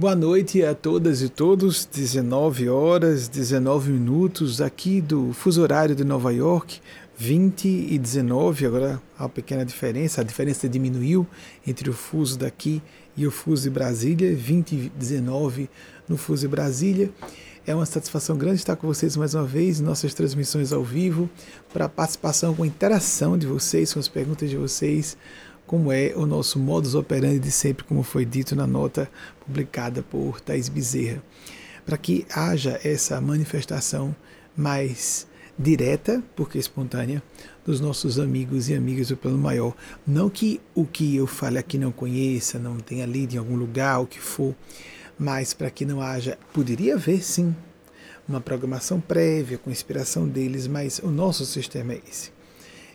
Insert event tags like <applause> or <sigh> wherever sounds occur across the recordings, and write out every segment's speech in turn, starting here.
Boa noite a todas e todos, 19 horas, 19 minutos aqui do fuso horário de Nova York, 20 e 19, agora há uma pequena diferença, a diferença diminuiu entre o fuso daqui e o fuso de Brasília, 20 e 19 no fuso de Brasília. É uma satisfação grande estar com vocês mais uma vez em nossas transmissões ao vivo, para a participação com a interação de vocês, com as perguntas de vocês, como é o nosso modus operandi de sempre, como foi dito na nota publicada por Thais Bezerra, para que haja essa manifestação mais direta, porque espontânea, dos nossos amigos e amigas do plano maior. Não que o que eu fale aqui não conheça, não tenha lido em algum lugar, o que for, mas para que não haja, poderia haver sim, uma programação prévia com inspiração deles, mas o nosso sistema é esse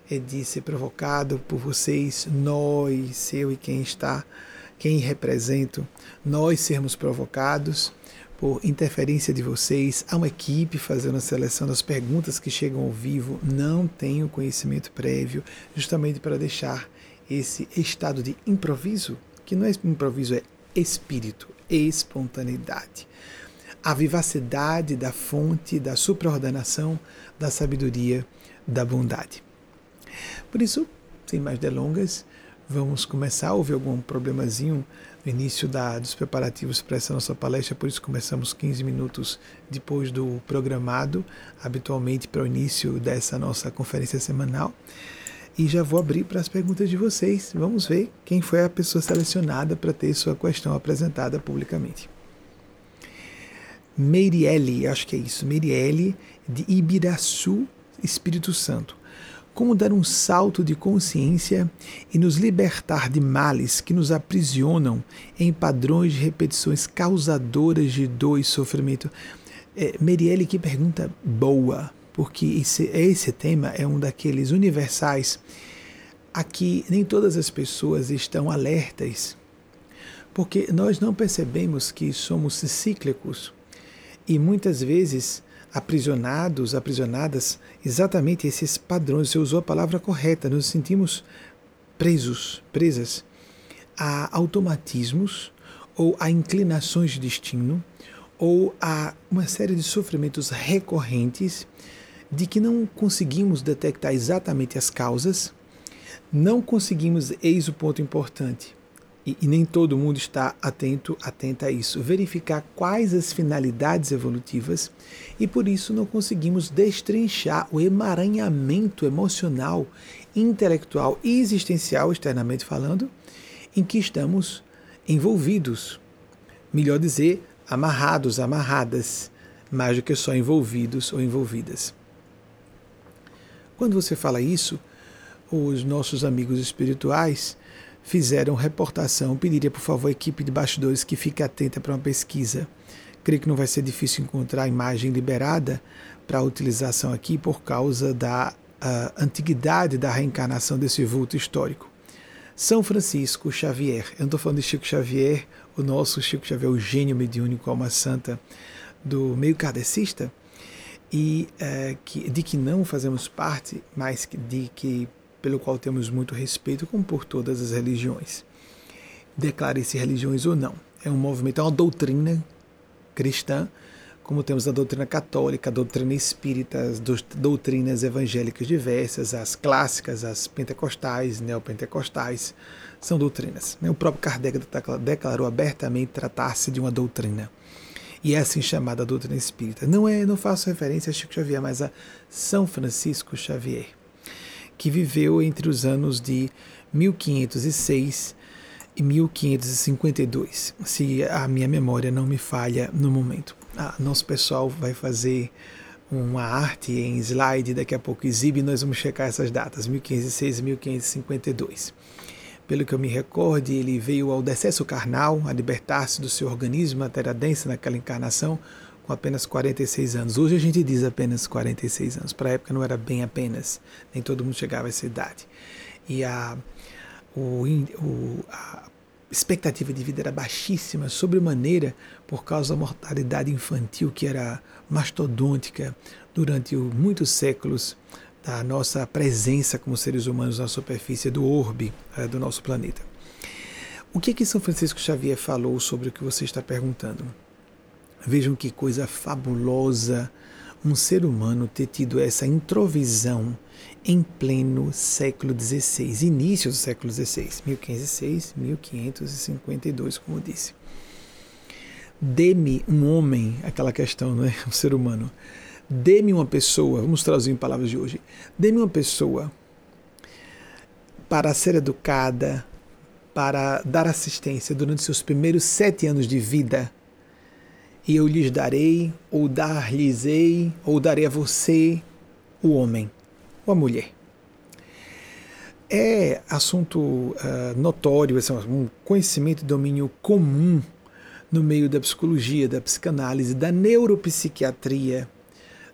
de ser provocado por vocês, nós, eu e quem está, quem represento, nós sermos provocados por interferência de vocês, há uma equipe fazendo a seleção das perguntas que chegam ao vivo, não tenho conhecimento prévio, justamente para deixar esse estado de improviso, que não é improviso, é espírito, espontaneidade. A vivacidade da fonte da supraordenação da sabedoria da bondade. Por isso, sem mais delongas, vamos começar. Houve algum problemazinho no início da, dos preparativos para essa nossa palestra, por isso começamos 15 minutos depois do programado, habitualmente para o início dessa nossa conferência semanal. E já vou abrir para as perguntas de vocês. Vamos ver quem foi a pessoa selecionada para ter sua questão apresentada publicamente. Meirielle, acho que é isso, Meirielle de Ibiraçu, Espírito Santo como dar um salto de consciência e nos libertar de males que nos aprisionam em padrões de repetições causadoras de dor e sofrimento. É, Merielle, que pergunta boa, porque esse, esse tema é um daqueles universais a que nem todas as pessoas estão alertas, porque nós não percebemos que somos cíclicos e muitas vezes aprisionados, aprisionadas, exatamente esses padrões. Você usou a palavra correta, nos sentimos presos, presas a automatismos ou a inclinações de destino ou a uma série de sofrimentos recorrentes de que não conseguimos detectar exatamente as causas, não conseguimos, eis o ponto importante, e, e, nem todo mundo está atento, atenta a isso. Verificar quais as finalidades evolutivas e por isso não conseguimos destrinchar o emaranhamento emocional, intelectual e existencial, externamente falando, em que estamos envolvidos. Melhor dizer, amarrados, amarradas, mais do que só envolvidos ou envolvidas. Quando você fala isso, os nossos amigos espirituais fizeram reportação. Pediria, por favor, a equipe de bastidores que fique atenta para uma pesquisa. Creio que não vai ser difícil encontrar a imagem liberada para utilização aqui por causa da antiguidade da reencarnação desse vulto histórico. São Francisco Xavier. Eu não estou falando de Chico Xavier, o nosso Chico Xavier, o gênio mediúnico, alma santa do meio kardecista, e é, que, de que não fazemos parte, mas de que pelo qual temos muito respeito, como por todas as religiões. Declare-se religiões ou não. É um movimento, é uma doutrina cristã, como temos a doutrina católica, a doutrina espírita, as doutrinas evangélicas diversas, as clássicas, as pentecostais, neopentecostais, são doutrinas. O próprio Kardec declarou abertamente tratar-se de uma doutrina. E é assim chamada doutrina espírita. Não é, não faço referência a Chico Xavier, mas a São Francisco Xavier que viveu entre os anos de 1506 e 1552, se a minha memória não me falha no momento. Ah, nosso pessoal vai fazer uma arte em slide, daqui a pouco exibe, nós vamos checar essas datas, 1506 e 1552. Pelo que eu me recorde, ele veio ao decesso carnal, a libertar-se do seu organismo, matéria densa naquela encarnação, com apenas 46 anos. Hoje a gente diz apenas 46 anos. Para a época não era bem apenas, nem todo mundo chegava a essa idade. E a, o, o, a expectativa de vida era baixíssima, sobremaneira, por causa da mortalidade infantil que era mastodôntica durante muitos séculos da nossa presença como seres humanos na superfície do orbe é, do nosso planeta. O que é que São Francisco Xavier falou sobre o que você está perguntando? Vejam que coisa fabulosa um ser humano ter tido essa introvisão em pleno século XVI, início do século XVI, 1506, 1552, como disse. Dê-me um homem, aquela questão, não é? <laughs> Um ser humano. Dê-me uma pessoa, vamos traduzir em palavras de hoje. Dê-me uma pessoa para ser educada, para dar assistência durante seus primeiros sete anos de vida, e eu lhes darei, ou dar-lhes-ei, ou darei a você o homem ou a mulher. É assunto uh, notório, é um conhecimento e domínio comum no meio da psicologia, da psicanálise, da neuropsiquiatria.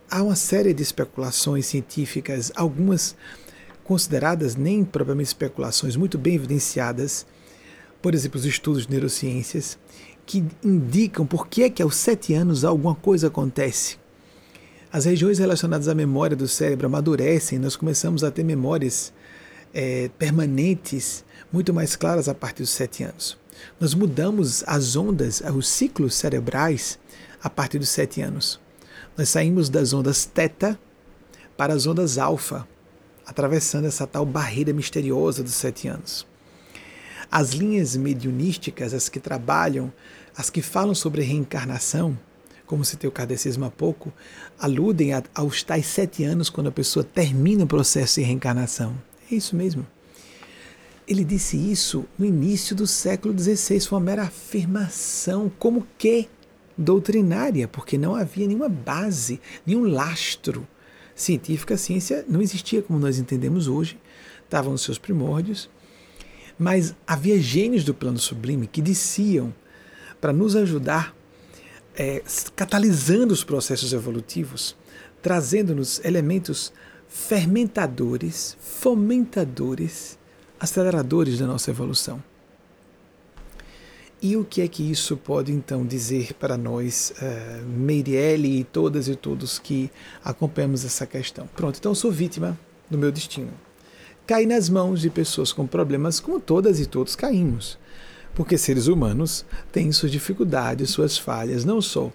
Há uma série de especulações científicas, algumas consideradas nem propriamente especulações, muito bem evidenciadas, por exemplo, os estudos de neurociências, que indicam por que é que aos sete anos alguma coisa acontece. As regiões relacionadas à memória do cérebro amadurecem, nós começamos a ter memórias é, permanentes, muito mais claras a partir dos sete anos. Nós mudamos as ondas, os ciclos cerebrais a partir dos sete anos. Nós saímos das ondas teta para as ondas alfa, atravessando essa tal barreira misteriosa dos sete anos. As linhas mediunísticas, as que trabalham, as que falam sobre reencarnação, como citei o kardecismo há pouco, aludem a, aos tais sete anos quando a pessoa termina o processo de reencarnação. É isso mesmo. Ele disse isso no início do século XVI, foi uma mera afirmação, como que doutrinária, porque não havia nenhuma base, nenhum lastro científico. A ciência não existia como nós entendemos hoje, estava nos seus primórdios mas havia gênios do plano sublime que diziam para nos ajudar, é, catalisando os processos evolutivos, trazendo-nos elementos fermentadores, fomentadores, aceleradores da nossa evolução. E o que é que isso pode então dizer para nós, uh, Meirelle e todas e todos que acompanhamos essa questão? Pronto, então sou vítima do meu destino cai nas mãos de pessoas com problemas como todas e todos caímos. Porque seres humanos têm suas dificuldades, suas falhas, não só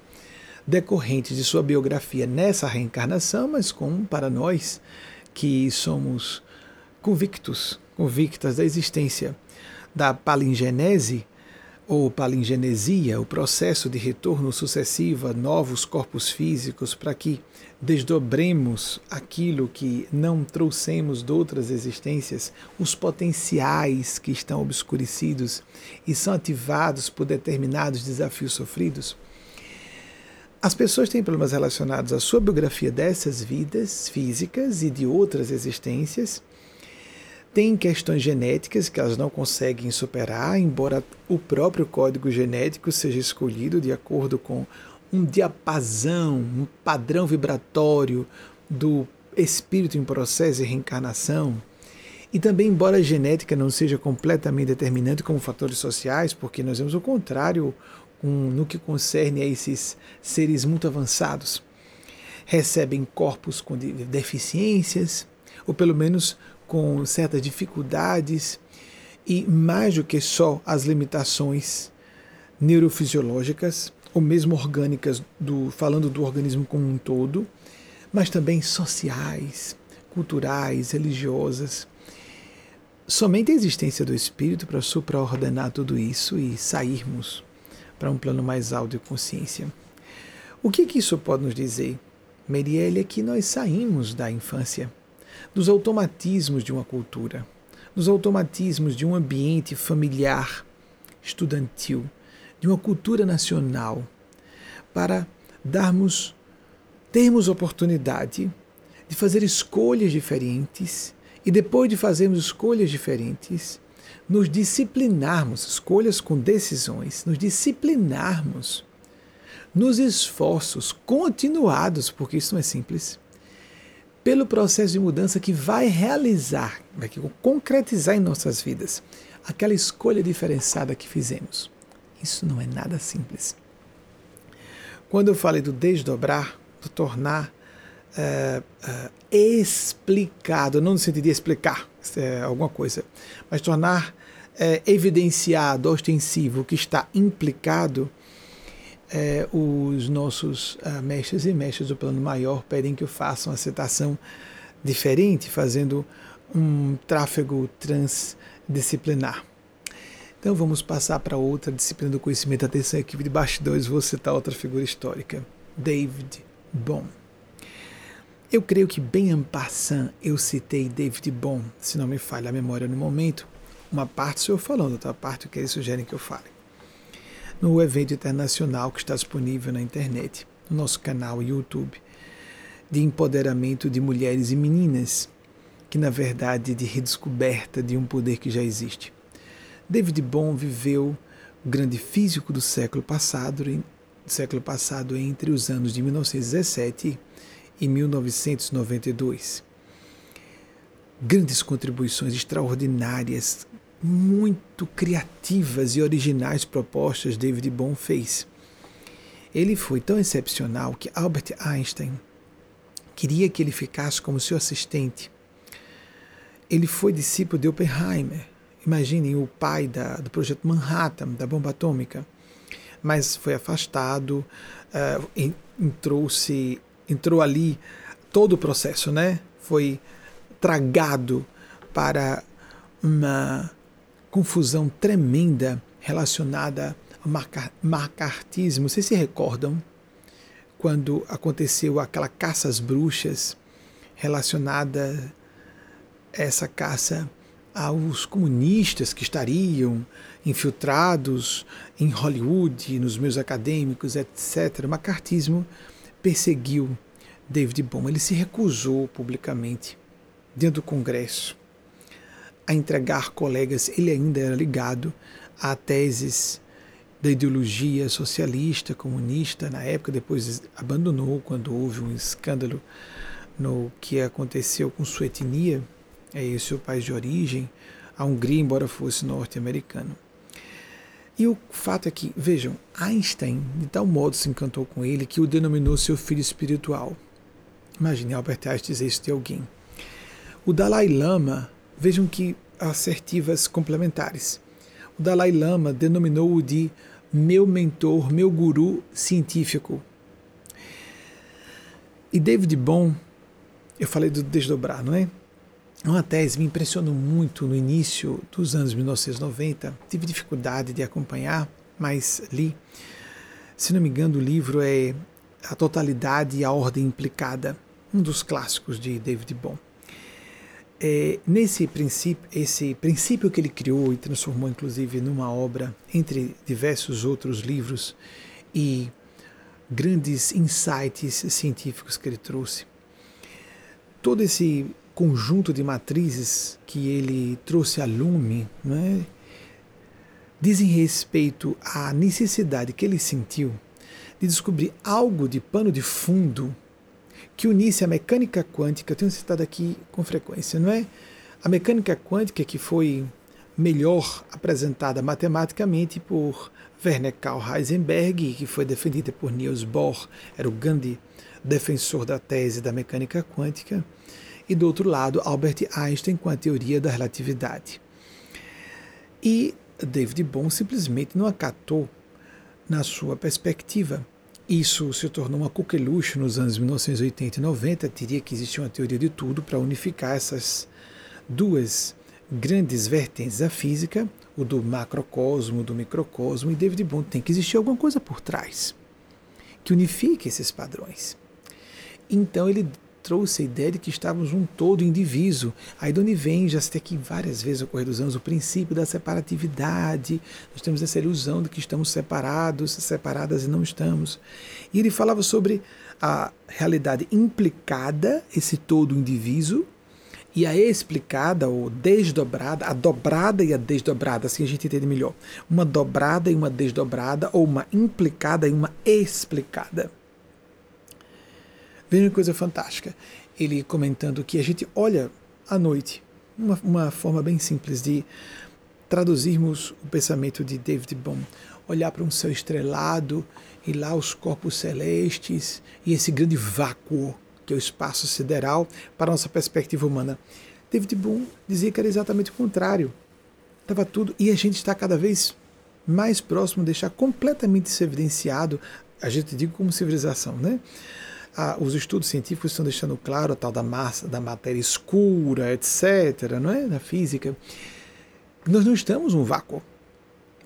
decorrentes de sua biografia nessa reencarnação, mas como para nós que somos convictos, convictas da existência da palingenese ou palingenesia, o processo de retorno sucessivo a novos corpos físicos para que desdobremos aquilo que não trouxemos de outras existências, os potenciais que estão obscurecidos e são ativados por determinados desafios sofridos. As pessoas têm problemas relacionados à sua biografia dessas vidas físicas e de outras existências tem questões genéticas que elas não conseguem superar, embora o próprio código genético seja escolhido de acordo com um diapasão, um padrão vibratório do espírito em processo de reencarnação. E também, embora a genética não seja completamente determinante como fatores sociais, porque nós vemos o contrário um, no que concerne a esses seres muito avançados, recebem corpos com deficiências, ou pelo menos com certas dificuldades e mais do que só as limitações neurofisiológicas ou mesmo orgânicas do falando do organismo como um todo, mas também sociais, culturais, religiosas. Somente a existência do espírito para supraordenar tudo isso e sairmos para um plano mais alto de consciência. O que, que isso pode nos dizer? Merielle, é que nós saímos da infância dos automatismos de uma cultura, dos automatismos de um ambiente familiar, estudantil, de uma cultura nacional, para darmos, termos oportunidade de fazer escolhas diferentes e depois de fazermos escolhas diferentes, nos disciplinarmos, escolhas com decisões, nos disciplinarmos nos esforços continuados, porque isso não é simples, pelo processo de mudança que vai realizar, vai concretizar em nossas vidas aquela escolha diferenciada que fizemos. Isso não é nada simples. Quando eu falei do desdobrar, do tornar é, é, explicado, não no sentido de explicar é, alguma coisa, mas tornar é, evidenciado, ostensivo, que está implicado, é, os nossos ah, mestres e mestres do plano maior pedem que eu faça uma citação diferente, fazendo um tráfego transdisciplinar. Então vamos passar para outra disciplina do conhecimento. Atenção, equipe de bastidores, vou citar outra figura histórica, David Bohm. Eu creio que bem en passant eu citei David Bohm, se não me falha a memória no momento. Uma parte sou eu falando, outra parte que eles sugerem que eu fale. No evento internacional que está disponível na internet, no nosso canal YouTube, de empoderamento de mulheres e meninas, que na verdade é de redescoberta de um poder que já existe. David Bohm viveu o grande físico do século passado, do século passado entre os anos de 1917 e 1992. Grandes contribuições extraordinárias, muito criativas e originais propostas David Bohm fez. Ele foi tão excepcional que Albert Einstein queria que ele ficasse como seu assistente. Ele foi discípulo de Oppenheimer Imaginem o pai da, do projeto Manhattan, da bomba atômica, mas foi afastado, uh, entrou-se, entrou ali todo o processo, né? Foi tragado para uma confusão tremenda relacionada ao macartismo. Vocês se recordam quando aconteceu aquela caça às bruxas relacionada essa caça aos comunistas que estariam infiltrados em Hollywood, nos meios acadêmicos, etc. O macartismo perseguiu David Bohm. Ele se recusou publicamente, dentro do Congresso, a entregar colegas. Ele ainda era ligado a teses da ideologia socialista, comunista, na época, depois abandonou quando houve um escândalo no que aconteceu com sua etnia é esse o país de origem, a Hungria, embora fosse norte-americano. E o fato é que, vejam, Einstein de tal modo se encantou com ele que o denominou seu filho espiritual. Imagine Albert Einstein dizer isso de alguém. O Dalai Lama, vejam que assertivas complementares. O Dalai Lama denominou-o de meu mentor, meu guru científico. E David Bohm, eu falei do desdobrar, não é? Uma tese me impressionou muito no início dos anos 1990. Tive dificuldade de acompanhar, mas li. Se não me engano, o livro é A Totalidade e a Ordem Implicada, um dos clássicos de David Bohm. É, nesse princípio, esse princípio que ele criou e transformou inclusive numa obra, entre diversos outros livros e grandes insights científicos que ele trouxe, todo esse conjunto de matrizes que ele trouxe a lume né, dizem respeito à necessidade que ele sentiu de descobrir algo de pano de fundo que unisse a mecânica quântica, eu tenho citado aqui com frequência, não é? A mecânica quântica que foi melhor apresentada matematicamente por Werner Karl Heisenberg, que foi defendida por Niels Bohr, era o grande defensor da tese da mecânica quântica, e do outro lado Albert Einstein com a teoria da relatividade. E David Bohm simplesmente não acatou na sua perspectiva. Isso se tornou uma coqueluche nos anos 1980 e 90, teria que existir uma teoria de tudo para unificar essas duas grandes vertentes da física, o do macrocosmo, do microcosmo, e David Bohm tem que existir alguma coisa por trás que unifique esses padrões. Então ele trouxe a ideia de que estávamos um todo indiviso. Aí de onde vem, já citei aqui várias vezes ao correr dos anos, o princípio da separatividade. Nós temos essa ilusão de que estamos separados, separadas e não estamos. E ele falava sobre a realidade implicada, esse todo indiviso, e a explicada ou desdobrada, a dobrada e a desdobrada, assim a gente entende melhor. Uma dobrada e uma desdobrada, ou uma implicada e uma explicada. Veja uma coisa fantástica. Ele comentando que a gente olha à noite, uma, uma forma bem simples de traduzirmos o pensamento de David Bohm, olhar para um céu estrelado e lá os corpos celestes e esse grande vácuo que é o espaço sideral para a nossa perspectiva humana. David Bohm dizia que era exatamente o contrário. Estava tudo. E a gente está cada vez mais próximo de deixar completamente isso evidenciado, a gente diz como civilização, né? Ah, os estudos científicos estão deixando claro a tal da massa, da matéria escura, etc., não é? Na física. Nós não estamos num vácuo.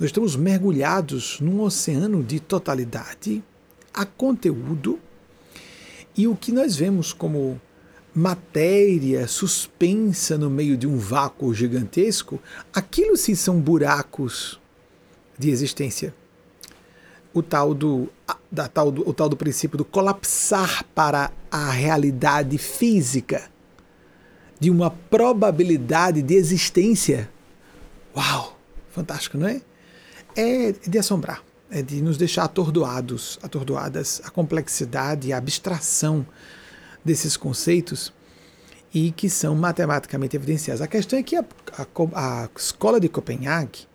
Nós estamos mergulhados num oceano de totalidade, a conteúdo, e o que nós vemos como matéria suspensa no meio de um vácuo gigantesco, aquilo sim são buracos de existência. O tal do, da, tal o tal do princípio do colapsar para a realidade física de uma probabilidade de existência. Uau! Fantástico, não é? É de assombrar, é de nos deixar atordoados, atordoadas a complexidade a abstração desses conceitos e que são matematicamente evidenciados. A questão é que a, a, a escola de Copenhague,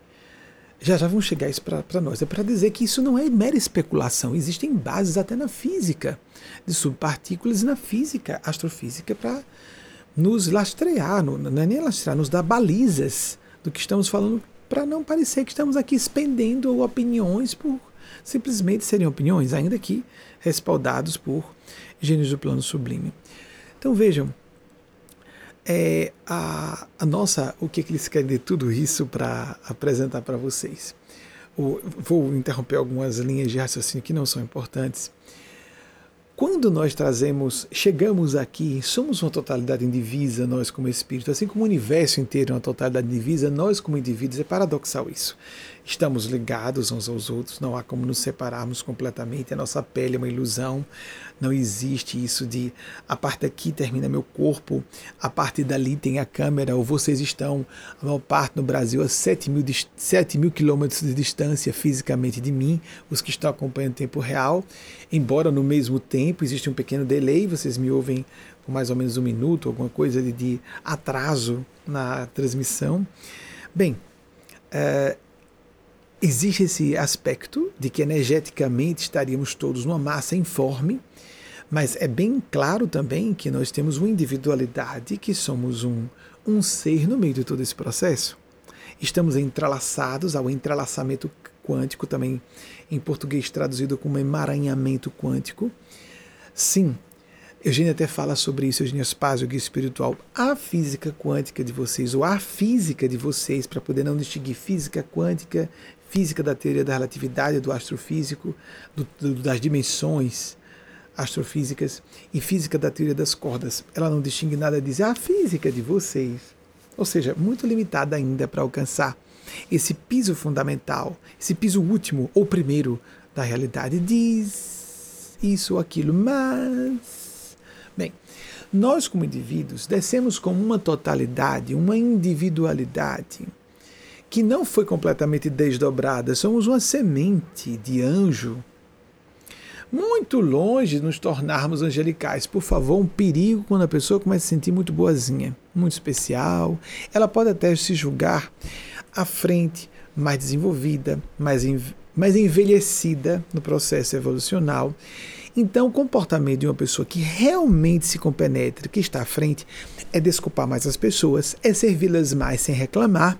já já vão chegar isso para nós, é para dizer que isso não é mera especulação, existem bases até na física de subpartículas e na física, astrofísica, para nos lastrear, não, não é nem lastrear, nos dar balizas do que estamos falando, para não parecer que estamos aqui expendendo opiniões por simplesmente serem opiniões, ainda que respaldados por gênios do plano sublime. Então vejam, é, a, a, nossa, o que, que eles querem de tudo isso para apresentar para vocês. O, vou interromper algumas linhas de raciocínio que não são importantes. Quando nós trazemos, chegamos aqui, somos uma totalidade indivisa, nós como espírito, assim como o universo inteiro é uma totalidade indivisa, nós como indivíduos, é paradoxal isso. Estamos ligados uns aos outros, não há como nos separarmos completamente, a nossa pele é uma ilusão, não existe isso de a parte aqui termina meu corpo, a parte dali tem a câmera, ou vocês estão, a maior parte no Brasil, a 7 mil, 7 mil quilômetros de distância fisicamente de mim, os que estão acompanhando em tempo real, embora no mesmo tempo existe um pequeno delay, vocês me ouvem com mais ou menos um minuto, alguma coisa de, de atraso na transmissão. Bem, uh, existe esse aspecto de que energeticamente estaríamos todos numa massa informe, mas é bem claro também que nós temos uma individualidade, que somos um, um ser no meio de todo esse processo. Estamos entrelaçados ao entrelaçamento quântico, também em português traduzido como emaranhamento quântico. Sim, Eugênia até fala sobre isso, Eugênia Spazio, guia espiritual. A física quântica de vocês, ou a física de vocês, para poder não distinguir física quântica, física da teoria da relatividade, do astrofísico, do, do, das dimensões astrofísicas e física da teoria das cordas. Ela não distingue nada, diz a física de vocês. Ou seja, muito limitada ainda para alcançar esse piso fundamental, esse piso último ou primeiro da realidade. Diz isso ou aquilo, mas. Bem, nós como indivíduos descemos como uma totalidade, uma individualidade que não foi completamente desdobrada, somos uma semente de anjo. Muito longe de nos tornarmos angelicais. Por favor, um perigo quando a pessoa começa a se sentir muito boazinha, muito especial. Ela pode até se julgar à frente, mais desenvolvida, mais, mais envelhecida no processo evolucional. Então, o comportamento de uma pessoa que realmente se compenetra, que está à frente, é desculpar mais as pessoas, é servi-las mais sem reclamar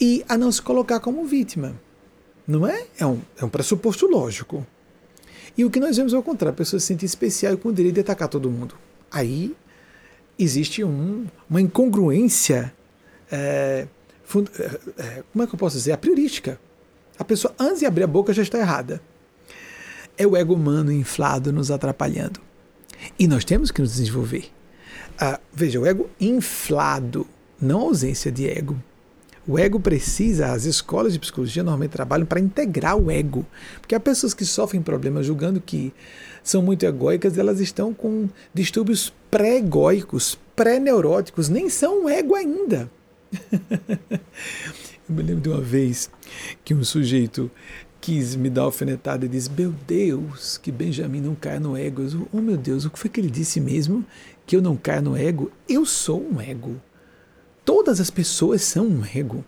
e a não se colocar como vítima. Não é? É um, é um pressuposto lógico. E o que nós vemos ao contrário, a pessoa se sente especial e com o direito de atacar todo mundo. Aí existe um, uma incongruência, é, fund, é, é, como é que eu posso dizer? A priorística. A pessoa, antes de abrir a boca, já está errada. É o ego humano inflado nos atrapalhando. E nós temos que nos desenvolver. Ah, veja, o ego inflado, não ausência de ego. O ego precisa, as escolas de psicologia normalmente trabalham para integrar o ego. Porque há pessoas que sofrem problemas julgando que são muito egóicas, elas estão com distúrbios pré-egóicos, pré-neuróticos, nem são ego ainda. <laughs> Eu me lembro de uma vez que um sujeito quis me dar alfinetada e disse: Meu Deus, que Benjamin não caia no ego. Eu, oh meu Deus, o que foi que ele disse mesmo? Que eu não caia no ego? Eu sou um ego. Todas as pessoas são um ego.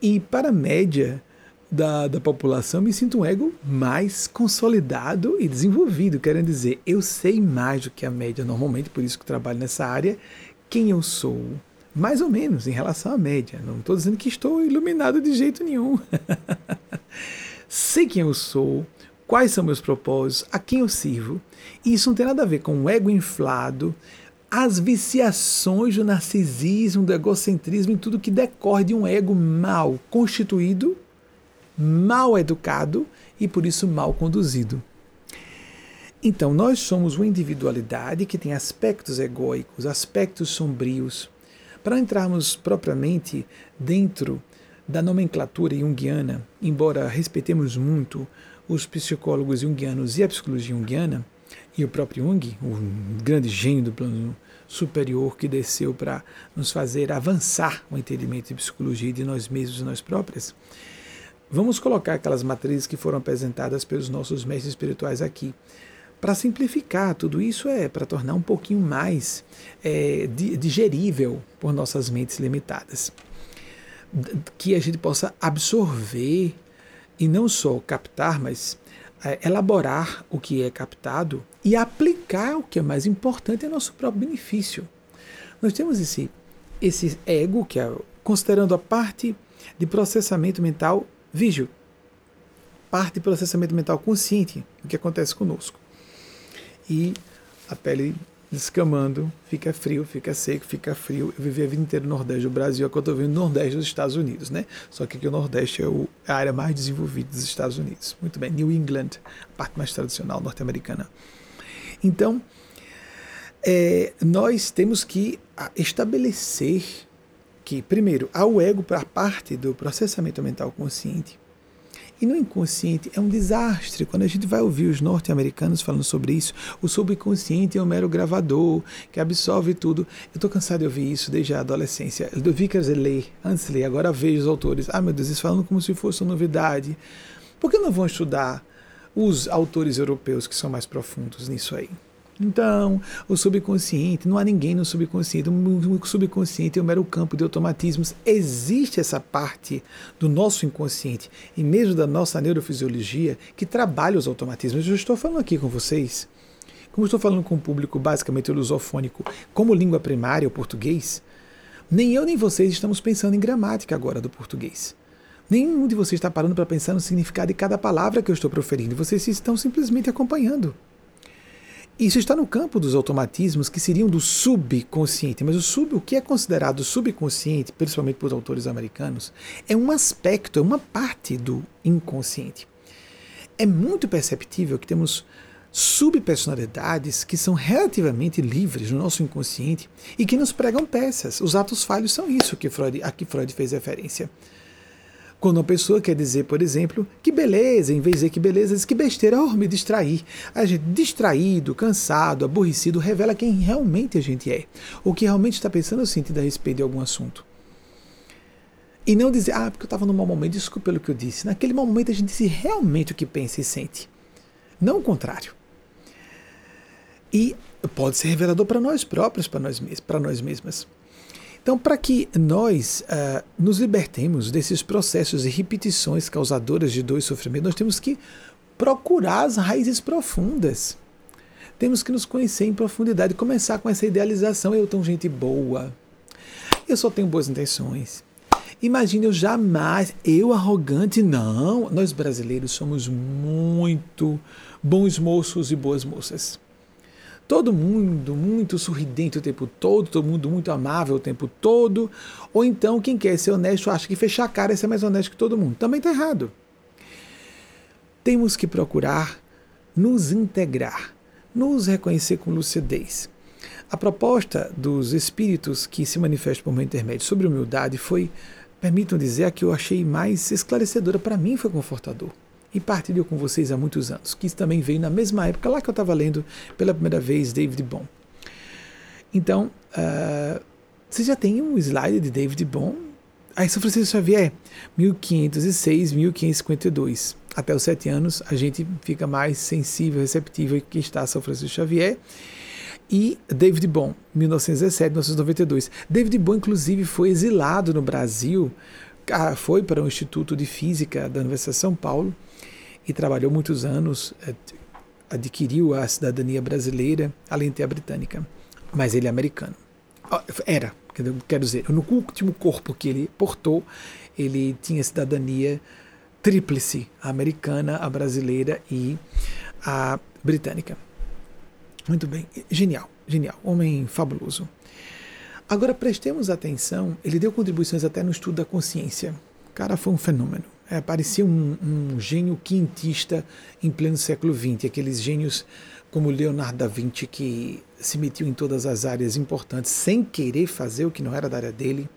E para a média da, da população, me sinto um ego mais consolidado e desenvolvido. Querendo dizer, eu sei mais do que a média normalmente, por isso que trabalho nessa área, quem eu sou, mais ou menos em relação à média. Não estou dizendo que estou iluminado de jeito nenhum. <laughs> Sei quem eu sou, quais são meus propósitos, a quem eu sirvo. E isso não tem nada a ver com o ego inflado, as viciações do narcisismo, do egocentrismo e tudo que decorre de um ego mal constituído, mal educado e por isso mal conduzido. Então, nós somos uma individualidade que tem aspectos egóicos, aspectos sombrios. Para entrarmos propriamente dentro da nomenclatura junguiana, embora respeitemos muito os psicólogos junguianos e a psicologia junguiana, e o próprio Jung, o grande gênio do plano superior que desceu para nos fazer avançar o entendimento de psicologia de nós mesmos e nós próprias, vamos colocar aquelas matrizes que foram apresentadas pelos nossos mestres espirituais aqui. Para simplificar tudo isso é para tornar um pouquinho mais é, digerível por nossas mentes limitadas. Que a gente possa absorver e não só captar, mas é, elaborar o que é captado e aplicar o que é mais importante é nosso próprio benefício. Nós temos esse, esse ego, que é considerando a parte de processamento mental vígio, parte de processamento mental consciente, o que acontece conosco. E a pele descamando, fica frio, fica seco, fica frio. Eu vivi a vida inteira no Nordeste do Brasil, agora estou vendo no Nordeste dos Estados Unidos, né? Só que aqui o Nordeste é o, a área mais desenvolvida dos Estados Unidos. Muito bem, New England, a parte mais tradicional norte-americana. Então, é, nós temos que estabelecer que, primeiro, há o ego para parte do processamento mental consciente, e no inconsciente é um desastre. Quando a gente vai ouvir os norte-americanos falando sobre isso, o subconsciente é um mero gravador que absorve tudo. Eu estou cansado de ouvir isso desde a adolescência. Eu vi que ler, antes ler, agora vejo os autores. Ah, meu Deus, eles falando como se fosse uma novidade. Por que não vão estudar os autores europeus que são mais profundos nisso aí? Então, o subconsciente, não há ninguém no subconsciente. O subconsciente é um mero campo de automatismos. Existe essa parte do nosso inconsciente e mesmo da nossa neurofisiologia que trabalha os automatismos. Eu estou falando aqui com vocês, como estou falando com um público basicamente lusofônico, como língua primária, o português, nem eu nem vocês estamos pensando em gramática agora do português. Nenhum de vocês está parando para pensar no significado de cada palavra que eu estou proferindo. Vocês estão simplesmente acompanhando. Isso está no campo dos automatismos que seriam do subconsciente, mas o sub, o que é considerado subconsciente, principalmente por autores americanos, é um aspecto, é uma parte do inconsciente. É muito perceptível que temos subpersonalidades que são relativamente livres no nosso inconsciente e que nos pregam peças. Os atos falhos são isso que Freud, a que Freud fez referência. Quando uma pessoa quer dizer, por exemplo, que beleza, em vez de dizer que beleza, diz que besteira, oh, me distrair. A gente distraído, cansado, aborrecido, revela quem realmente a gente é. Ou que realmente está pensando o sentido a respeito de algum assunto. E não dizer, ah, porque eu estava num mau momento, desculpa pelo que eu disse. Naquele momento a gente disse realmente o que pensa e sente. Não o contrário. E pode ser revelador para nós próprios, para nós, para nós mesmas. Então, para que nós uh, nos libertemos desses processos e repetições causadoras de dor e sofrimento, nós temos que procurar as raízes profundas. Temos que nos conhecer em profundidade, começar com essa idealização. Eu tenho gente boa, eu só tenho boas intenções. Imagine eu jamais, eu arrogante, não. Nós brasileiros somos muito bons moços e boas moças. Todo mundo muito sorridente o tempo todo, todo mundo muito amável o tempo todo. Ou então, quem quer ser honesto acha que fechar a cara é ser mais honesto que todo mundo. Também está errado. Temos que procurar nos integrar, nos reconhecer com lucidez. A proposta dos espíritos que se manifestam por meio intermédio sobre humildade foi, permitam dizer, a que eu achei mais esclarecedora. Para mim, foi confortador e partilho com vocês há muitos anos, que também veio na mesma época lá que eu estava lendo pela primeira vez David Bohm. Então, uh, você já tem um slide de David Bohm? Aí São Francisco Xavier, 1506, 1552. Até os sete anos a gente fica mais sensível, receptível que está São Francisco Xavier. E David Bohm, 1917, 1992. David Bohm, inclusive, foi exilado no Brasil, ah, foi para o Instituto de Física da Universidade de São Paulo, e trabalhou muitos anos, é, adquiriu a cidadania brasileira, além de ter a britânica. Mas ele é americano. Era, Quero dizer, no último corpo que ele portou, ele tinha cidadania tríplice, a americana, a brasileira e a britânica. Muito bem, genial, genial, homem fabuloso. Agora prestemos atenção, ele deu contribuições até no estudo da consciência. O cara foi um fenômeno. É, parecia um, um gênio quintista em pleno século XX, aqueles gênios como Leonardo da Vinci que se metiu em todas as áreas importantes sem querer fazer o que não era da área dele,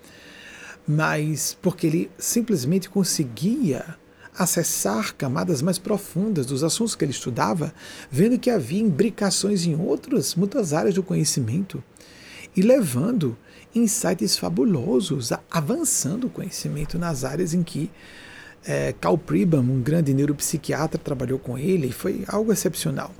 mas porque ele simplesmente conseguia acessar camadas mais profundas dos assuntos que ele estudava, vendo que havia imbricações em outras, muitas áreas do conhecimento e levando insights fabulosos, avançando o conhecimento nas áreas em que é, Carl Pribham, um grande neuropsiquiatra, trabalhou com ele e foi algo excepcional.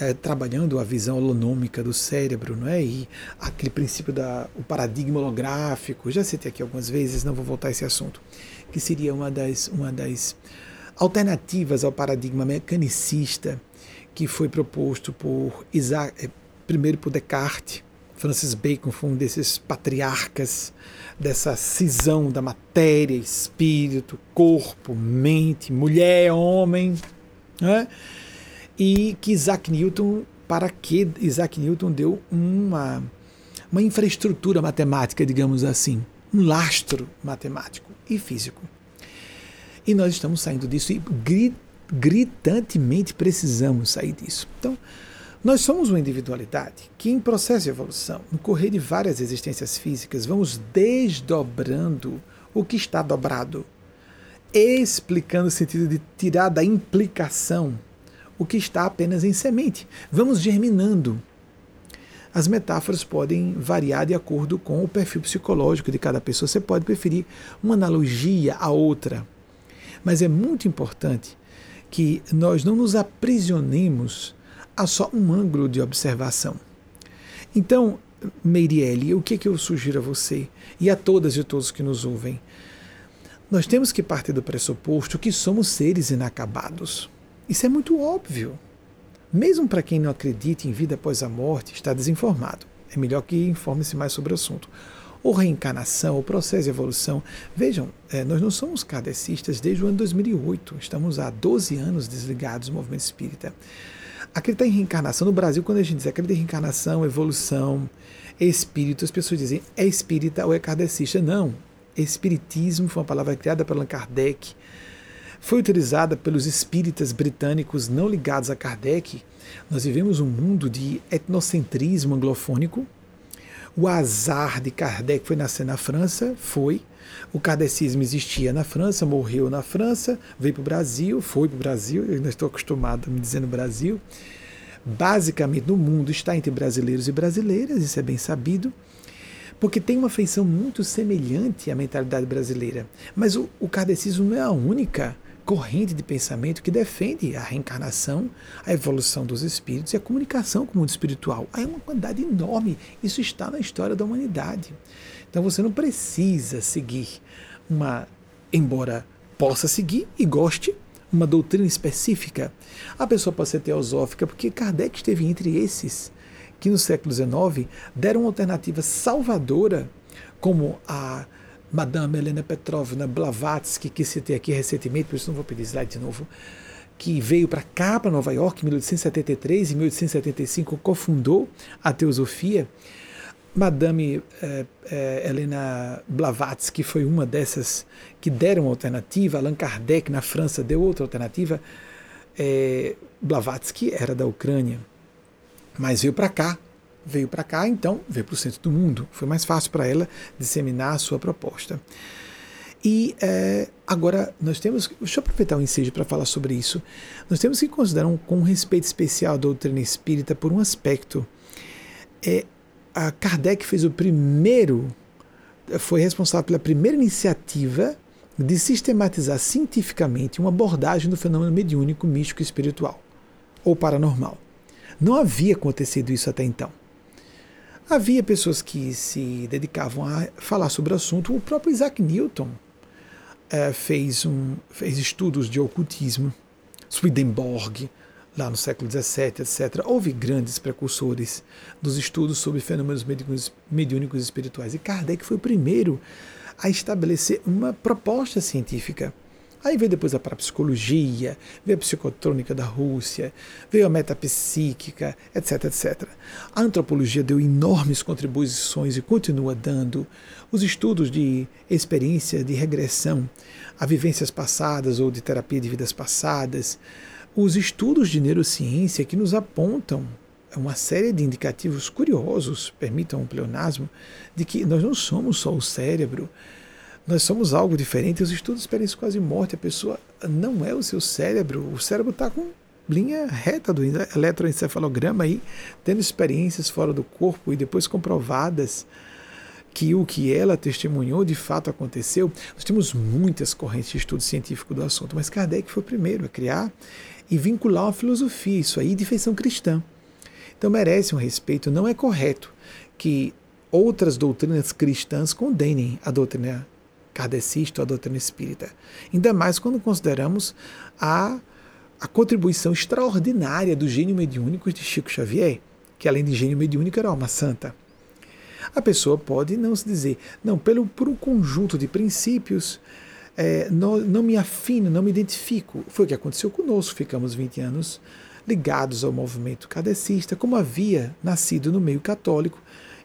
É, trabalhando a visão holonômica do cérebro, não é? E aquele princípio da o paradigma holográfico, já citei aqui algumas vezes, não vou voltar a esse assunto, que seria uma das uma das alternativas ao paradigma mecanicista que foi proposto por Isaac, é, primeiro por Descartes, Francis Bacon foi um desses patriarcas dessa cisão da matéria, espírito, corpo, mente, mulher, homem, né? e que Isaac Newton, para que Isaac Newton deu uma, uma infraestrutura matemática, digamos assim, um lastro matemático e físico. E nós estamos saindo disso e gritantemente precisamos sair disso. Então, nós somos uma individualidade que, em processo de evolução, no correr de várias existências físicas, vamos desdobrando o que está dobrado, explicando o sentido de tirar da implicação o que está apenas em semente. Vamos germinando. As metáforas podem variar de acordo com o perfil psicológico de cada pessoa. Você pode preferir uma analogia a outra. Mas é muito importante que nós não nos aprisionemos há só um ângulo de observação. Então, Meirielle, o que, que eu sugiro a você e a todas e todos que nos ouvem? Nós temos que partir do pressuposto que somos seres inacabados. Isso é muito óbvio. Mesmo para quem não acredita em vida após a morte, está desinformado. É melhor que informe-se mais sobre o assunto. Ou reencarnação, o processo de evolução. Vejam, é, nós não somos kardecistas desde o ano 2008. Estamos há 12 anos desligados do movimento espírita. Acreditar em reencarnação, no Brasil, quando a gente diz acreditar em reencarnação, evolução, espírito, as pessoas dizem é espírita ou é kardecista. Não. Espiritismo foi uma palavra criada por Allan Kardec, foi utilizada pelos espíritas britânicos não ligados a Kardec. Nós vivemos um mundo de etnocentrismo anglofônico. O azar de Kardec foi nascer na França, foi. O kardecismo existia na França, morreu na França, veio para o Brasil, foi para o Brasil, eu ainda estou acostumado a me dizer no Brasil. Basicamente, no mundo está entre brasileiros e brasileiras, isso é bem sabido, porque tem uma feição muito semelhante à mentalidade brasileira. Mas o, o kardecismo não é a única corrente de pensamento que defende a reencarnação, a evolução dos espíritos e a comunicação com o mundo espiritual. Aí é uma quantidade enorme. Isso está na história da humanidade. Então você não precisa seguir uma, embora possa seguir e goste, uma doutrina específica. A pessoa pode ser teosófica, porque Kardec esteve entre esses que no século XIX deram uma alternativa salvadora, como a Madame Helena Petrovna Blavatsky, que citei aqui recentemente, por isso não vou pedir slide de novo, que veio para cá, para Nova York, em 1873 e 1875, cofundou a teosofia Madame eh, eh, Helena Blavatsky foi uma dessas que deram alternativa. Allan Kardec, na França, deu outra alternativa. Eh, Blavatsky era da Ucrânia, mas veio para cá. Veio para cá, então veio para o centro do mundo. Foi mais fácil para ela disseminar a sua proposta. E é, agora nós temos, deixa eu aproveitar o ensejo para falar sobre isso. Nós temos que considerar um, com um respeito especial a doutrina espírita por um aspecto. É, a Kardec fez o primeiro, foi responsável pela primeira iniciativa de sistematizar cientificamente uma abordagem do fenômeno mediúnico, místico e espiritual, ou paranormal. Não havia acontecido isso até então. Havia pessoas que se dedicavam a falar sobre o assunto. O próprio Isaac Newton é, fez, um, fez estudos de ocultismo. Swedenborg, lá no século XVII, etc., houve grandes precursores dos estudos sobre fenômenos mediúnicos espirituais. E Kardec foi o primeiro a estabelecer uma proposta científica. Aí veio depois a parapsicologia, veio a psicotrônica da Rússia, veio a metapsíquica, etc, etc. A antropologia deu enormes contribuições e continua dando. Os estudos de experiência de regressão a vivências passadas ou de terapia de vidas passadas, os estudos de neurociência que nos apontam uma série de indicativos curiosos, permitam um pleonasmo, de que nós não somos só o cérebro, nós somos algo diferente. Os estudos esperam isso quase morte. A pessoa não é o seu cérebro, o cérebro está com linha reta do eletroencefalograma aí, tendo experiências fora do corpo e depois comprovadas que o que ela testemunhou de fato aconteceu. Nós temos muitas correntes de estudo científico do assunto, mas Kardec foi o primeiro a criar e vincular uma filosofia, isso aí, de feição cristã. Então merece um respeito. Não é correto que outras doutrinas cristãs condenem a doutrina kardecista ou a doutrina espírita. Ainda mais quando consideramos a, a contribuição extraordinária do gênio mediúnico de Chico Xavier, que além de gênio mediúnico era alma santa. A pessoa pode não se dizer, não, pelo, por um conjunto de princípios, é, não, não me afino, não me identifico. Foi o que aconteceu conosco, ficamos 20 anos ligados ao movimento kardecista, como havia nascido no meio católico,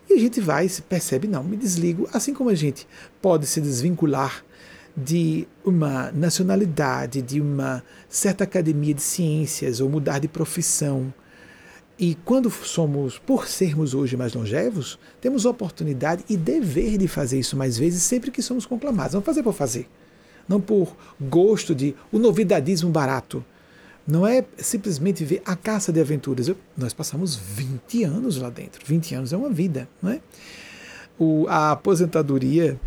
e a gente vai se percebe, não, me desligo, assim como a gente pode se desvincular de uma nacionalidade, de uma certa academia de ciências, ou mudar de profissão. E quando somos, por sermos hoje mais longevos, temos oportunidade e dever de fazer isso mais vezes sempre que somos conclamados. Não fazer por fazer não por gosto de o novidadismo barato. Não é simplesmente ver a caça de aventuras. Eu, nós passamos 20 anos lá dentro. 20 anos é uma vida, não é? O, a aposentadoria,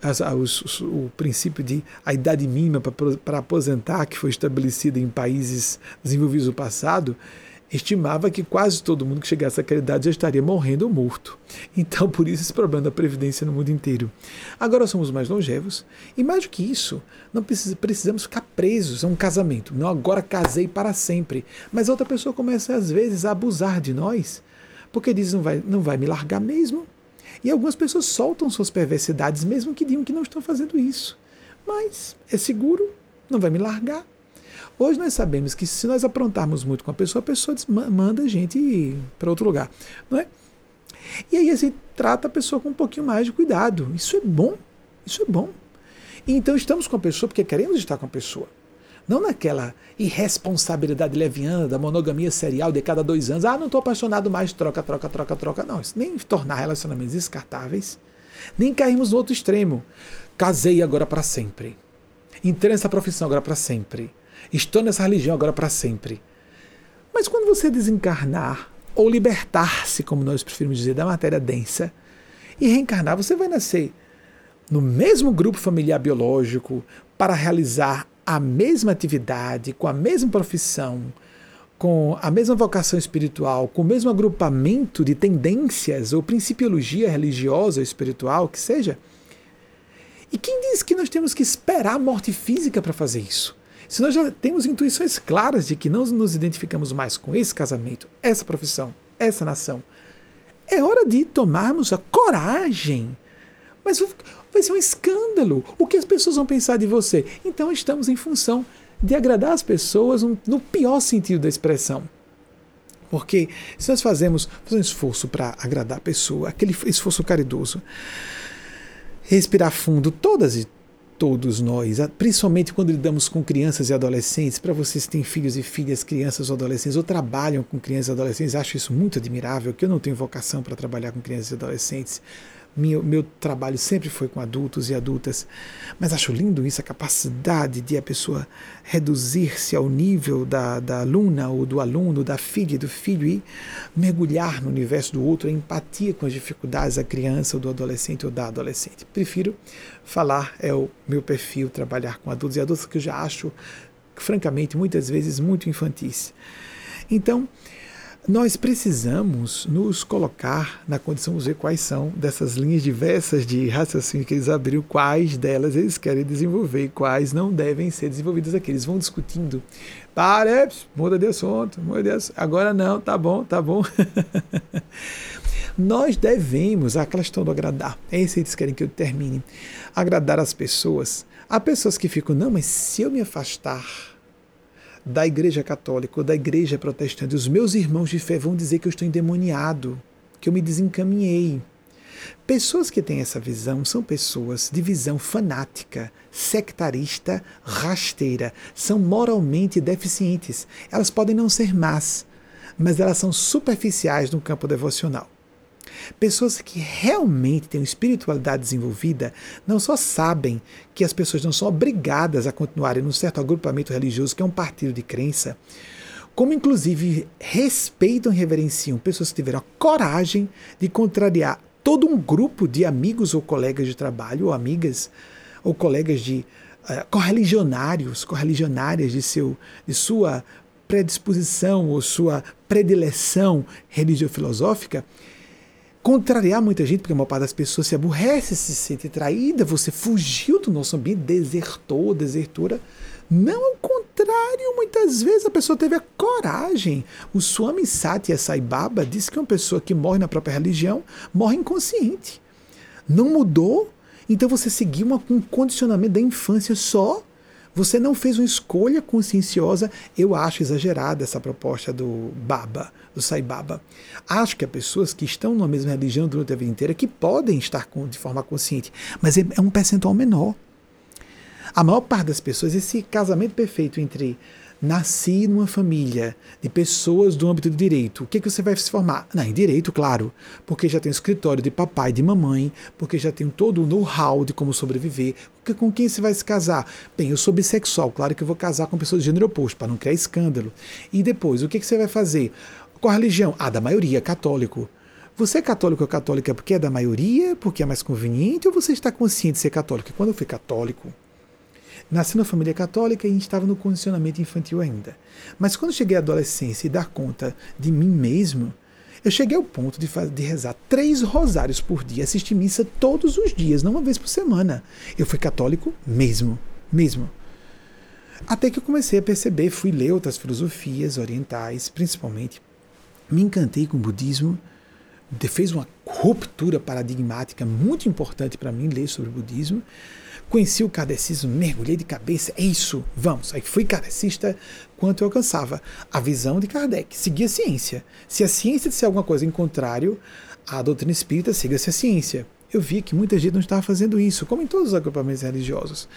as, os, o princípio de a idade mínima para aposentar, que foi estabelecida em países desenvolvidos no passado, estimava que quase todo mundo que chegasse àquela idade já estaria morrendo ou morto. Então, por isso, esse problema da previdência no mundo inteiro. Agora somos mais longevos e, mais do que isso, não precisamos ficar presos a um casamento. Não, agora casei para sempre. Mas outra pessoa começa, às vezes, a abusar de nós, porque diz não vai, não vai me largar mesmo. E algumas pessoas soltam suas perversidades, mesmo que digam que não estão fazendo isso. Mas é seguro, não vai me largar. Hoje nós sabemos que se nós aprontarmos muito com a pessoa, a pessoa manda a gente para outro lugar, não é? E aí assim, trata a pessoa com um pouquinho mais de cuidado. Isso é bom, isso é bom. Então estamos com a pessoa porque queremos estar com a pessoa. Não naquela irresponsabilidade leviana da monogamia serial de cada dois anos. Ah, não estou apaixonado mais, troca, troca, troca, troca. Não, isso nem tornar relacionamentos descartáveis, nem cairmos no outro extremo. Casei agora para sempre. Entrei nessa profissão agora para sempre. Estou nessa religião agora para sempre. Mas quando você desencarnar, ou libertar-se, como nós preferimos dizer, da matéria densa, e reencarnar, você vai nascer no mesmo grupo familiar biológico para realizar a mesma atividade, com a mesma profissão, com a mesma vocação espiritual, com o mesmo agrupamento de tendências ou principiologia religiosa ou espiritual, que seja. E quem diz que nós temos que esperar a morte física para fazer isso? Se nós já temos intuições claras de que não nos identificamos mais com esse casamento, essa profissão, essa nação, é hora de tomarmos a coragem. Mas vai ser um escândalo. O que as pessoas vão pensar de você? Então estamos em função de agradar as pessoas no pior sentido da expressão. Porque se nós fazemos, fazemos um esforço para agradar a pessoa, aquele esforço caridoso, respirar fundo todas e todos nós, principalmente quando lidamos com crianças e adolescentes, para vocês que têm filhos e filhas, crianças ou adolescentes, ou trabalham com crianças e adolescentes, acho isso muito admirável, que eu não tenho vocação para trabalhar com crianças e adolescentes, meu, meu trabalho sempre foi com adultos e adultas, mas acho lindo isso, a capacidade de a pessoa reduzir-se ao nível da, da aluna ou do aluno, da filha e do filho e mergulhar no universo do outro, a empatia com as dificuldades da criança ou do adolescente ou da adolescente. Prefiro falar, é o meu perfil, trabalhar com adultos e adultas, que eu já acho, francamente, muitas vezes muito infantis. Então, nós precisamos nos colocar na condição de ver quais são dessas linhas diversas de raciocínio que eles abriram, quais delas eles querem desenvolver e quais não devem ser desenvolvidas aqui. Eles vão discutindo. Para, muda de assunto, muda de assunto. Agora não, tá bom, tá bom. <laughs> nós devemos, aquela história do agradar, é isso que eles querem que eu termine. Agradar as pessoas. Há pessoas que ficam, não, mas se eu me afastar da Igreja Católica ou da Igreja Protestante, os meus irmãos de fé vão dizer que eu estou endemoniado, que eu me desencaminhei. Pessoas que têm essa visão são pessoas de visão fanática, sectarista, rasteira, são moralmente deficientes. Elas podem não ser más, mas elas são superficiais no campo devocional. Pessoas que realmente têm uma espiritualidade desenvolvida não só sabem que as pessoas não são obrigadas a continuarem num certo agrupamento religioso, que é um partido de crença, como inclusive respeitam e reverenciam pessoas que tiveram a coragem de contrariar todo um grupo de amigos ou colegas de trabalho, ou amigas, ou colegas de uh, correligionários, correligionárias de, seu, de sua predisposição ou sua predileção religio-filosófica, contrariar muita gente, porque a maior parte das pessoas se aborrece, se sente traída, você fugiu do nosso ambiente, desertou, desertura. Não, ao contrário, muitas vezes a pessoa teve a coragem. O Swami Satya Sai Baba disse que uma pessoa que morre na própria religião morre inconsciente. Não mudou, então você seguiu uma, um condicionamento da infância só você não fez uma escolha conscienciosa. Eu acho exagerada essa proposta do Baba, do Sai Baba. Acho que há pessoas que estão na mesma religião durante a vida inteira que podem estar com, de forma consciente, mas é, é um percentual menor. A maior parte das pessoas, esse casamento perfeito entre nasci numa família de pessoas do âmbito do direito. O que, é que você vai se formar? Não, em direito, claro, porque já tem o escritório de papai e de mamãe, porque já tem todo o know-how de como sobreviver. Porque com quem você vai se casar? Bem, eu sou bissexual, claro que eu vou casar com pessoas de gênero oposto, para não criar escândalo. E depois, o que, é que você vai fazer? Qual a religião? Ah, da maioria, católico. Você é católico ou católica porque é da maioria, porque é mais conveniente, ou você está consciente de ser católico? Quando eu fui católico, Nasci numa família católica e estava no condicionamento infantil ainda. Mas quando cheguei à adolescência e dar conta de mim mesmo, eu cheguei ao ponto de, fazer, de rezar três rosários por dia, assistir missa todos os dias, não uma vez por semana. Eu fui católico mesmo, mesmo. Até que eu comecei a perceber, fui ler outras filosofias orientais, principalmente. Me encantei com o budismo, fez uma ruptura paradigmática muito importante para mim ler sobre o budismo. Conheci o kardecismo, mergulhei de cabeça, é isso, vamos. Aí fui kardecista quanto eu alcançava. A visão de Kardec, seguia a ciência. Se a ciência disser alguma coisa em contrário à doutrina espírita, siga-se a ciência. Eu vi que muita gente não estava fazendo isso, como em todos os agrupamentos religiosos.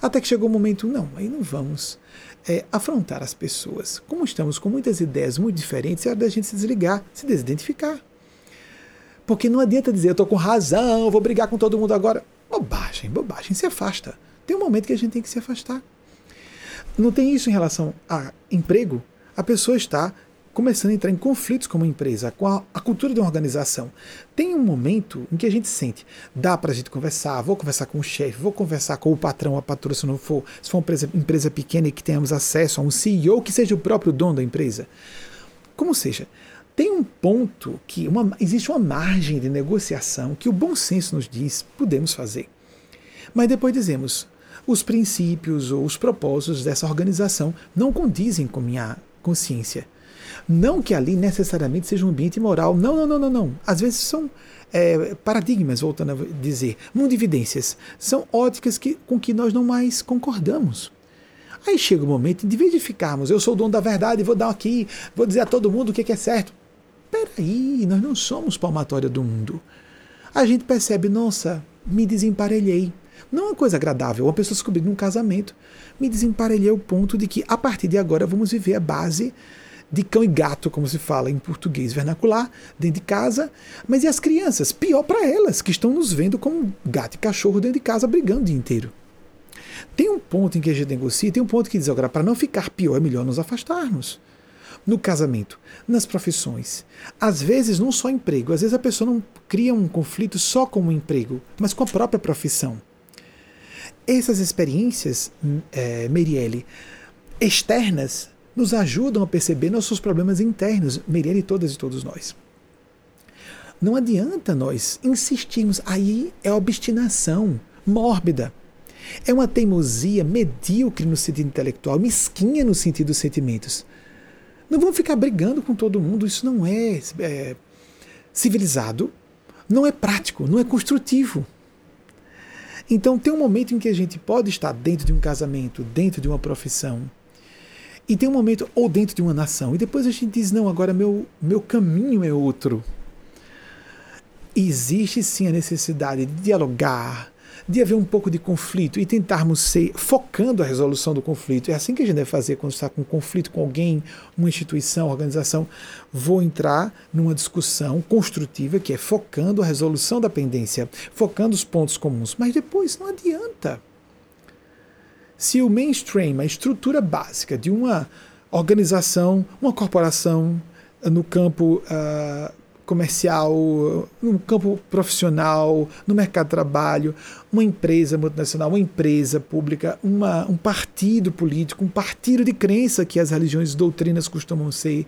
Até que chegou o um momento, não, aí não vamos é, afrontar as pessoas. Como estamos com muitas ideias muito diferentes, é hora da gente se desligar, se desidentificar. Porque não adianta dizer, eu estou com razão, vou brigar com todo mundo agora. Bobagem, bobagem, se afasta. Tem um momento que a gente tem que se afastar. Não tem isso em relação a emprego? A pessoa está começando a entrar em conflitos com uma empresa, com a, a, cultura de uma organização. Tem um momento em que a gente sente, dá para a gente conversar, vou conversar com o chefe, vou conversar com o patrão, a patroa, se não for, se for uma empresa, empresa pequena e que tenhamos acesso a um CEO que seja o próprio dono da empresa. Como seja, tem um ponto que uma, existe uma margem de negociação que o bom senso nos diz podemos fazer. Mas depois dizemos, os princípios ou os propósitos dessa organização não condizem com minha consciência. Não que ali necessariamente seja um ambiente moral. Não, não, não, não, não. Às vezes são é, paradigmas, voltando a dizer, mundividências. São óticas que, com que nós não mais concordamos. Aí chega o momento, de vez de ficarmos, eu sou o dono da verdade, vou dar aqui, vou dizer a todo mundo o que é certo peraí, nós não somos palmatória do mundo. A gente percebe, nossa, me desemparelhei. Não é uma coisa agradável, uma pessoa descobrir num casamento. Me desemparelhei ao ponto de que, a partir de agora, vamos viver a base de cão e gato, como se fala em português vernacular, dentro de casa. Mas e as crianças? Pior para elas, que estão nos vendo como gato e cachorro dentro de casa brigando o dia inteiro. Tem um ponto em que a gente negocia, tem um ponto que diz agora, para não ficar pior, é melhor nos afastarmos no casamento, nas profissões. Às vezes, não só emprego, às vezes a pessoa não cria um conflito só com o emprego, mas com a própria profissão. Essas experiências, é, Merielle, externas, nos ajudam a perceber nossos problemas internos, Miriam e todas e todos nós. Não adianta nós insistirmos, aí é obstinação mórbida. É uma teimosia medíocre no sentido intelectual, mesquinha no sentido dos sentimentos. Não vamos ficar brigando com todo mundo, isso não é, é civilizado, não é prático, não é construtivo. Então tem um momento em que a gente pode estar dentro de um casamento, dentro de uma profissão, e tem um momento ou dentro de uma nação, e depois a gente diz não, agora meu meu caminho é outro. Existe sim a necessidade de dialogar, de haver um pouco de conflito e tentarmos ser focando a resolução do conflito. É assim que a gente deve fazer quando está com um conflito com alguém, uma instituição, uma organização. Vou entrar numa discussão construtiva que é focando a resolução da pendência, focando os pontos comuns. Mas depois não adianta. Se o mainstream, a estrutura básica de uma organização, uma corporação no campo uh, comercial, no campo profissional, no mercado de trabalho, uma empresa multinacional, uma empresa pública, uma, um partido político, um partido de crença que as religiões doutrinas costumam ser.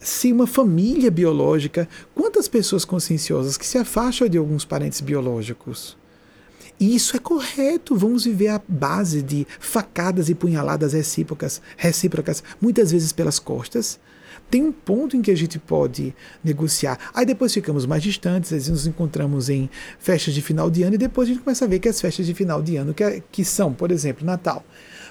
Se uma família biológica, quantas pessoas conscienciosas que se afastam de alguns parentes biológicos? E isso é correto. Vamos viver a base de facadas e punhaladas recíprocas, recíprocas muitas vezes pelas costas, tem um ponto em que a gente pode negociar. Aí depois ficamos mais distantes, vezes nos encontramos em festas de final de ano e depois a gente começa a ver que as festas de final de ano, que, é, que são, por exemplo, Natal,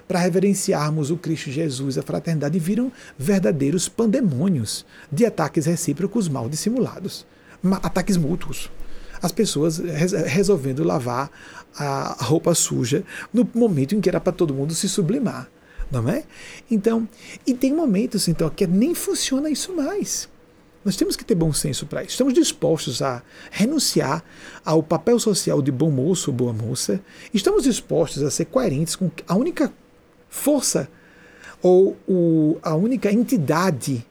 para reverenciarmos o Cristo Jesus, a fraternidade, viram verdadeiros pandemônios de ataques recíprocos mal dissimulados, ataques mútuos. As pessoas resolvendo lavar a roupa suja no momento em que era para todo mundo se sublimar não é? Então, e tem momentos então que nem funciona isso mais. Nós temos que ter bom senso para isso. Estamos dispostos a renunciar ao papel social de bom moço ou boa moça. Estamos dispostos a ser coerentes com a única força ou o, a única entidade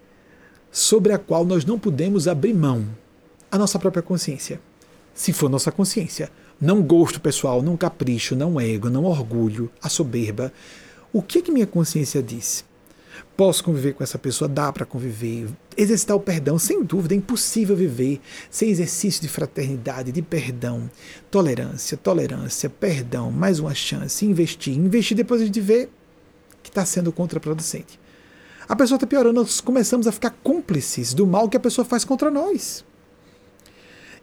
sobre a qual nós não podemos abrir mão a nossa própria consciência. Se for nossa consciência. Não gosto pessoal, não capricho, não ego, não orgulho, a soberba, o que, que minha consciência disse? Posso conviver com essa pessoa? Dá para conviver. Exercitar o perdão, sem dúvida, é impossível viver sem exercício de fraternidade, de perdão, tolerância, tolerância, perdão, mais uma chance, investir. Investir depois a gente vê que está sendo contraproducente. A pessoa está piorando, nós começamos a ficar cúmplices do mal que a pessoa faz contra nós.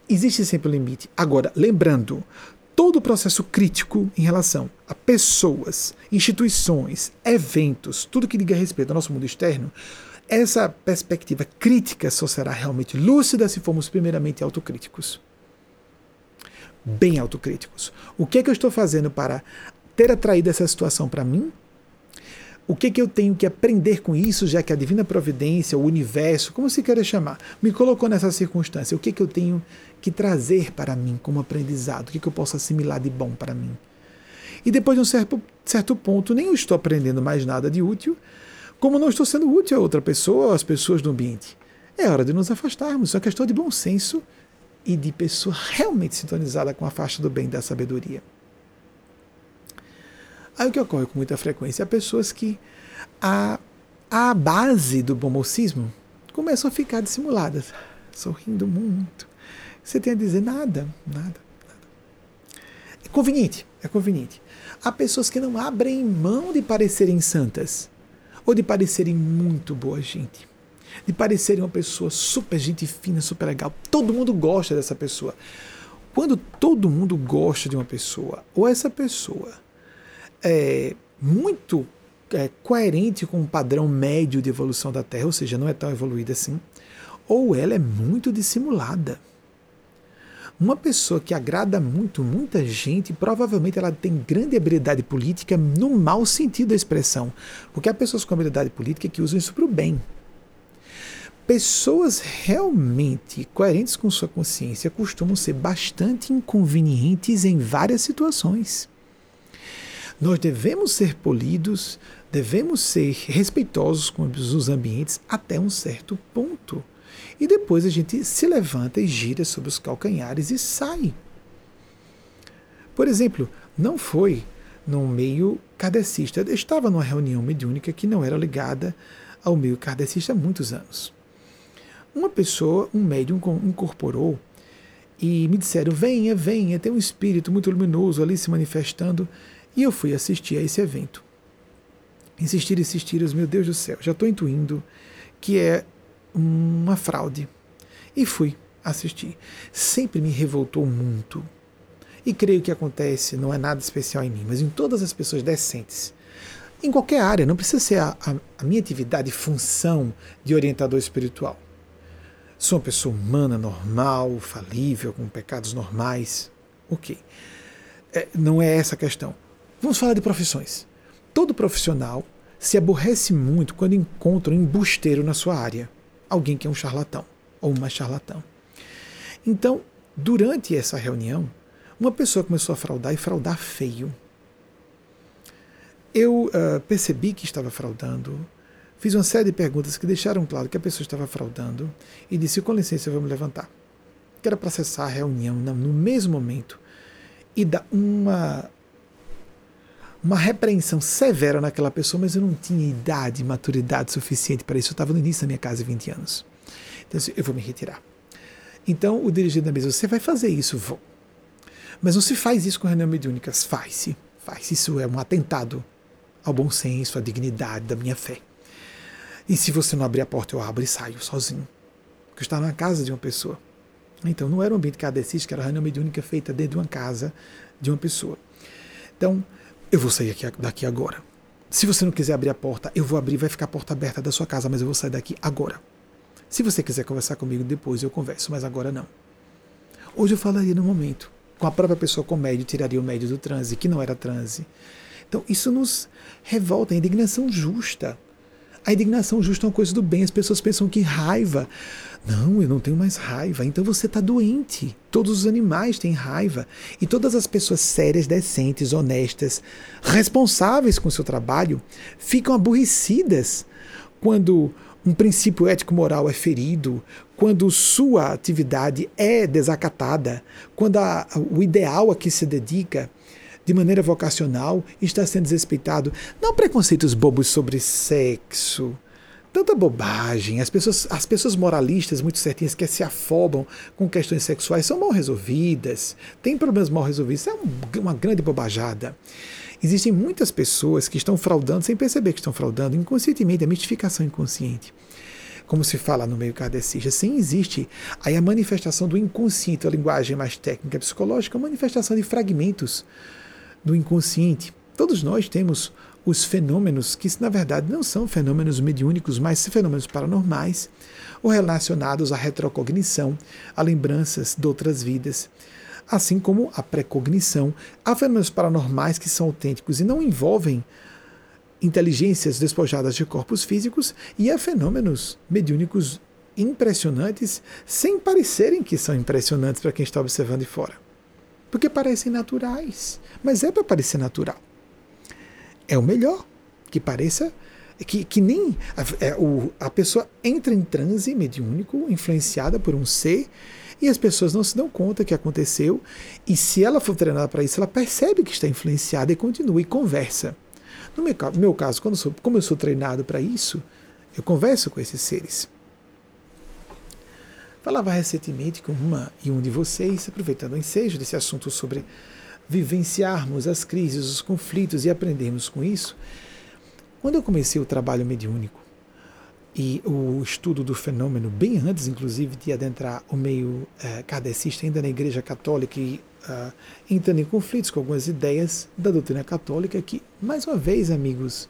Existe sempre um limite. Agora, lembrando, todo o processo crítico em relação a pessoas, instituições, eventos, tudo que diga respeito ao nosso mundo externo, essa perspectiva crítica só será realmente lúcida se formos primeiramente autocríticos. Bem autocríticos. O que é que eu estou fazendo para ter atraído essa situação para mim? O que, que eu tenho que aprender com isso, já que a divina providência, o universo, como se queira chamar, me colocou nessa circunstância? O que, que eu tenho que trazer para mim como aprendizado? O que, que eu posso assimilar de bom para mim? E depois de um certo, certo ponto, nem eu estou aprendendo mais nada de útil, como não estou sendo útil a outra pessoa às pessoas do ambiente. É hora de nos afastarmos. É uma questão de bom senso e de pessoa realmente sintonizada com a faixa do bem da sabedoria. Aí o que ocorre com muita frequência? Há pessoas que a, a base do bom mocismo começam a ficar dissimuladas, sorrindo muito. Você tem a dizer nada, nada, nada. É conveniente, é conveniente. Há pessoas que não abrem mão de parecerem santas ou de parecerem muito boa gente, de parecerem uma pessoa super gente fina, super legal. Todo mundo gosta dessa pessoa. Quando todo mundo gosta de uma pessoa, ou essa pessoa é, muito é, coerente com o padrão médio de evolução da Terra, ou seja, não é tão evoluída assim, ou ela é muito dissimulada. Uma pessoa que agrada muito muita gente, provavelmente ela tem grande habilidade política no mau sentido da expressão, porque há pessoas com habilidade política que usam isso para o bem. Pessoas realmente coerentes com sua consciência costumam ser bastante inconvenientes em várias situações. Nós devemos ser polidos, devemos ser respeitosos com os ambientes até um certo ponto. E depois a gente se levanta e gira sobre os calcanhares e sai. Por exemplo, não foi num meio kardecista. Eu estava numa reunião mediúnica que não era ligada ao meio kardecista há muitos anos. Uma pessoa, um médium, incorporou e me disseram: venha, venha, tem um espírito muito luminoso ali se manifestando. E eu fui assistir a esse evento. Insistir, insistir, meu Deus do céu, já estou intuindo que é uma fraude. E fui assistir. Sempre me revoltou muito. E creio que acontece, não é nada especial em mim, mas em todas as pessoas decentes. Em qualquer área, não precisa ser a, a, a minha atividade, função de orientador espiritual. Sou uma pessoa humana, normal, falível, com pecados normais. Ok. É, não é essa a questão. Vamos falar de profissões. Todo profissional se aborrece muito quando encontra um embusteiro na sua área. Alguém que é um charlatão ou uma charlatão. Então, durante essa reunião, uma pessoa começou a fraudar e fraudar feio. Eu uh, percebi que estava fraudando, fiz uma série de perguntas que deixaram claro que a pessoa estava fraudando e disse: com licença, eu vou me levantar. Quero processar a reunião no mesmo momento e dar uma uma repreensão severa naquela pessoa, mas eu não tinha idade, maturidade suficiente para isso. Eu estava no início da minha casa de 20 anos. Então, eu vou me retirar. Então, o dirigente da mesa, você vai fazer isso? Vou. Mas não se faz isso com reunião mediúnica. Faz-se. Faz. Isso é um atentado ao bom senso, à dignidade da minha fé. E se você não abrir a porta, eu abro e saio sozinho. Porque eu estava na casa de uma pessoa. Então, não era um ambiente cadecista, era reunião mediúnica feita dentro de uma casa de uma pessoa. Então, eu vou sair aqui, daqui agora. Se você não quiser abrir a porta, eu vou abrir, vai ficar a porta aberta da sua casa, mas eu vou sair daqui agora. Se você quiser conversar comigo depois, eu converso, mas agora não. Hoje eu falaria no momento. Com a própria pessoa com médio, tiraria o médio do transe, que não era transe. Então, isso nos revolta, a indignação justa. A indignação justa é uma coisa do bem. As pessoas pensam que raiva. Não, eu não tenho mais raiva. Então você está doente. Todos os animais têm raiva. E todas as pessoas sérias, decentes, honestas, responsáveis com seu trabalho, ficam aborrecidas quando um princípio ético-moral é ferido, quando sua atividade é desacatada, quando a, o ideal a que se dedica de maneira vocacional está sendo desrespeitado. Não preconceitos bobos sobre sexo, tanta bobagem. As pessoas, as pessoas moralistas muito certinhas que se afobam com questões sexuais são mal resolvidas, têm problemas mal resolvidos. Isso é uma grande bobajada. Existem muitas pessoas que estão fraudando sem perceber que estão fraudando inconscientemente, a mistificação inconsciente como se fala no meio kardecista, sim existe aí a manifestação do inconsciente, a linguagem mais técnica psicológica, a manifestação de fragmentos do inconsciente. Todos nós temos os fenômenos que, na verdade, não são fenômenos mediúnicos, mas fenômenos paranormais, ou relacionados à retrocognição, a lembranças de outras vidas, assim como a precognição. Há fenômenos paranormais que são autênticos e não envolvem inteligências despojadas de corpos físicos, e há fenômenos mediúnicos impressionantes sem parecerem que são impressionantes para quem está observando de fora porque parecem naturais. Mas é para parecer natural. É o melhor, que pareça. Que, que nem a, é, o, a pessoa entra em transe mediúnico, influenciada por um ser, e as pessoas não se dão conta que aconteceu, e se ela for treinada para isso, ela percebe que está influenciada e continua e conversa. No meu, meu caso, quando sou, como eu sou treinado para isso, eu converso com esses seres. Falava recentemente com uma e um de vocês, aproveitando o ensejo desse assunto sobre vivenciarmos as crises, os conflitos e aprendermos com isso. Quando eu comecei o trabalho mediúnico e o estudo do fenômeno, bem antes, inclusive, de adentrar o meio eh, ainda na Igreja Católica e uh, entrando em conflitos com algumas ideias da doutrina católica, que, mais uma vez, amigos,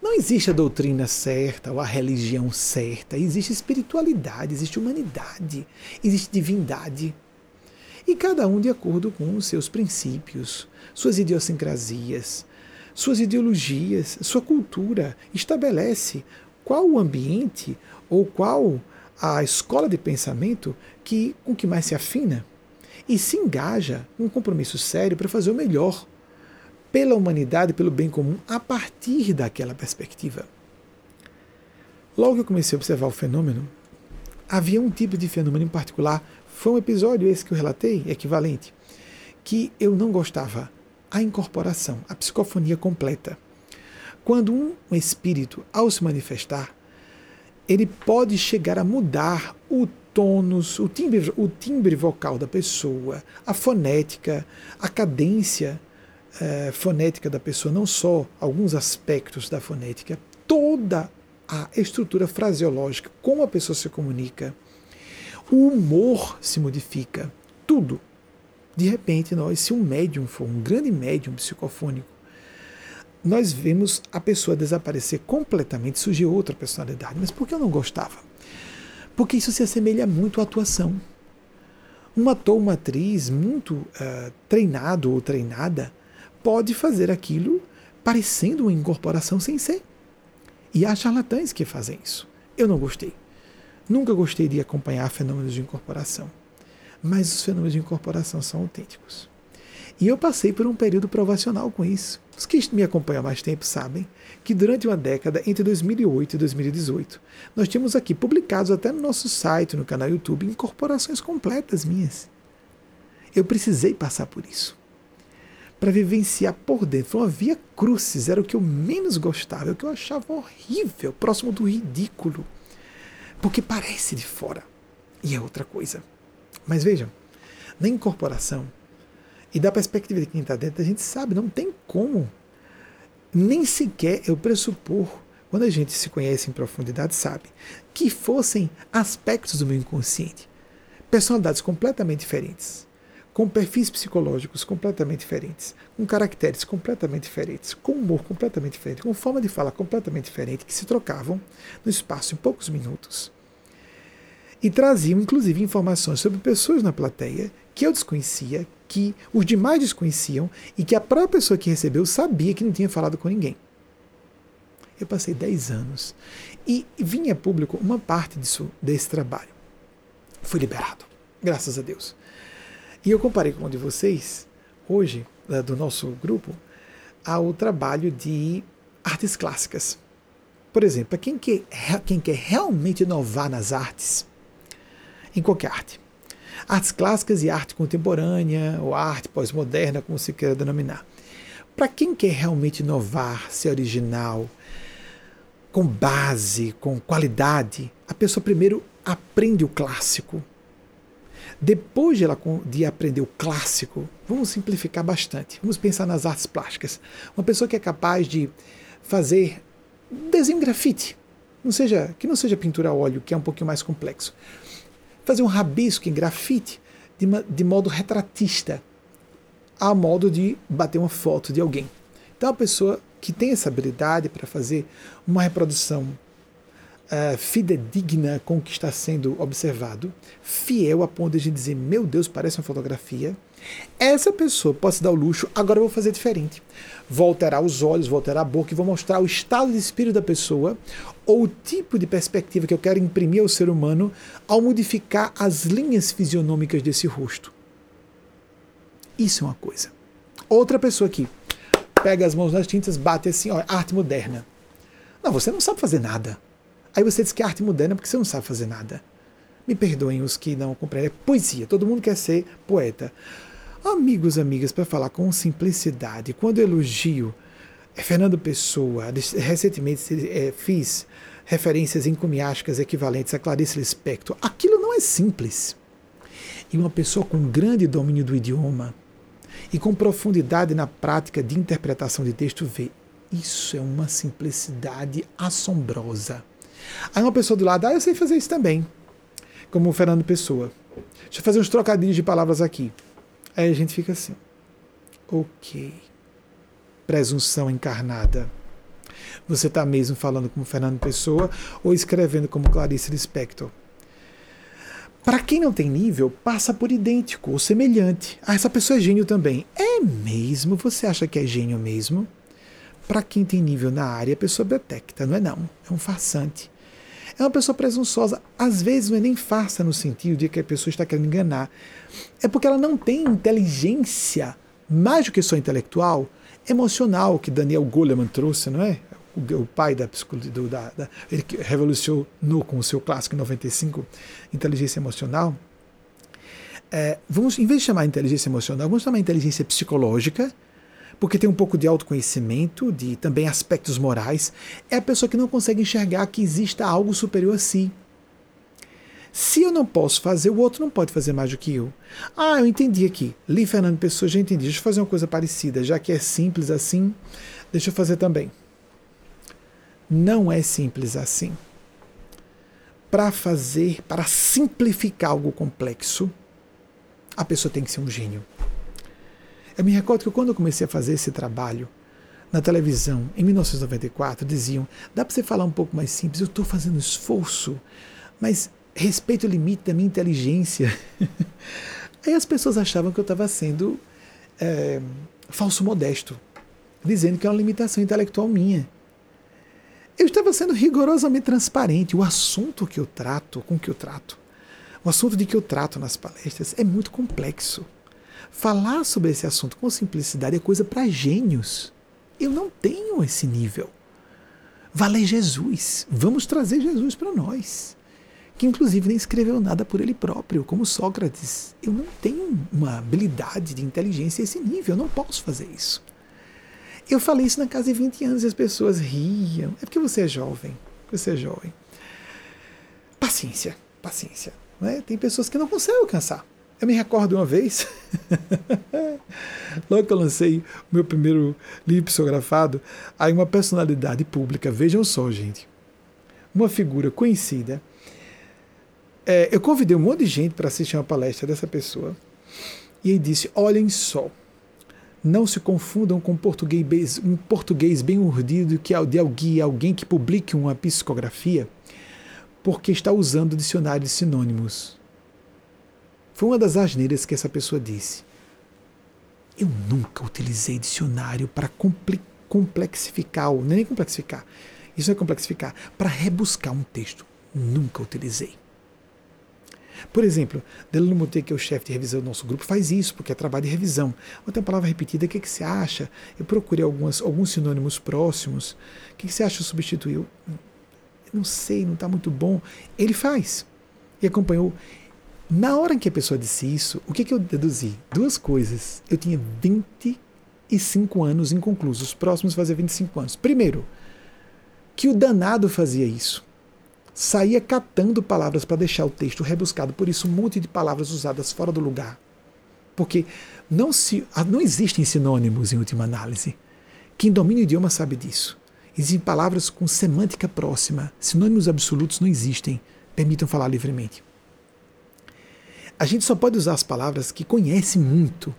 não existe a doutrina certa ou a religião certa, existe espiritualidade, existe humanidade, existe divindade. E cada um de acordo com os seus princípios, suas idiosincrasias, suas ideologias, sua cultura, estabelece qual o ambiente ou qual a escola de pensamento que com que mais se afina e se engaja um compromisso sério para fazer o melhor pela humanidade, pelo bem comum, a partir daquela perspectiva. Logo que eu comecei a observar o fenômeno, havia um tipo de fenômeno em particular, foi um episódio esse que eu relatei, equivalente, que eu não gostava, a incorporação, a psicofonia completa. quando um espírito, ao se manifestar, ele pode chegar a mudar o tônus, o timbre, o timbre vocal da pessoa, a fonética, a cadência eh, fonética da pessoa, não só alguns aspectos da fonética, toda a estrutura fraseológica, como a pessoa se comunica, o humor se modifica, tudo. De repente, nós, se um médium for um grande médium psicofônico, nós vemos a pessoa desaparecer completamente, surgir outra personalidade. Mas por que eu não gostava? Porque isso se assemelha muito à atuação. Um ator, uma atriz muito uh, treinado ou treinada pode fazer aquilo parecendo uma incorporação sem ser. E há charlatães que fazem isso. Eu não gostei. Nunca gostei de acompanhar fenômenos de incorporação. Mas os fenômenos de incorporação são autênticos. E eu passei por um período provacional com isso. Os que me acompanham há mais tempo sabem que durante uma década, entre 2008 e 2018, nós tínhamos aqui publicados até no nosso site, no canal YouTube, incorporações completas minhas. Eu precisei passar por isso. Para vivenciar por dentro. Foi uma via crucis, era o que eu menos gostava, o que eu achava horrível, próximo do ridículo. Porque parece de fora. E é outra coisa. Mas vejam, na incorporação, e da perspectiva de quem está dentro, a gente sabe, não tem como. Nem sequer eu pressupor, quando a gente se conhece em profundidade, sabe, que fossem aspectos do meu inconsciente. Personalidades completamente diferentes, com perfis psicológicos completamente diferentes, com caracteres completamente diferentes, com humor completamente diferente, com forma de falar completamente diferente, que se trocavam no espaço em poucos minutos. E traziam, inclusive, informações sobre pessoas na plateia que eu desconhecia, que os demais desconheciam e que a própria pessoa que recebeu sabia que não tinha falado com ninguém. Eu passei 10 anos e vinha público uma parte disso, desse trabalho. Fui liberado, graças a Deus. E eu comparei com um de vocês, hoje, do nosso grupo, ao trabalho de artes clássicas. Por exemplo, para quem quer, quem quer realmente inovar nas artes, em qualquer arte, artes clássicas e arte contemporânea, ou arte pós-moderna, como se queira denominar. Para quem quer realmente inovar, ser original, com base, com qualidade, a pessoa primeiro aprende o clássico. Depois de, ela, de aprender o clássico, vamos simplificar bastante. Vamos pensar nas artes plásticas. Uma pessoa que é capaz de fazer desenho grafite, não seja, que não seja pintura a óleo, que é um pouquinho mais complexo fazer um rabisco em grafite de, de modo retratista, a modo de bater uma foto de alguém. Então, a pessoa que tem essa habilidade para fazer uma reprodução uh, fidedigna com o que está sendo observado, fiel a ponto de dizer, meu Deus, parece uma fotografia, essa pessoa pode se dar o luxo, agora eu vou fazer diferente. Vou alterar os olhos, vou alterar a boca e vou mostrar o estado de espírito da pessoa ou o tipo de perspectiva que eu quero imprimir ao ser humano ao modificar as linhas fisionômicas desse rosto. Isso é uma coisa. Outra pessoa aqui pega as mãos nas tintas, bate assim, ó, arte moderna. Não, você não sabe fazer nada. Aí você diz que é arte moderna porque você não sabe fazer nada. Me perdoem os que não compreendem. É poesia, todo mundo quer ser poeta. Amigos, amigas, para falar com simplicidade, quando elogio é, Fernando Pessoa, recentemente é, fiz referências encomiásticas equivalentes a Clarice Lispector, aquilo não é simples. E uma pessoa com grande domínio do idioma e com profundidade na prática de interpretação de texto vê, isso é uma simplicidade assombrosa. Aí uma pessoa do lado, ah, eu sei fazer isso também, como o Fernando Pessoa. Deixa eu fazer uns trocadilhos de palavras aqui. Aí a gente fica assim. Ok. Presunção encarnada. Você está mesmo falando como Fernando Pessoa ou escrevendo como Clarice Lispector? Para quem não tem nível, passa por idêntico ou semelhante. Ah, essa pessoa é gênio também. É mesmo? Você acha que é gênio mesmo? Para quem tem nível na área, a pessoa detecta, não é não. É um farsante. É uma pessoa presunçosa. Às vezes não é nem farsa no sentido de que a pessoa está querendo enganar. É porque ela não tem inteligência, mais do que só intelectual, emocional, que Daniel Goleman trouxe, não é? O, pai da psicologia, da, da, ele revolucionou com o seu clássico em 95, inteligência emocional. É, vamos, em vez de chamar inteligência emocional, vamos chamar inteligência psicológica, porque tem um pouco de autoconhecimento, de também aspectos morais, é a pessoa que não consegue enxergar que exista algo superior a si. Se eu não posso fazer, o outro não pode fazer mais do que eu. Ah, eu entendi aqui. Li Fernando Pessoa, já entendi. Deixa eu fazer uma coisa parecida. Já que é simples assim, deixa eu fazer também. Não é simples assim. Para fazer, para simplificar algo complexo, a pessoa tem que ser um gênio. Eu me recordo que quando eu comecei a fazer esse trabalho na televisão, em 1994, diziam: dá para você falar um pouco mais simples? Eu estou fazendo esforço, mas respeito o limite da minha inteligência. <laughs> Aí as pessoas achavam que eu estava sendo é, falso modesto, dizendo que é uma limitação intelectual minha. Eu estava sendo rigorosamente transparente. O assunto que eu trato, com que eu trato, o assunto de que eu trato nas palestras é muito complexo. Falar sobre esse assunto com simplicidade é coisa para gênios. Eu não tenho esse nível. Vale Jesus. Vamos trazer Jesus para nós. Que inclusive nem escreveu nada por ele próprio, como Sócrates. Eu não tenho uma habilidade de inteligência a esse nível, eu não posso fazer isso. Eu falei isso na casa de 20 anos e as pessoas riam. É porque você é jovem. Você é jovem. Paciência, paciência. Né? Tem pessoas que não conseguem alcançar. Eu me recordo uma vez, <laughs> logo que eu lancei o meu primeiro livro psicografado, aí uma personalidade pública, vejam só, gente, uma figura conhecida. É, eu convidei um monte de gente para assistir uma palestra dessa pessoa e ele disse: Olhem só, não se confundam com português, um português bem urdido que é de alguém, alguém que publique uma psicografia porque está usando dicionário de sinônimos. Foi uma das asneiras que essa pessoa disse. Eu nunca utilizei dicionário para complexificar, não é nem complexificar, isso é complexificar, para rebuscar um texto. Nunca utilizei. Por exemplo, Delano Mutê, que é o chefe de revisão do nosso grupo, faz isso, porque é trabalho de revisão. Outra palavra repetida, o que, que você acha? Eu procurei algumas, alguns sinônimos próximos. O que, que você acha substituir? Não sei, não está muito bom. Ele faz. E acompanhou. Na hora em que a pessoa disse isso, o que, que eu deduzi? Duas coisas. Eu tinha 25 anos inconclusos, próximos a fazer 25 anos. Primeiro, que o danado fazia isso saía catando palavras para deixar o texto rebuscado, por isso um monte de palavras usadas fora do lugar. Porque não, se, ah, não existem sinônimos em última análise. Quem domina o idioma sabe disso. Existem palavras com semântica próxima. Sinônimos absolutos não existem. Permitam falar livremente. A gente só pode usar as palavras que conhece muito.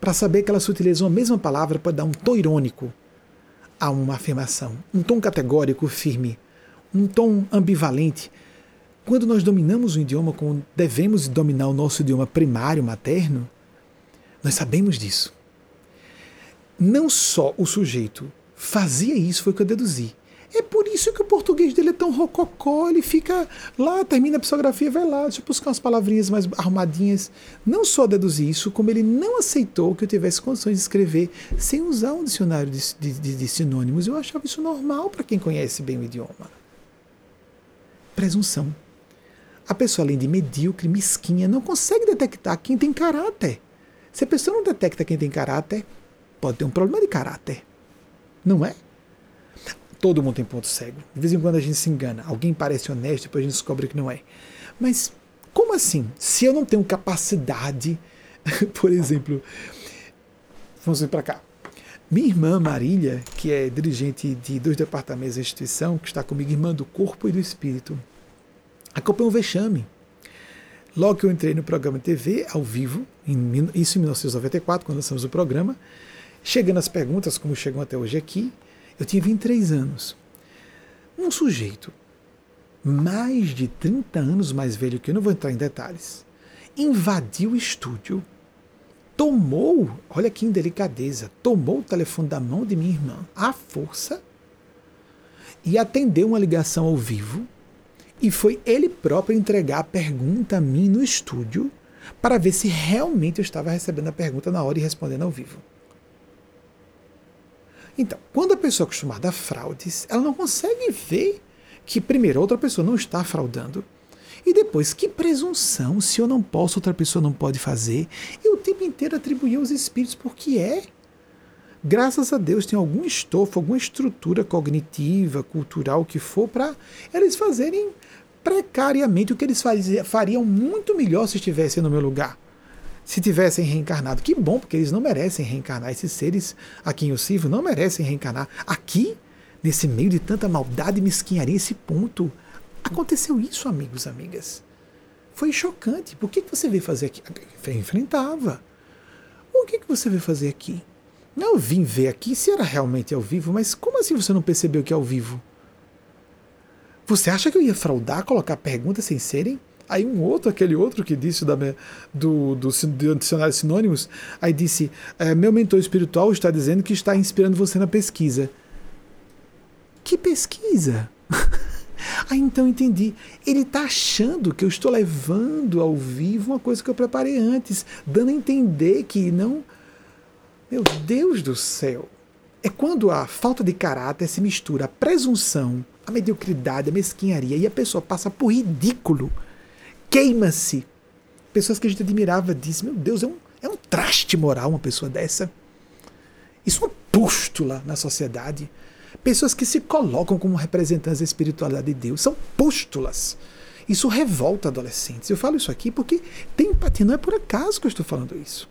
Para saber que elas utilizam a mesma palavra pode dar um tom irônico a uma afirmação, um tom categórico firme um tom ambivalente. Quando nós dominamos o idioma como devemos dominar o nosso idioma primário, materno, nós sabemos disso. Não só o sujeito fazia isso, foi o que eu deduzi. É por isso que o português dele é tão rococó, ele fica lá, termina a psicografia, vai lá, deixa eu buscar umas palavrinhas mais arrumadinhas. Não só deduzir isso, como ele não aceitou que eu tivesse condições de escrever sem usar um dicionário de, de, de sinônimos. Eu achava isso normal para quem conhece bem o idioma presunção. A pessoa, além de medíocre, mesquinha, não consegue detectar quem tem caráter. Se a pessoa não detecta quem tem caráter, pode ter um problema de caráter. Não é? Todo mundo tem ponto cego. De vez em quando a gente se engana. Alguém parece honesto, depois a gente descobre que não é. Mas como assim? Se eu não tenho capacidade, <laughs> por exemplo, vamos vir para cá. Minha irmã Marília, que é dirigente de dois departamentos da instituição, que está comigo, irmã do corpo e do espírito, acompanhou um vexame. Logo que eu entrei no programa de TV, ao vivo, em, isso em 1994, quando lançamos o programa, chegando as perguntas, como chegam até hoje aqui, eu tinha 23 anos. Um sujeito mais de 30 anos mais velho que eu, não vou entrar em detalhes, invadiu o estúdio tomou, olha que indelicadeza, tomou o telefone da mão de minha irmã à força e atendeu uma ligação ao vivo. E foi ele próprio entregar a pergunta a mim no estúdio para ver se realmente eu estava recebendo a pergunta na hora e respondendo ao vivo. Então, quando a pessoa é acostumada a fraudes, ela não consegue ver que, primeiro, outra pessoa não está fraudando e depois, que presunção, se eu não posso, outra pessoa não pode fazer. E o tempo inteiro atribuir aos espíritos porque é. graças a Deus, tem algum estofo, alguma estrutura cognitiva, cultural que for para eles fazerem precariamente o que eles fariam muito melhor se estivessem no meu lugar. Se tivessem reencarnado. Que bom, porque eles não merecem reencarnar. Esses seres a quem eu sirvo não merecem reencarnar. Aqui, nesse meio de tanta maldade e mesquinharia, esse ponto, aconteceu isso, amigos, amigas. Foi chocante. Por que, que você veio fazer aqui? Eu enfrentava. O que, que você veio fazer aqui? Eu vim ver aqui se era realmente ao vivo, mas como assim você não percebeu que é ao vivo? Você acha que eu ia fraudar, colocar perguntas sem serem? Aí um outro, aquele outro que disse da, do, do, do dicionário sinônimos, aí disse: é, Meu mentor espiritual está dizendo que está inspirando você na pesquisa. Que pesquisa? <laughs> aí então entendi. Ele está achando que eu estou levando ao vivo uma coisa que eu preparei antes, dando a entender que não meu Deus do céu! É quando a falta de caráter se mistura a presunção, a mediocridade, a mesquinharia e a pessoa passa por ridículo, queima-se. Pessoas que a gente admirava dizem: Meu Deus, é um, é um traste moral uma pessoa dessa. Isso é uma pústula na sociedade. Pessoas que se colocam como representantes da espiritualidade de Deus são pústulas. Isso revolta adolescentes. Eu falo isso aqui porque tem empatia, não é por acaso que eu estou falando isso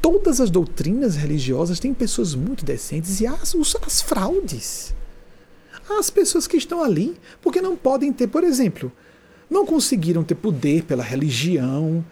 todas as doutrinas religiosas têm pessoas muito decentes e as, as fraudes. As pessoas que estão ali, porque não podem ter, por exemplo, não conseguiram ter poder pela religião,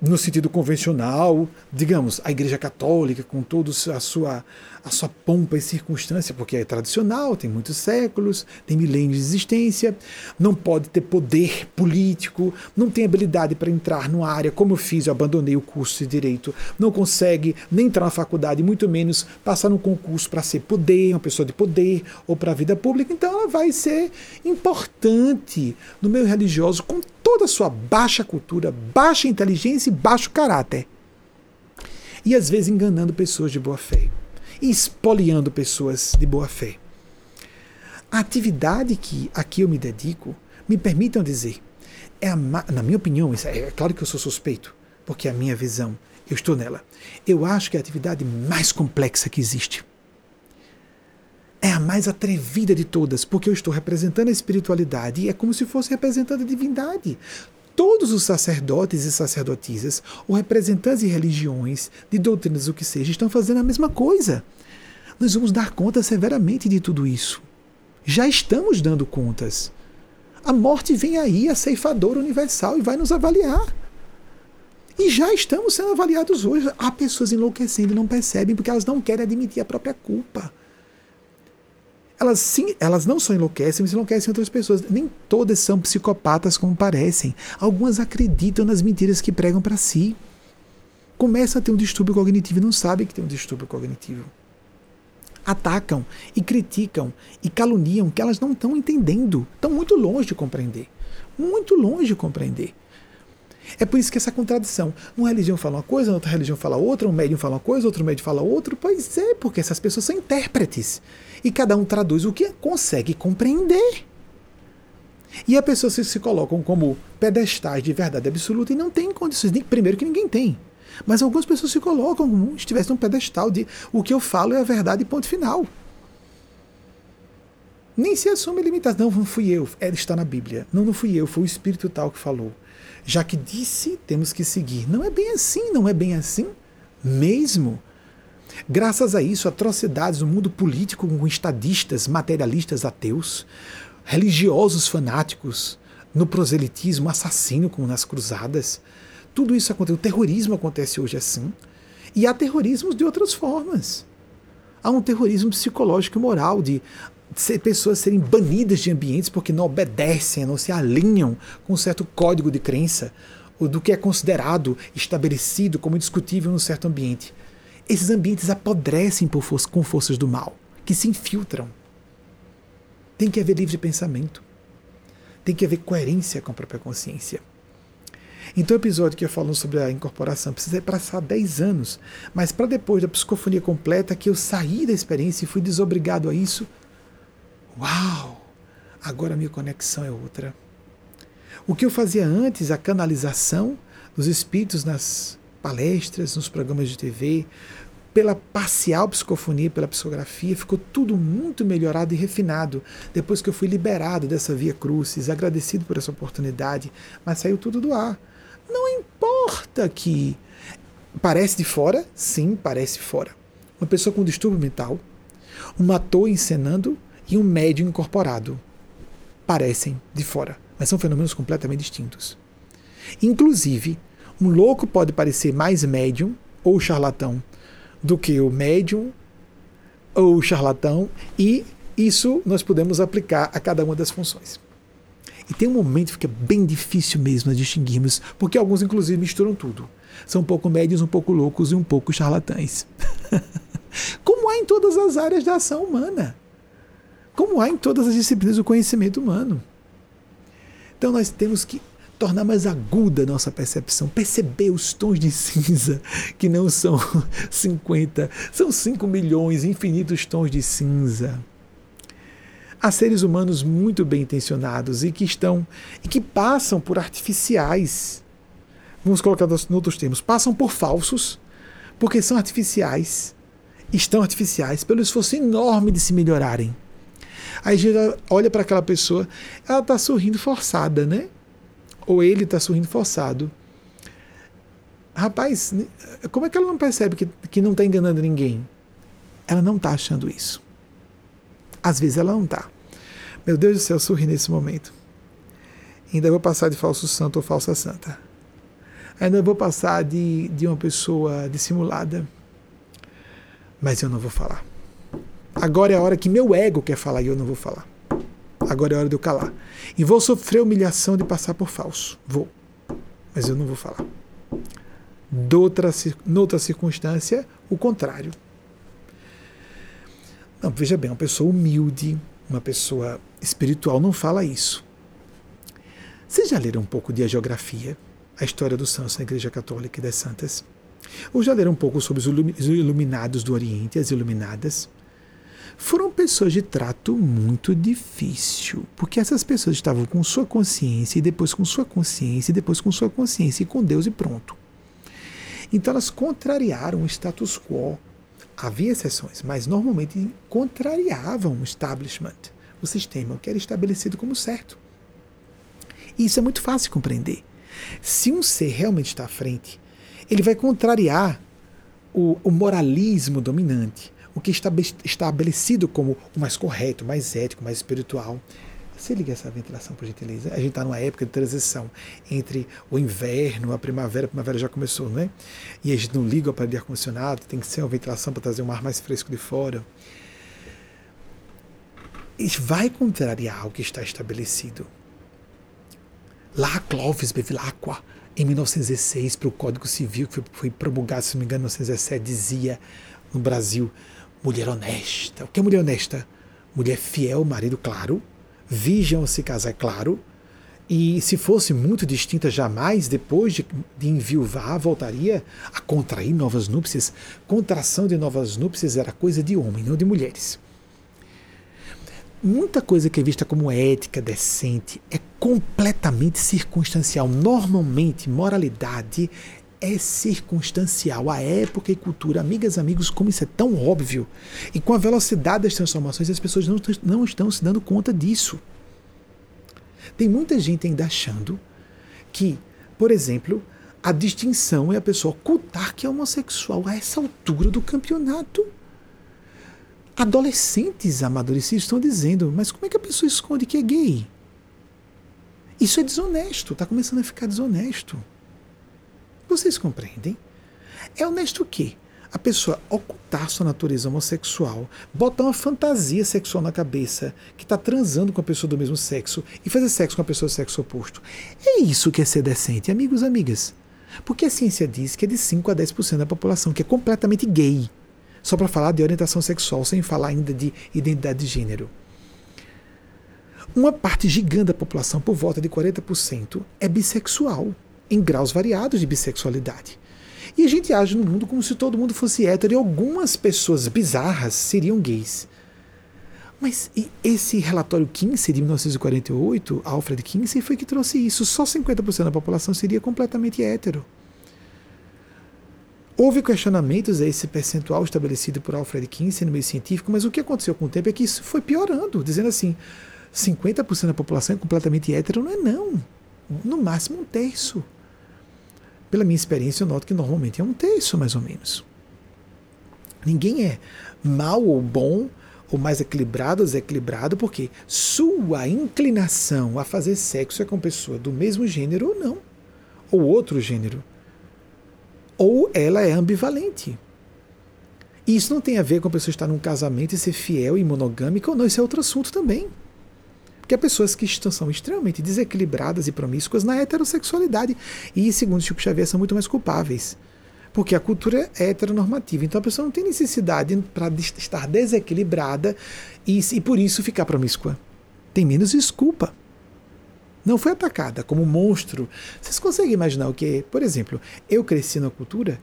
no sentido convencional, digamos, a Igreja Católica, com toda a sua, a sua pompa e circunstância, porque é tradicional, tem muitos séculos, tem milênios de existência, não pode ter poder político, não tem habilidade para entrar numa área, como eu fiz, eu abandonei o curso de Direito, não consegue nem entrar na faculdade, muito menos passar no concurso para ser poder, uma pessoa de poder, ou para a vida pública, então ela vai ser importante no meio religioso com toda a sua baixa cultura, baixa inteligência e baixo caráter. E às vezes enganando pessoas de boa fé e espoliando pessoas de boa fé. A atividade que aqui eu me dedico, me permitam dizer, é a, na minha opinião, é, é claro que eu sou suspeito, porque é a minha visão, eu estou nela. Eu acho que é a atividade mais complexa que existe. É a mais atrevida de todas, porque eu estou representando a espiritualidade e é como se fosse representando a divindade todos os sacerdotes e sacerdotisas, ou representantes de religiões, de doutrinas, o que seja, estão fazendo a mesma coisa. Nós vamos dar conta severamente de tudo isso. Já estamos dando contas. A morte vem aí, a ceifadora universal, e vai nos avaliar. E já estamos sendo avaliados hoje. Há pessoas enlouquecendo e não percebem porque elas não querem admitir a própria culpa elas sim, elas não só enlouquecem, mas enlouquecem outras pessoas. Nem todas são psicopatas como parecem. Algumas acreditam nas mentiras que pregam para si. Começam a ter um distúrbio cognitivo e não sabem que tem um distúrbio cognitivo. Atacam e criticam e caluniam que elas não estão entendendo. Estão muito longe de compreender. Muito longe de compreender. É por isso que essa contradição. Uma religião fala uma coisa, outra religião fala outra, um médium fala uma coisa, outro médium fala outra. Pois é, porque essas pessoas são intérpretes. E cada um traduz o que consegue compreender. E as pessoas se, se colocam como pedestais de verdade absoluta e não têm condições. Primeiro que ninguém tem. Mas algumas pessoas se colocam como se estivessem num pedestal de o que eu falo é a verdade, ponto final. Nem se assume limitado. Não, não fui eu. Ela está na Bíblia. Não, não fui eu. Foi o Espírito tal que falou já que disse, temos que seguir. Não é bem assim, não é bem assim mesmo. Graças a isso, atrocidades no mundo político com estadistas, materialistas ateus, religiosos fanáticos, no proselitismo assassino, como nas cruzadas. Tudo isso acontece. O terrorismo acontece hoje assim. E há terrorismos de outras formas. Há um terrorismo psicológico e moral de pessoas serem banidas de ambientes porque não obedecem, não se alinham com um certo código de crença, ou do que é considerado estabelecido como discutível num certo ambiente. Esses ambientes apodrecem força, com forças do mal, que se infiltram. Tem que haver livre pensamento. Tem que haver coerência com a própria consciência. Então, o episódio que eu falo sobre a incorporação precisa passar 10 anos, mas para depois da psicofonia completa, que eu saí da experiência e fui desobrigado a isso, Uau! Agora a minha conexão é outra. O que eu fazia antes, a canalização dos espíritos nas palestras, nos programas de TV, pela parcial psicofonia, pela psicografia, ficou tudo muito melhorado e refinado. Depois que eu fui liberado dessa via crucis, agradecido por essa oportunidade, mas saiu tudo do ar. Não importa que parece de fora, sim, parece fora. Uma pessoa com distúrbio mental, um ator encenando e um médium incorporado parecem de fora, mas são fenômenos completamente distintos. Inclusive, um louco pode parecer mais médium ou charlatão do que o médium ou o charlatão, e isso nós podemos aplicar a cada uma das funções. E tem um momento que fica bem difícil mesmo de distinguirmos, porque alguns, inclusive, misturam tudo. São um pouco médios, um pouco loucos e um pouco charlatães. <laughs> Como há em todas as áreas da ação humana. Como há em todas as disciplinas do conhecimento humano. Então nós temos que tornar mais aguda a nossa percepção, perceber os tons de cinza, que não são <laughs> 50, são 5 milhões, infinitos tons de cinza. Há seres humanos muito bem intencionados e que estão e que passam por artificiais. Vamos colocar em outros termos, passam por falsos, porque são artificiais, estão artificiais pelo esforço enorme de se melhorarem. Aí a gente olha para aquela pessoa, ela está sorrindo forçada, né? Ou ele está sorrindo forçado. Rapaz, como é que ela não percebe que, que não está enganando ninguém? Ela não está achando isso. Às vezes ela não está. Meu Deus do céu, sorri nesse momento. Ainda vou passar de falso santo ou falsa santa. Ainda vou passar de, de uma pessoa dissimulada. Mas eu não vou falar. Agora é a hora que meu ego quer falar e eu não vou falar agora é hora de eu calar. E vou sofrer humilhação de passar por falso. Vou. Mas eu não vou falar. Doutra, noutra circunstância, o contrário. Não, veja bem, uma pessoa humilde, uma pessoa espiritual não fala isso. Vocês já leram um pouco de a geografia, a história dos santos na Igreja Católica e das Santas? Ou já leram um pouco sobre os iluminados do Oriente, as iluminadas? Foram pessoas de trato muito difícil, porque essas pessoas estavam com sua consciência e depois com sua consciência e depois com sua consciência e com Deus e pronto. Então elas contrariaram o status quo. Havia exceções, mas normalmente contrariavam o establishment, o sistema, que era estabelecido como certo. E isso é muito fácil de compreender. Se um ser realmente está à frente, ele vai contrariar o, o moralismo dominante, o que está estabelecido como o mais correto, mais ético, mais espiritual. Você liga essa ventilação, por gentileza. A gente está numa época de transição entre o inverno, a primavera, a primavera já começou, não é? E a gente não liga o ar-condicionado, tem que ser uma ventilação para trazer um ar mais fresco de fora. Isso vai contrariar o que está estabelecido. Lá, Clovis Bevilacqua, em 1916, para o Código Civil, que foi promulgado, se não me engano, em 1917, dizia no Brasil mulher honesta. O que é mulher honesta? Mulher fiel, marido, claro. Virgem ao se casar, claro. E se fosse muito distinta, jamais, depois de, de enviuvar, voltaria a contrair novas núpcias. Contração de novas núpcias era coisa de homem, não de mulheres. Muita coisa que é vista como ética, decente, é completamente circunstancial. Normalmente, moralidade é circunstancial. A época e cultura, amigas amigos, como isso é tão óbvio. E com a velocidade das transformações, as pessoas não, não estão se dando conta disso. Tem muita gente ainda achando que, por exemplo, a distinção é a pessoa ocultar que é homossexual a essa altura do campeonato. Adolescentes amadurecidos estão dizendo, mas como é que a pessoa esconde que é gay? Isso é desonesto, está começando a ficar desonesto. Vocês compreendem? É honesto o quê? A pessoa ocultar sua natureza homossexual, botar uma fantasia sexual na cabeça, que está transando com a pessoa do mesmo sexo e fazer sexo com a pessoa do sexo oposto. É isso que é ser decente, amigos e amigas. Porque a ciência diz que é de 5 a 10% da população que é completamente gay. Só para falar de orientação sexual, sem falar ainda de identidade de gênero. Uma parte gigante da população, por volta de 40%, é bissexual em graus variados de bissexualidade. E a gente age no mundo como se todo mundo fosse hétero e algumas pessoas bizarras seriam gays. Mas esse relatório Kinsey de 1948, Alfred Kinsey, foi que trouxe isso. Só 50% da população seria completamente hétero. Houve questionamentos a esse percentual estabelecido por Alfred Kinsey no meio científico, mas o que aconteceu com o tempo é que isso foi piorando, dizendo assim, 50% da população é completamente hétero, não é não. No máximo um terço. Pela minha experiência, eu noto que normalmente é um terço, mais ou menos. Ninguém é mal ou bom, ou mais equilibrado ou desequilibrado, porque sua inclinação a fazer sexo é com pessoa do mesmo gênero ou não, ou outro gênero. Ou ela é ambivalente. E isso não tem a ver com a pessoa estar num casamento e ser fiel e monogâmica ou não, isso é outro assunto também. Porque há pessoas que estão, são extremamente desequilibradas e promíscuas na heterossexualidade. E, segundo Chico Xavier, são muito mais culpáveis. Porque a cultura é heteronormativa. Então a pessoa não tem necessidade para estar desequilibrada e, e por isso ficar promíscua. Tem menos desculpa. Não foi atacada como monstro. Vocês conseguem imaginar o que? Por exemplo, eu cresci numa cultura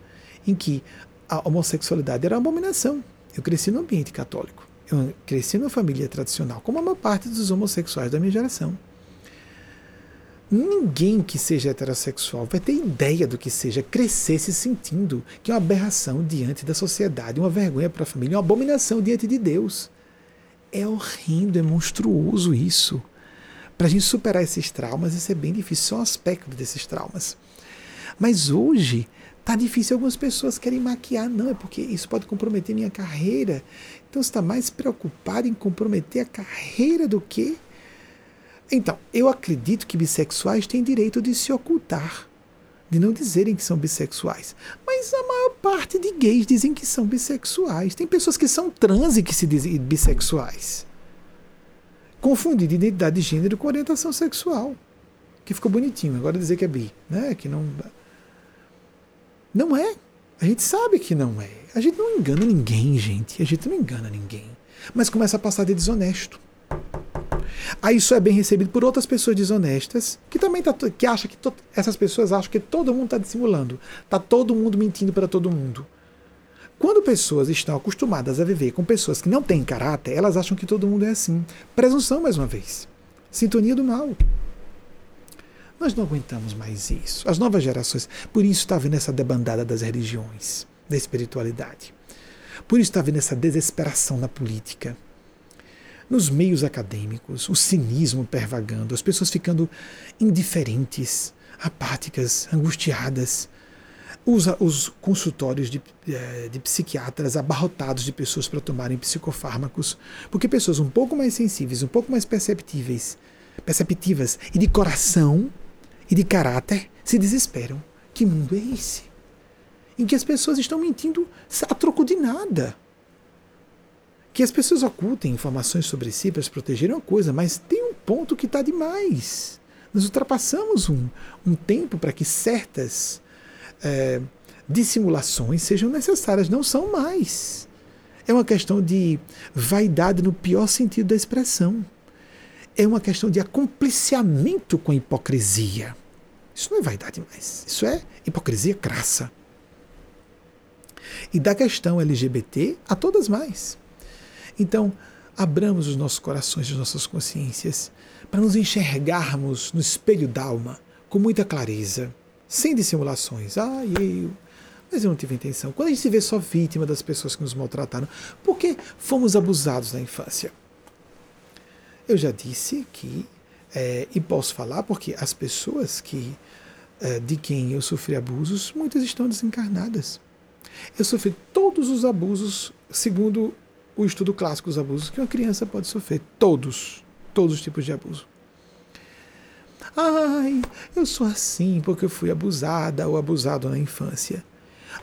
em que a homossexualidade era uma abominação. Eu cresci no ambiente católico. Eu cresci numa família tradicional, como a maior parte dos homossexuais da minha geração. Ninguém que seja heterossexual vai ter ideia do que seja crescer se sentindo que é uma aberração diante da sociedade, uma vergonha para a família, uma abominação diante de Deus. É horrendo, é monstruoso isso. Para a gente superar esses traumas, isso é bem difícil, são aspectos desses traumas. Mas hoje Tá difícil, algumas pessoas querem maquiar. Não, é porque isso pode comprometer minha carreira. Então você está mais preocupado em comprometer a carreira do que. Então, eu acredito que bissexuais têm direito de se ocultar, de não dizerem que são bissexuais. Mas a maior parte de gays dizem que são bissexuais. Tem pessoas que são trans e que se dizem bissexuais. Confundindo identidade de gênero com orientação sexual. Que ficou bonitinho. Agora dizer que é bi, né? Que não não é. A gente sabe que não é. A gente não engana ninguém, gente. A gente não engana ninguém. Mas começa a passar de desonesto. Aí isso é bem recebido por outras pessoas desonestas, que também tá, que acha que to, essas pessoas acham que todo mundo está dissimulando, está todo mundo mentindo para todo mundo. Quando pessoas estão acostumadas a viver com pessoas que não têm caráter, elas acham que todo mundo é assim. Presunção mais uma vez. Sintonia do mal. Nós não aguentamos mais isso. As novas gerações, por isso está vendo essa debandada das religiões, da espiritualidade. Por isso está vendo essa desesperação na política, nos meios acadêmicos, o cinismo pervagando, as pessoas ficando indiferentes, apáticas, angustiadas. Os, os consultórios de, eh, de psiquiatras abarrotados de pessoas para tomarem psicofármacos, porque pessoas um pouco mais sensíveis, um pouco mais perceptíveis, perceptivas e de coração e de caráter se desesperam. Que mundo é esse? Em que as pessoas estão mentindo a troco de nada. Que as pessoas ocultem informações sobre si para se protegerem é uma coisa, mas tem um ponto que está demais. Nós ultrapassamos um, um tempo para que certas é, dissimulações sejam necessárias, não são mais. É uma questão de vaidade no pior sentido da expressão é uma questão de acompliciamento com a hipocrisia. Isso não é vaidade mais. Isso é hipocrisia crassa. E da questão LGBT a todas mais. Então, abramos os nossos corações, as nossas consciências, para nos enxergarmos no espelho da alma com muita clareza, sem dissimulações. Ah, eu. Mas eu não tive intenção. Quando a gente se vê só vítima das pessoas que nos maltrataram, por que fomos abusados na infância? Eu já disse que, é, e posso falar porque as pessoas que é, de quem eu sofri abusos, muitas estão desencarnadas. Eu sofri todos os abusos, segundo o estudo clássico dos abusos, que uma criança pode sofrer. Todos. Todos os tipos de abuso. Ai, eu sou assim porque eu fui abusada ou abusado na infância.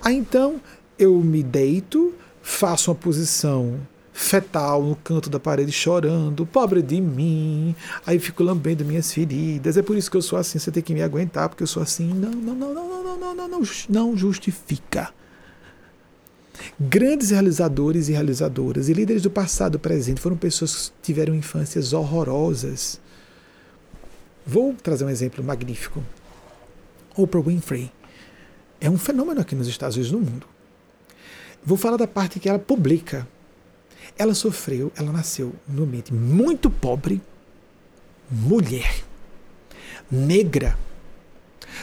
Ah, então eu me deito, faço uma posição fetal no canto da parede chorando, pobre de mim. Aí fico lambendo minhas feridas. É por isso que eu sou assim, você tem que me aguentar porque eu sou assim. Não, não, não, não, não, não, não, não, não justifica. Grandes realizadores e realizadoras e líderes do passado e presente foram pessoas que tiveram infâncias horrorosas. Vou trazer um exemplo magnífico. Oprah Winfrey é um fenômeno aqui nos Estados Unidos no mundo. Vou falar da parte que ela publica ela sofreu, ela nasceu num ambiente muito pobre, mulher, negra,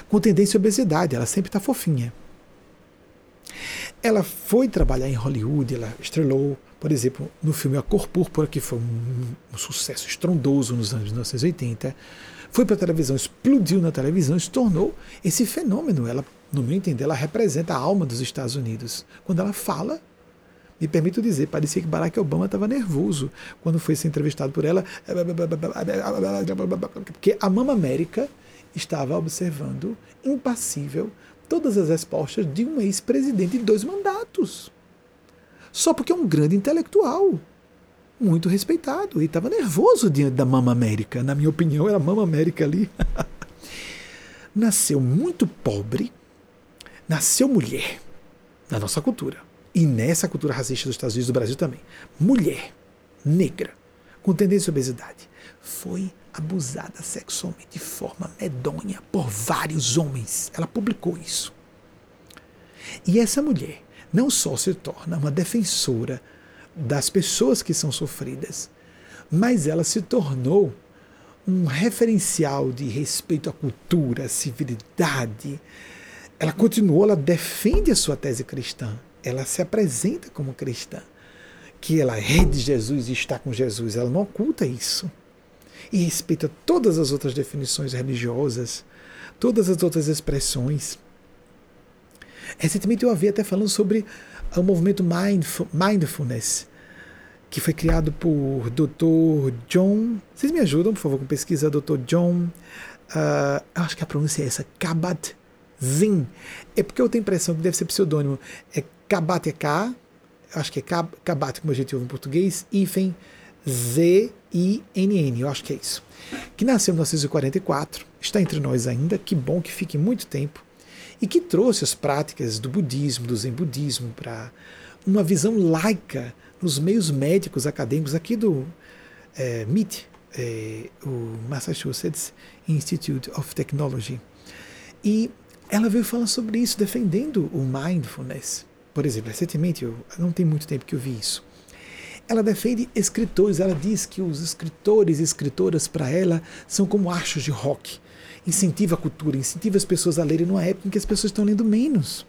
com tendência à obesidade, ela sempre está fofinha. ela foi trabalhar em Hollywood, ela estrelou, por exemplo, no filme A Cor Púrpura, que foi um, um sucesso estrondoso nos anos 1980. Foi para a televisão, explodiu na televisão, se tornou esse fenômeno. Ela, no meu entender, ela representa a alma dos Estados Unidos. Quando ela fala, me permito dizer, parecia que Barack Obama estava nervoso quando foi ser entrevistado por ela, porque a Mama América estava observando, impassível, todas as respostas de um ex-presidente de dois mandatos. Só porque é um grande intelectual, muito respeitado, e estava nervoso diante da Mama América. Na minha opinião, era Mama América ali. <laughs> nasceu muito pobre, nasceu mulher, na nossa cultura, e nessa cultura racista dos Estados Unidos e do Brasil também. Mulher, negra, com tendência à obesidade, foi abusada sexualmente de forma medonha por vários homens. Ela publicou isso. E essa mulher não só se torna uma defensora das pessoas que são sofridas, mas ela se tornou um referencial de respeito à cultura, à civilidade. Ela continuou, ela defende a sua tese cristã, ela se apresenta como cristã, que ela é de Jesus e está com Jesus, ela não oculta isso e respeita todas as outras definições religiosas, todas as outras expressões. Recentemente eu havia até falando sobre o movimento Mindfulness, que foi criado por Dr. John. Vocês me ajudam, por favor, com pesquisa, Dr. John. Uh, eu acho que a pronúncia é essa, Kabat-Zinn. É porque eu tenho a impressão que deve ser pseudônimo. É Kabat é K, acho que é Kabat, como a gente ouve em português, hífen Z-I-N-N, eu acho que é isso. Que nasceu em 1944, está entre nós ainda, que bom que fique muito tempo, e que trouxe as práticas do budismo, do zen budismo, para uma visão laica nos meios médicos acadêmicos aqui do é, MIT, é, o Massachusetts Institute of Technology. E ela veio falar sobre isso, defendendo o mindfulness. Por exemplo, recentemente, eu não tem muito tempo que eu vi isso. Ela defende escritores, ela diz que os escritores e escritoras, para ela, são como achos de rock. Incentiva a cultura, incentiva as pessoas a lerem numa época em que as pessoas estão lendo menos.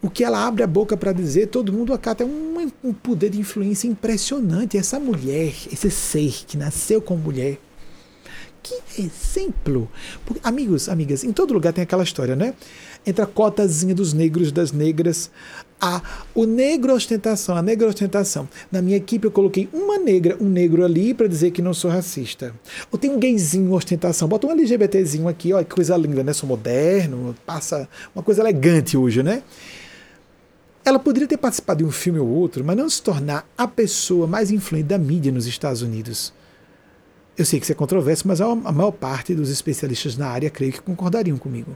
O que ela abre a boca para dizer, todo mundo acata. É um, um poder de influência impressionante. Essa mulher, esse ser que nasceu como mulher, que exemplo! Porque, amigos, amigas, em todo lugar tem aquela história, né? Entre a cotazinha dos negros das negras, a o negro ostentação, a negra ostentação. Na minha equipe eu coloquei uma negra, um negro ali para dizer que não sou racista. Ou tem um gayzinho ostentação, bota um LGBTzinho aqui, olha que coisa linda, né? Sou moderno, passa uma coisa elegante hoje, né? Ela poderia ter participado de um filme ou outro, mas não se tornar a pessoa mais influente da mídia nos Estados Unidos. Eu sei que isso é controverso, mas a maior parte dos especialistas na área creio que concordariam comigo.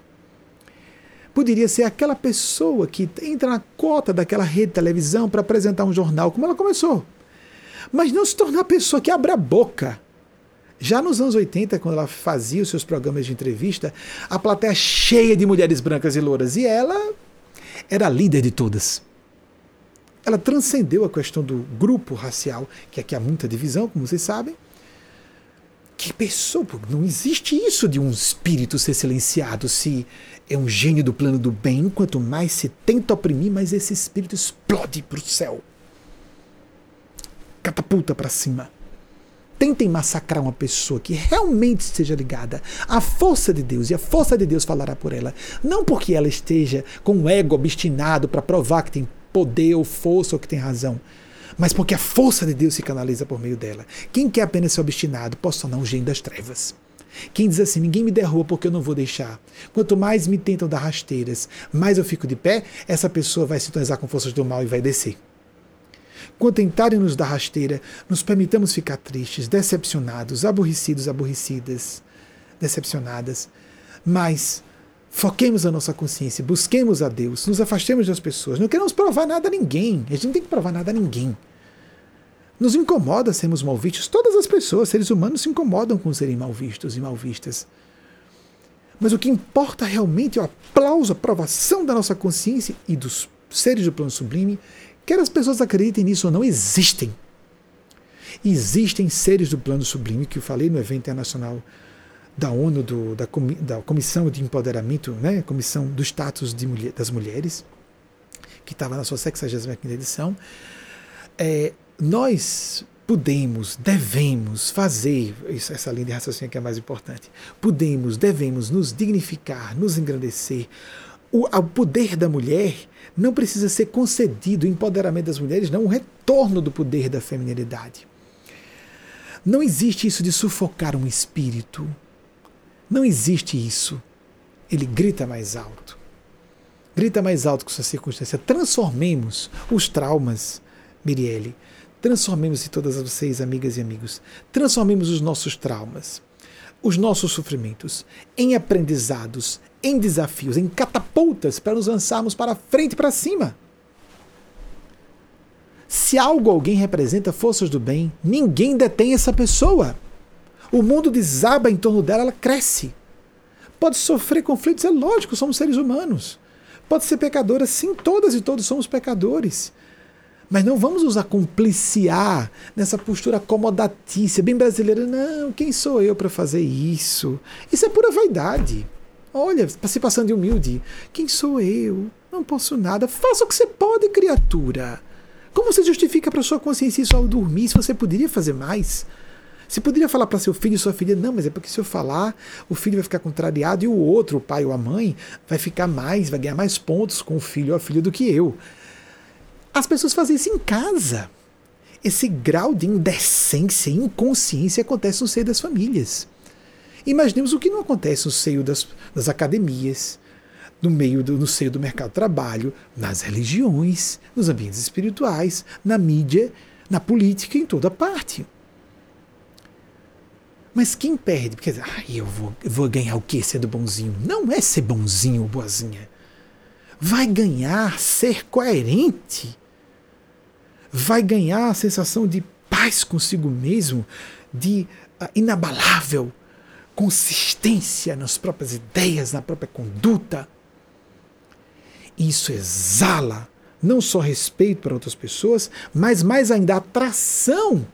Poderia ser aquela pessoa que entra na cota daquela rede de televisão para apresentar um jornal, como ela começou. Mas não se tornar a pessoa que abre a boca. Já nos anos 80, quando ela fazia os seus programas de entrevista, a plateia cheia de mulheres brancas e louras, e ela era a líder de todas. Ela transcendeu a questão do grupo racial, que aqui há muita divisão, como vocês sabem, que pessoa, não existe isso de um espírito ser silenciado se é um gênio do plano do bem. Quanto mais se tenta oprimir, mais esse espírito explode para o céu. Catapulta para cima. Tentem massacrar uma pessoa que realmente esteja ligada à força de Deus, e a força de Deus falará por ela. Não porque ela esteja com o ego obstinado para provar que tem poder ou força ou que tem razão mas porque a força de Deus se canaliza por meio dela. Quem quer apenas ser obstinado pode tornar um gênio das trevas. Quem diz assim, ninguém me derruba porque eu não vou deixar. Quanto mais me tentam dar rasteiras, mais eu fico de pé, essa pessoa vai sintonizar com forças do mal e vai descer. Quando tentarem nos dar rasteira, nos permitamos ficar tristes, decepcionados, aborrecidos, aborrecidas, decepcionadas. Mas Foquemos a nossa consciência, busquemos a Deus, nos afastemos das pessoas. Não queremos provar nada a ninguém. A gente não tem que provar nada a ninguém. Nos incomoda sermos mal vistos. Todas as pessoas, seres humanos, se incomodam com serem mal vistos e mal vistas. Mas o que importa realmente é o aplauso, a aprovação da nossa consciência e dos seres do plano sublime, quer as pessoas acreditem nisso ou não, existem. Existem seres do plano sublime, que eu falei no evento internacional da ONU, do, da, da, Comissão de Empoderamento, né, Comissão do Status mulher, das Mulheres, que estava na sua 65 edição, é, nós podemos, devemos fazer, isso, essa linha de raciocínio que é mais importante, podemos, devemos nos dignificar, nos engrandecer. O, o poder da mulher não precisa ser concedido, o empoderamento das mulheres, não, o retorno do poder da feminilidade. Não existe isso de sufocar um espírito. Não existe isso. Ele grita mais alto. Grita mais alto com sua circunstância. Transformemos os traumas, Mirielle. Transformemos-se todas vocês, amigas e amigos. Transformemos os nossos traumas, os nossos sofrimentos, em aprendizados, em desafios, em catapultas para nos lançarmos para frente e para cima. Se algo alguém representa forças do bem, ninguém detém essa pessoa. O mundo desaba em torno dela, ela cresce. Pode sofrer conflitos, é lógico, somos seres humanos. Pode ser pecadora, sim, todas e todos somos pecadores. Mas não vamos nos acompliciar nessa postura acomodatícia, bem brasileira. Não, quem sou eu para fazer isso? Isso é pura vaidade. Olha, se passando de humilde. Quem sou eu? Não posso nada. Faça o que você pode, criatura. Como você justifica para sua consciência isso ao dormir? Se você poderia fazer mais? Você poderia falar para seu filho e sua filha, não, mas é porque se eu falar, o filho vai ficar contrariado e o outro, o pai ou a mãe, vai ficar mais, vai ganhar mais pontos com o filho ou a filha do que eu. As pessoas fazem isso em casa. Esse grau de indecência e inconsciência acontece no seio das famílias. Imaginemos o que não acontece no seio das, das academias, no meio do, no seio do mercado de trabalho, nas religiões, nos ambientes espirituais, na mídia, na política, em toda parte. Mas quem perde? Porque ah, eu vou, vou ganhar o quê sendo bonzinho? Não é ser bonzinho ou boazinha. Vai ganhar ser coerente. Vai ganhar a sensação de paz consigo mesmo, de uh, inabalável consistência nas próprias ideias, na própria conduta. Isso exala não só respeito para outras pessoas, mas mais ainda atração.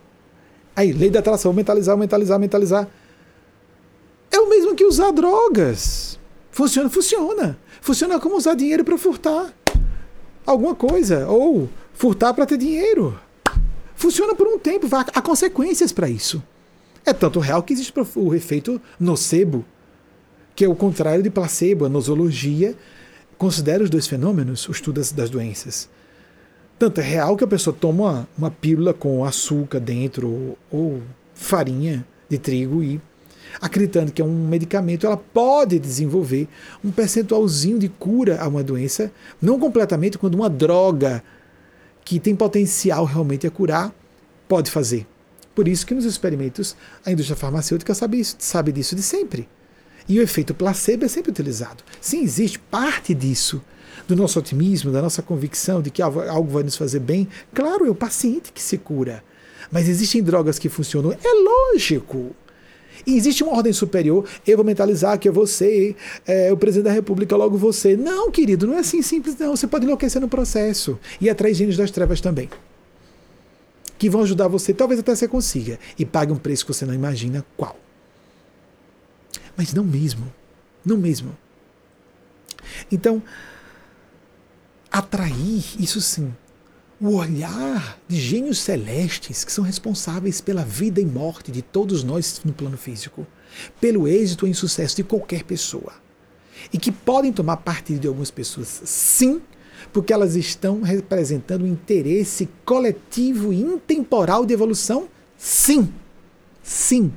Aí, lei da atração, mentalizar, mentalizar, mentalizar. É o mesmo que usar drogas. Funciona, funciona. Funciona como usar dinheiro para furtar alguma coisa ou furtar para ter dinheiro. Funciona por um tempo, há consequências para isso. É tanto real que existe o efeito nocebo, que é o contrário de placebo, a nosologia considera os dois fenômenos, o estudo das, das doenças. Tanto é real que a pessoa toma uma, uma pílula com açúcar dentro ou, ou farinha de trigo e acreditando que é um medicamento, ela pode desenvolver um percentualzinho de cura a uma doença, não completamente, quando uma droga que tem potencial realmente a curar pode fazer. Por isso que nos experimentos a indústria farmacêutica sabe, isso, sabe disso de sempre. E o efeito placebo é sempre utilizado. Sim, existe parte disso, do nosso otimismo, da nossa convicção de que algo vai nos fazer bem. Claro, é o paciente que se cura. Mas existem drogas que funcionam. É lógico. E existe uma ordem superior. Eu vou mentalizar que é você, é, o presidente da República, logo você. Não, querido, não é assim simples, não. Você pode enlouquecer no processo. E atrair gênios das trevas também. Que vão ajudar você, talvez até você consiga. E pague um preço que você não imagina qual. Mas não mesmo. Não mesmo. Então, atrair, isso sim, o olhar de gênios celestes que são responsáveis pela vida e morte de todos nós no plano físico, pelo êxito e insucesso de qualquer pessoa. E que podem tomar partido de algumas pessoas, sim, porque elas estão representando um interesse coletivo e intemporal de evolução, sim. Sim.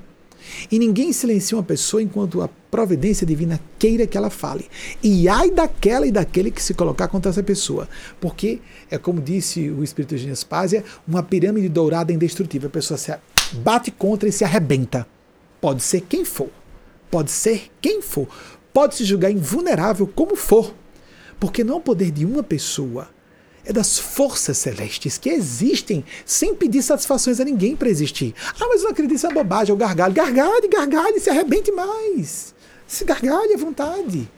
E ninguém silencia uma pessoa enquanto a providência divina queira que ela fale. E ai daquela e daquele que se colocar contra essa pessoa. Porque, é como disse o Espírito de Nespásia, uma pirâmide dourada é indestrutível. A pessoa se bate contra e se arrebenta. Pode ser quem for. Pode ser quem for. Pode se julgar invulnerável como for. Porque não é o poder de uma pessoa é das forças celestes que existem sem pedir satisfações a ninguém para existir. Ah, mas eu não acredito, isso é bobagem, é o gargalho. Gargalhe, gargalhe, se arrebente mais. Se gargalhe à vontade.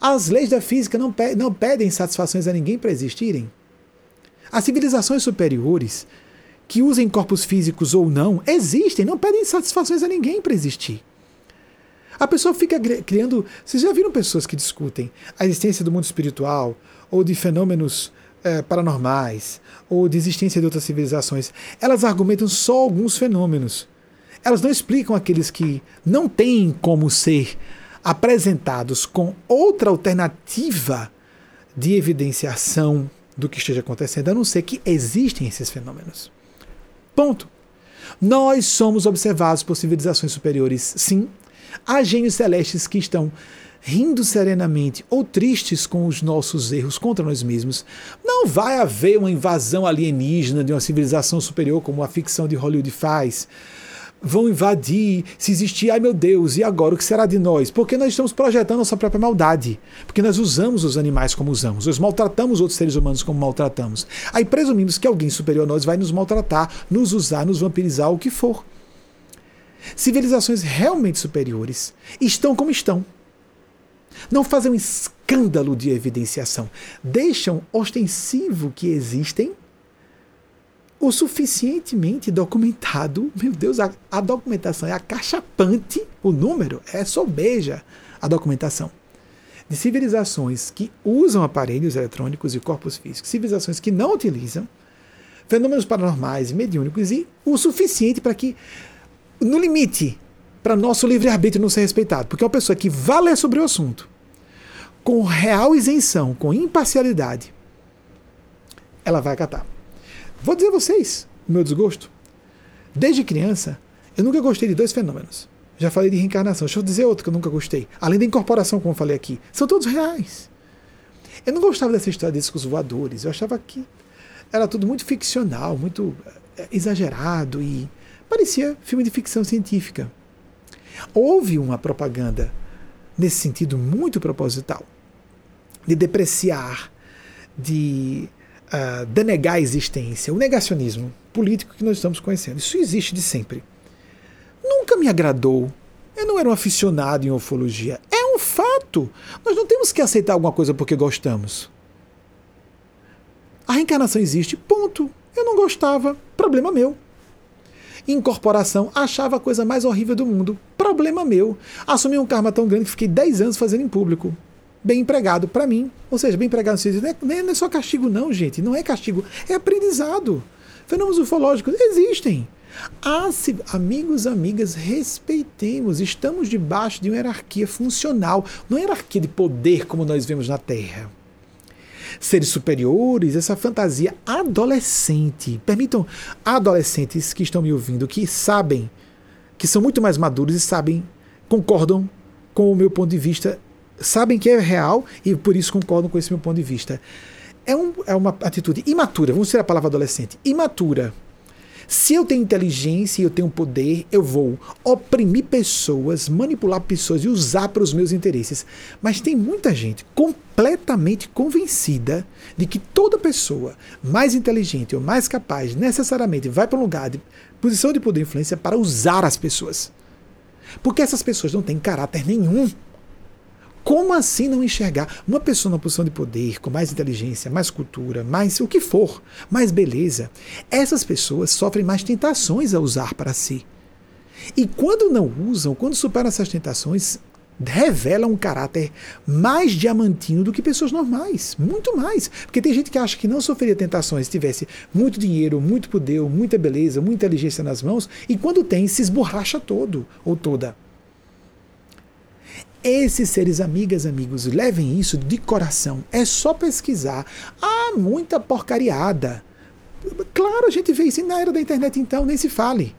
As leis da física não, pe não pedem satisfações a ninguém para existirem. As civilizações superiores, que usem corpos físicos ou não, existem, não pedem satisfações a ninguém para existir. A pessoa fica criando. Vocês já viram pessoas que discutem a existência do mundo espiritual ou de fenômenos é, paranormais ou de existência de outras civilizações? Elas argumentam só alguns fenômenos. Elas não explicam aqueles que não têm como ser apresentados com outra alternativa de evidenciação do que esteja acontecendo, a não ser que existem esses fenômenos. Ponto. Nós somos observados por civilizações superiores, sim. Há gênios celestes que estão rindo serenamente ou tristes com os nossos erros contra nós mesmos. Não vai haver uma invasão alienígena de uma civilização superior como a ficção de Hollywood faz vão invadir, se existir, ai meu Deus, e agora o que será de nós? Porque nós estamos projetando nossa própria maldade. Porque nós usamos os animais como usamos, nós maltratamos outros seres humanos como maltratamos. Aí presumimos que alguém superior a nós vai nos maltratar, nos usar, nos vampirizar, o que for. Civilizações realmente superiores estão como estão. Não fazem um escândalo de evidenciação. Deixam ostensivo que existem o suficientemente documentado. Meu Deus, a, a documentação é acachapante, o número é sobeja a documentação. De civilizações que usam aparelhos eletrônicos e corpos físicos, civilizações que não utilizam, fenômenos paranormais, mediúnicos e o suficiente para que, no limite, para nosso livre-arbítrio não ser respeitado. Porque uma pessoa que vai ler sobre o assunto, com real isenção, com imparcialidade, ela vai acatar. Vou dizer a vocês o meu desgosto. Desde criança, eu nunca gostei de dois fenômenos. Já falei de reencarnação. Deixa eu dizer outro que eu nunca gostei. Além da incorporação, como eu falei aqui. São todos reais. Eu não gostava dessa história de discos voadores. Eu achava que era tudo muito ficcional, muito eh, exagerado e parecia filme de ficção científica. Houve uma propaganda nesse sentido muito proposital de depreciar, de uh, denegar a existência, o negacionismo político que nós estamos conhecendo. Isso existe de sempre. Nunca me agradou. Eu não era um aficionado em ufologia. É um fato. Nós não temos que aceitar alguma coisa porque gostamos. A reencarnação existe, ponto. Eu não gostava, problema meu. Incorporação, achava a coisa mais horrível do mundo, problema meu. Assumi um karma tão grande que fiquei 10 anos fazendo em público, bem empregado para mim. Ou seja, bem empregado não é, não é só castigo, não, gente. Não é castigo, é aprendizado. Fenômenos ufológicos existem. Ah, se, amigos, amigas, respeitemos. Estamos debaixo de uma hierarquia funcional, não é hierarquia de poder como nós vemos na Terra. Seres superiores, essa fantasia adolescente. Permitam adolescentes que estão me ouvindo, que sabem, que são muito mais maduros e sabem, concordam com o meu ponto de vista sabem que é real e por isso concordam com esse meu ponto de vista. É, um, é uma atitude imatura, vamos ser a palavra adolescente, imatura. Se eu tenho inteligência e eu tenho poder, eu vou oprimir pessoas, manipular pessoas e usar para os meus interesses. Mas tem muita gente completamente convencida de que toda pessoa mais inteligente ou mais capaz necessariamente vai para um lugar de posição de poder e influência para usar as pessoas. Porque essas pessoas não têm caráter nenhum. Como assim não enxergar uma pessoa na posição de poder, com mais inteligência, mais cultura, mais o que for, mais beleza? Essas pessoas sofrem mais tentações a usar para si. E quando não usam, quando superam essas tentações, revelam um caráter mais diamantino do que pessoas normais. Muito mais. Porque tem gente que acha que não sofreria tentações se tivesse muito dinheiro, muito poder, muita beleza, muita inteligência nas mãos, e quando tem, se esborracha todo ou toda. Esses seres, amigas, amigos, levem isso de coração. É só pesquisar. Há muita porcariada. Claro, a gente vê isso na era da internet, então, nem se fale.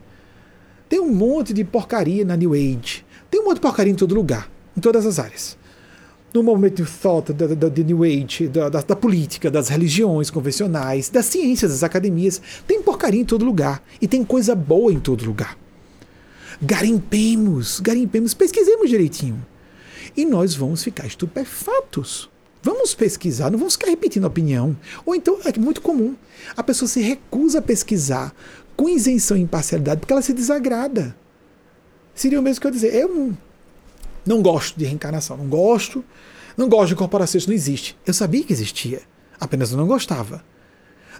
Tem um monte de porcaria na New Age. Tem um monte de porcaria em todo lugar, em todas as áreas. No momento de thought da, da, da New Age, da, da, da, política, das religiões convencionais, das ciências, das academias, tem porcaria em todo lugar. E tem coisa boa em todo lugar. Garimpemos, garimpemos, pesquisemos direitinho e nós vamos ficar estupefatos. Vamos pesquisar, não vamos ficar repetindo a opinião. Ou então, é muito comum, a pessoa se recusa a pesquisar com isenção e imparcialidade porque ela se desagrada. Seria o mesmo que eu dizer, eu não, não gosto de reencarnação, não gosto, não gosto de corporação, isso não existe. Eu sabia que existia, apenas eu não gostava.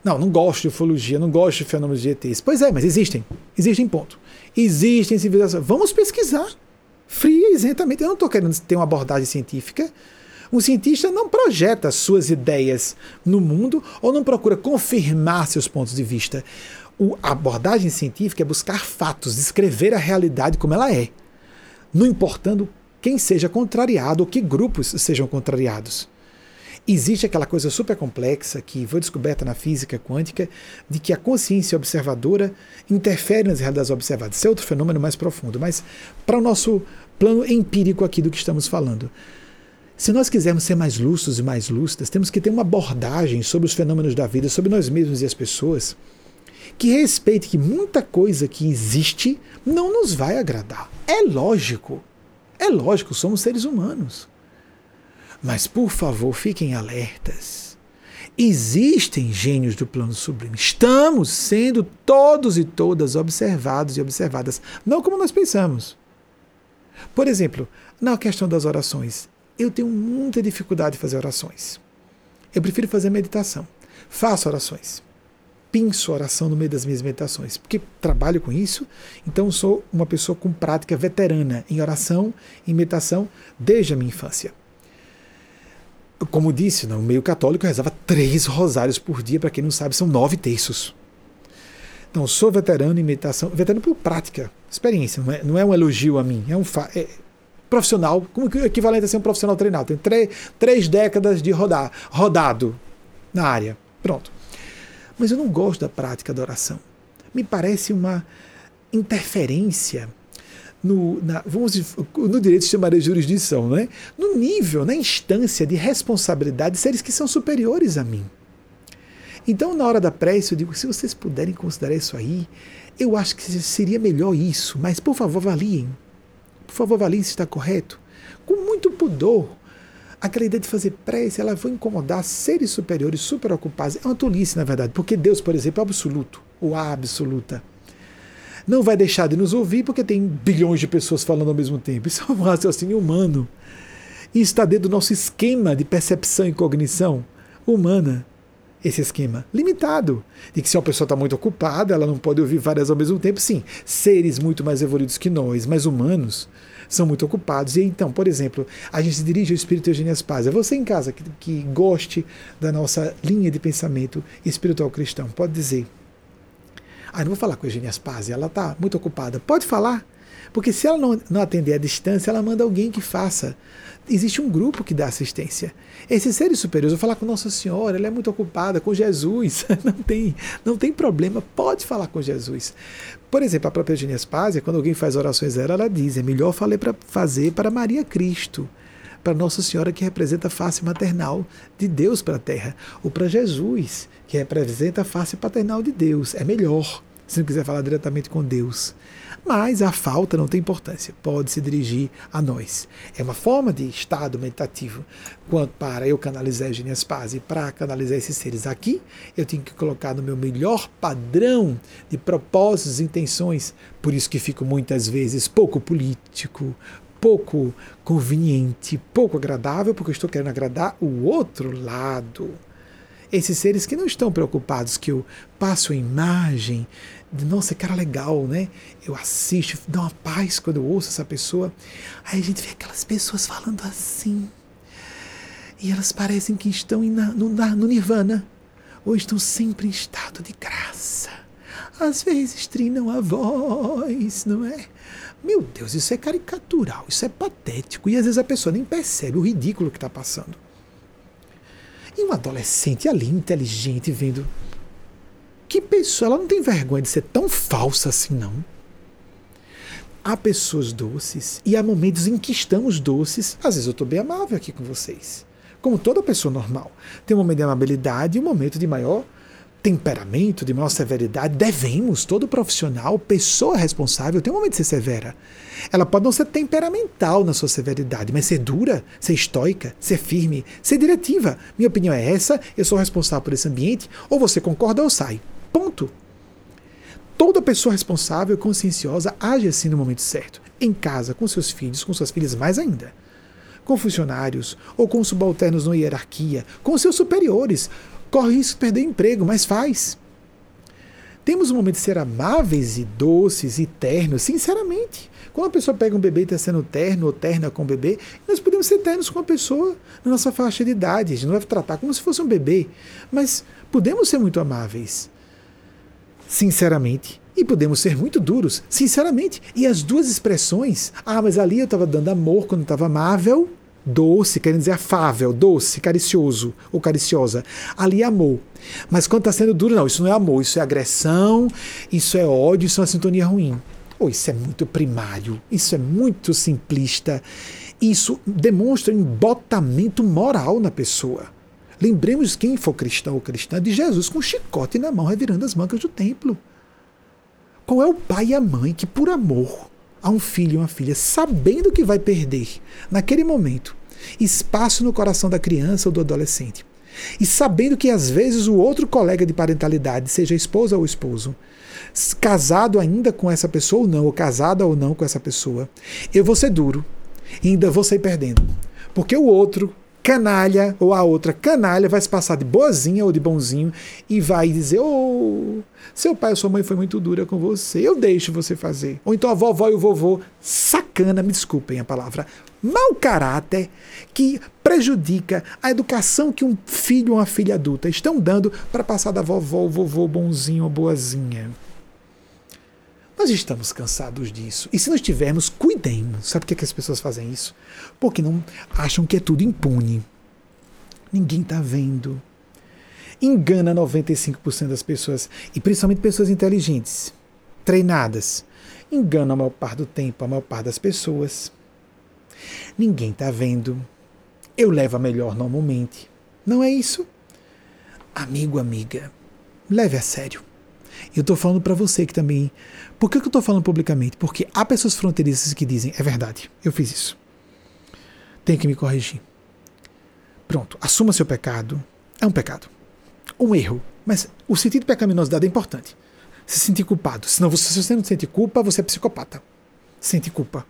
Não, não gosto de ufologia, não gosto de fenômenos de ETs. Pois é, mas existem. Existem, ponto. Existem civilizações. Vamos pesquisar. Fria isentamente. Eu não estou querendo ter uma abordagem científica. Um cientista não projeta suas ideias no mundo ou não procura confirmar seus pontos de vista. A abordagem científica é buscar fatos, descrever a realidade como ela é, não importando quem seja contrariado ou que grupos sejam contrariados. Existe aquela coisa super complexa que foi descoberta na física quântica de que a consciência observadora interfere nas realidades observadas. Esse é outro fenômeno mais profundo, mas para o nosso plano empírico aqui do que estamos falando. Se nós quisermos ser mais lúcidos e mais lúcidas, temos que ter uma abordagem sobre os fenômenos da vida, sobre nós mesmos e as pessoas, que respeite que muita coisa que existe não nos vai agradar. É lógico. É lógico, somos seres humanos. Mas, por favor, fiquem alertas. Existem gênios do plano sublime. Estamos sendo todos e todas observados e observadas, não como nós pensamos. Por exemplo, na questão das orações, eu tenho muita dificuldade de fazer orações. Eu prefiro fazer meditação. Faço orações. Pinço oração no meio das minhas meditações, porque trabalho com isso, então sou uma pessoa com prática veterana em oração e meditação desde a minha infância. Como disse, no meio católico eu rezava três rosários por dia, para quem não sabe, são nove terços. Então, sou veterano em meditação, veterano por prática, experiência, não é, não é um elogio a mim, é um é, profissional, como equivalente a ser um profissional treinado. Tem três, três décadas de rodar, rodado na área. Pronto. Mas eu não gosto da prática da oração. Me parece uma interferência no, na, vamos, no direito chamaria jurisdição, né? no nível, na instância de responsabilidade de seres que são superiores a mim. Então, na hora da prece, eu digo: se vocês puderem considerar isso aí, eu acho que seria melhor isso, mas por favor, avaliem. Por favor, avaliem se está correto. Com muito pudor. Aquela ideia de fazer prece, ela vai incomodar seres superiores super ocupados. É uma tolice, na verdade, porque Deus, por exemplo, é absoluto, ou absoluta. Não vai deixar de nos ouvir porque tem bilhões de pessoas falando ao mesmo tempo. Isso é um raciocínio humano. E está dentro do nosso esquema de percepção e cognição humana esse esquema limitado, de que se uma pessoa está muito ocupada, ela não pode ouvir várias ao mesmo tempo. Sim, seres muito mais evoluídos que nós, mais humanos, são muito ocupados. E então, por exemplo, a gente se dirige ao Espírito Eugênia Paz. É você em casa que, que goste da nossa linha de pensamento espiritual cristão, pode dizer. Ah, não vou falar com a Eugênia Paz, ela está muito ocupada. Pode falar, porque se ela não, não atender à distância, ela manda alguém que faça existe um grupo que dá assistência. Esses seres superiores, eu falar com Nossa Senhora, ela é muito ocupada, com Jesus, <laughs> não tem, não tem problema, pode falar com Jesus. Por exemplo, a própria Eugênia Spazia, quando alguém faz orações dela, ela diz, é melhor falei para fazer para Maria Cristo, para Nossa Senhora que representa a face maternal de Deus para a Terra, ou para Jesus, que representa a face paternal de Deus. É melhor, se não quiser falar diretamente com Deus. Mas a falta não tem importância, pode se dirigir a nós. É uma forma de estado meditativo. Quanto para eu canalizar Eugênia Paz e para canalizar esses seres aqui, eu tenho que colocar no meu melhor padrão de propósitos e intenções. Por isso que fico muitas vezes pouco político, pouco conveniente, pouco agradável, porque eu estou querendo agradar o outro lado. Esses seres que não estão preocupados que eu passo a imagem de, nossa, cara legal, né? Eu assisto, dá uma paz quando eu ouço essa pessoa. Aí a gente vê aquelas pessoas falando assim. E elas parecem que estão no, no nirvana, ou estão sempre em estado de graça. Às vezes trinam a voz, não é? Meu Deus, isso é caricatural, isso é patético. E às vezes a pessoa nem percebe o ridículo que está passando. E um adolescente ali, inteligente, vendo. Que pessoa, ela não tem vergonha de ser tão falsa assim, não. Há pessoas doces e há momentos em que estamos doces. Às vezes eu estou bem amável aqui com vocês. Como toda pessoa normal. Tem um momento de amabilidade e um momento de maior temperamento, de maior severidade, devemos, todo profissional, pessoa responsável, tem um momento de ser severa. Ela pode não ser temperamental na sua severidade, mas ser dura, ser estoica, ser firme, ser diretiva. Minha opinião é essa, eu sou responsável por esse ambiente, ou você concorda ou sai. Ponto. Toda pessoa responsável e conscienciosa age assim no momento certo. Em casa, com seus filhos, com suas filhas mais ainda. Com funcionários, ou com subalternos na hierarquia, com seus superiores, corre risco de perder emprego, mas faz. temos o momento de ser amáveis e doces e ternos, sinceramente. Quando a pessoa pega um bebê e está sendo terno ou terna com o bebê, nós podemos ser ternos com a pessoa na nossa faixa de idade. A gente não vai tratar como se fosse um bebê. Mas podemos ser muito amáveis, sinceramente. E podemos ser muito duros, sinceramente. E as duas expressões, ah, mas ali eu estava dando amor quando estava amável, doce, querendo dizer afável, doce, caricioso ou cariciosa. Ali é amor. Mas quando está sendo duro, não, isso não é amor, isso é agressão, isso é ódio, isso é uma sintonia ruim. Oh, isso é muito primário, isso é muito simplista, isso demonstra um embotamento moral na pessoa. Lembremos quem for cristão ou cristã de Jesus com um chicote na mão, revirando as bancas do templo. Qual é o pai e a mãe que, por amor a um filho e uma filha, sabendo que vai perder, naquele momento, espaço no coração da criança ou do adolescente, e sabendo que às vezes o outro colega de parentalidade, seja esposa ou esposo, casado ainda com essa pessoa ou não, ou casada ou não com essa pessoa, eu vou ser duro e ainda vou sair perdendo. Porque o outro, canalha, ou a outra canalha, vai se passar de boazinha ou de bonzinho e vai dizer: Ô, oh, seu pai ou sua mãe foi muito dura com você, eu deixo você fazer. Ou então a vovó e o vovô, sacana, me desculpem a palavra, mau caráter que prejudica a educação que um filho ou uma filha adulta estão dando para passar da vovó ou vovô bonzinho ou boazinha. Nós estamos cansados disso. E se nós estivermos, cuidemos. Sabe por que, que as pessoas fazem isso? Porque não acham que é tudo impune. Ninguém está vendo. Engana 95% das pessoas, e principalmente pessoas inteligentes, treinadas. Engana a maior parte do tempo, a maior parte das pessoas. Ninguém está vendo. Eu levo a melhor normalmente. Não é isso? Amigo, amiga, leve a sério. Eu estou falando para você que também. Por que, que eu estou falando publicamente? Porque há pessoas fronteiriças que dizem: é verdade, eu fiz isso. Tem que me corrigir. Pronto, assuma seu pecado. É um pecado. Um erro. Mas o sentido de pecaminosidade é importante. Se sentir culpado. Senão, você, se você não sente culpa, você é psicopata. Sente culpa.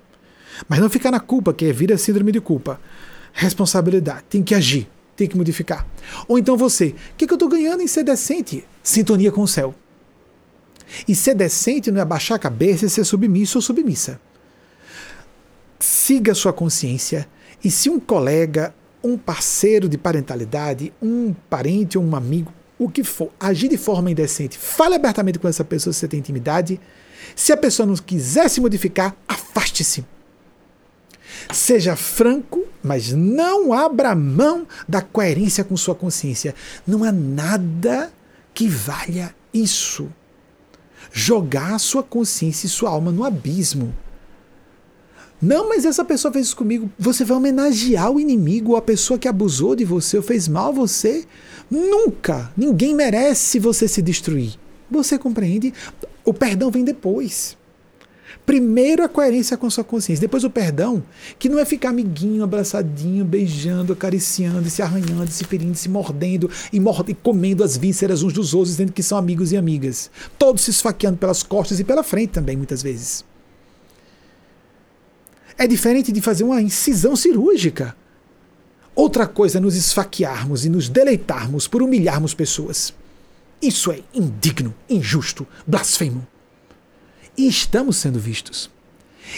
Mas não ficar na culpa, que é vira síndrome de culpa. Responsabilidade. Tem que agir. Tem que modificar. Ou então você, o que, que eu estou ganhando em ser decente? Sintonia com o céu. E ser decente não é abaixar a cabeça e ser submisso ou submissa. Siga sua consciência e se um colega, um parceiro de parentalidade, um parente ou um amigo, o que for, agir de forma indecente, fale abertamente com essa pessoa se você tem intimidade. Se a pessoa não quiser se modificar, afaste-se. Seja franco, mas não abra mão da coerência com sua consciência. Não há nada que valha isso jogar a sua consciência e sua alma no abismo. Não, mas essa pessoa fez isso comigo. Você vai homenagear o inimigo ou a pessoa que abusou de você ou fez mal a você? Nunca! Ninguém merece você se destruir. Você compreende? O perdão vem depois. Primeiro a coerência com sua consciência, depois o perdão, que não é ficar amiguinho, abraçadinho, beijando, acariciando, se arranhando, se ferindo, se mordendo e, mord e comendo as vísceras uns dos outros, dizendo que são amigos e amigas. Todos se esfaqueando pelas costas e pela frente também, muitas vezes. É diferente de fazer uma incisão cirúrgica. Outra coisa é nos esfaquearmos e nos deleitarmos por humilharmos pessoas. Isso é indigno, injusto, blasfemo e estamos sendo vistos.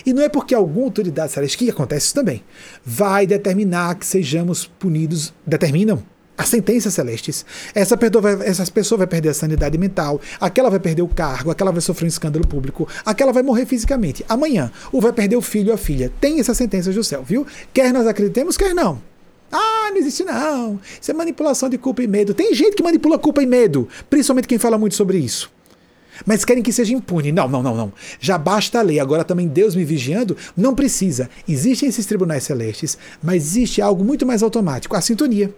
E não é porque alguma autoridade celeste, que acontece isso também, vai determinar que sejamos punidos, determinam as sentenças celestes. Essa vai, essa pessoa vai perder a sanidade mental, aquela vai perder o cargo, aquela vai sofrer um escândalo público, aquela vai morrer fisicamente. Amanhã, ou vai perder o filho ou a filha. Tem essas sentenças do céu, viu? Quer nós acreditemos, quer não. Ah, não existe não. Isso é manipulação de culpa e medo. Tem gente que manipula culpa e medo, principalmente quem fala muito sobre isso. Mas querem que seja impune. Não, não, não, não. Já basta a lei, agora também Deus me vigiando? Não precisa. Existem esses tribunais celestes, mas existe algo muito mais automático a sintonia.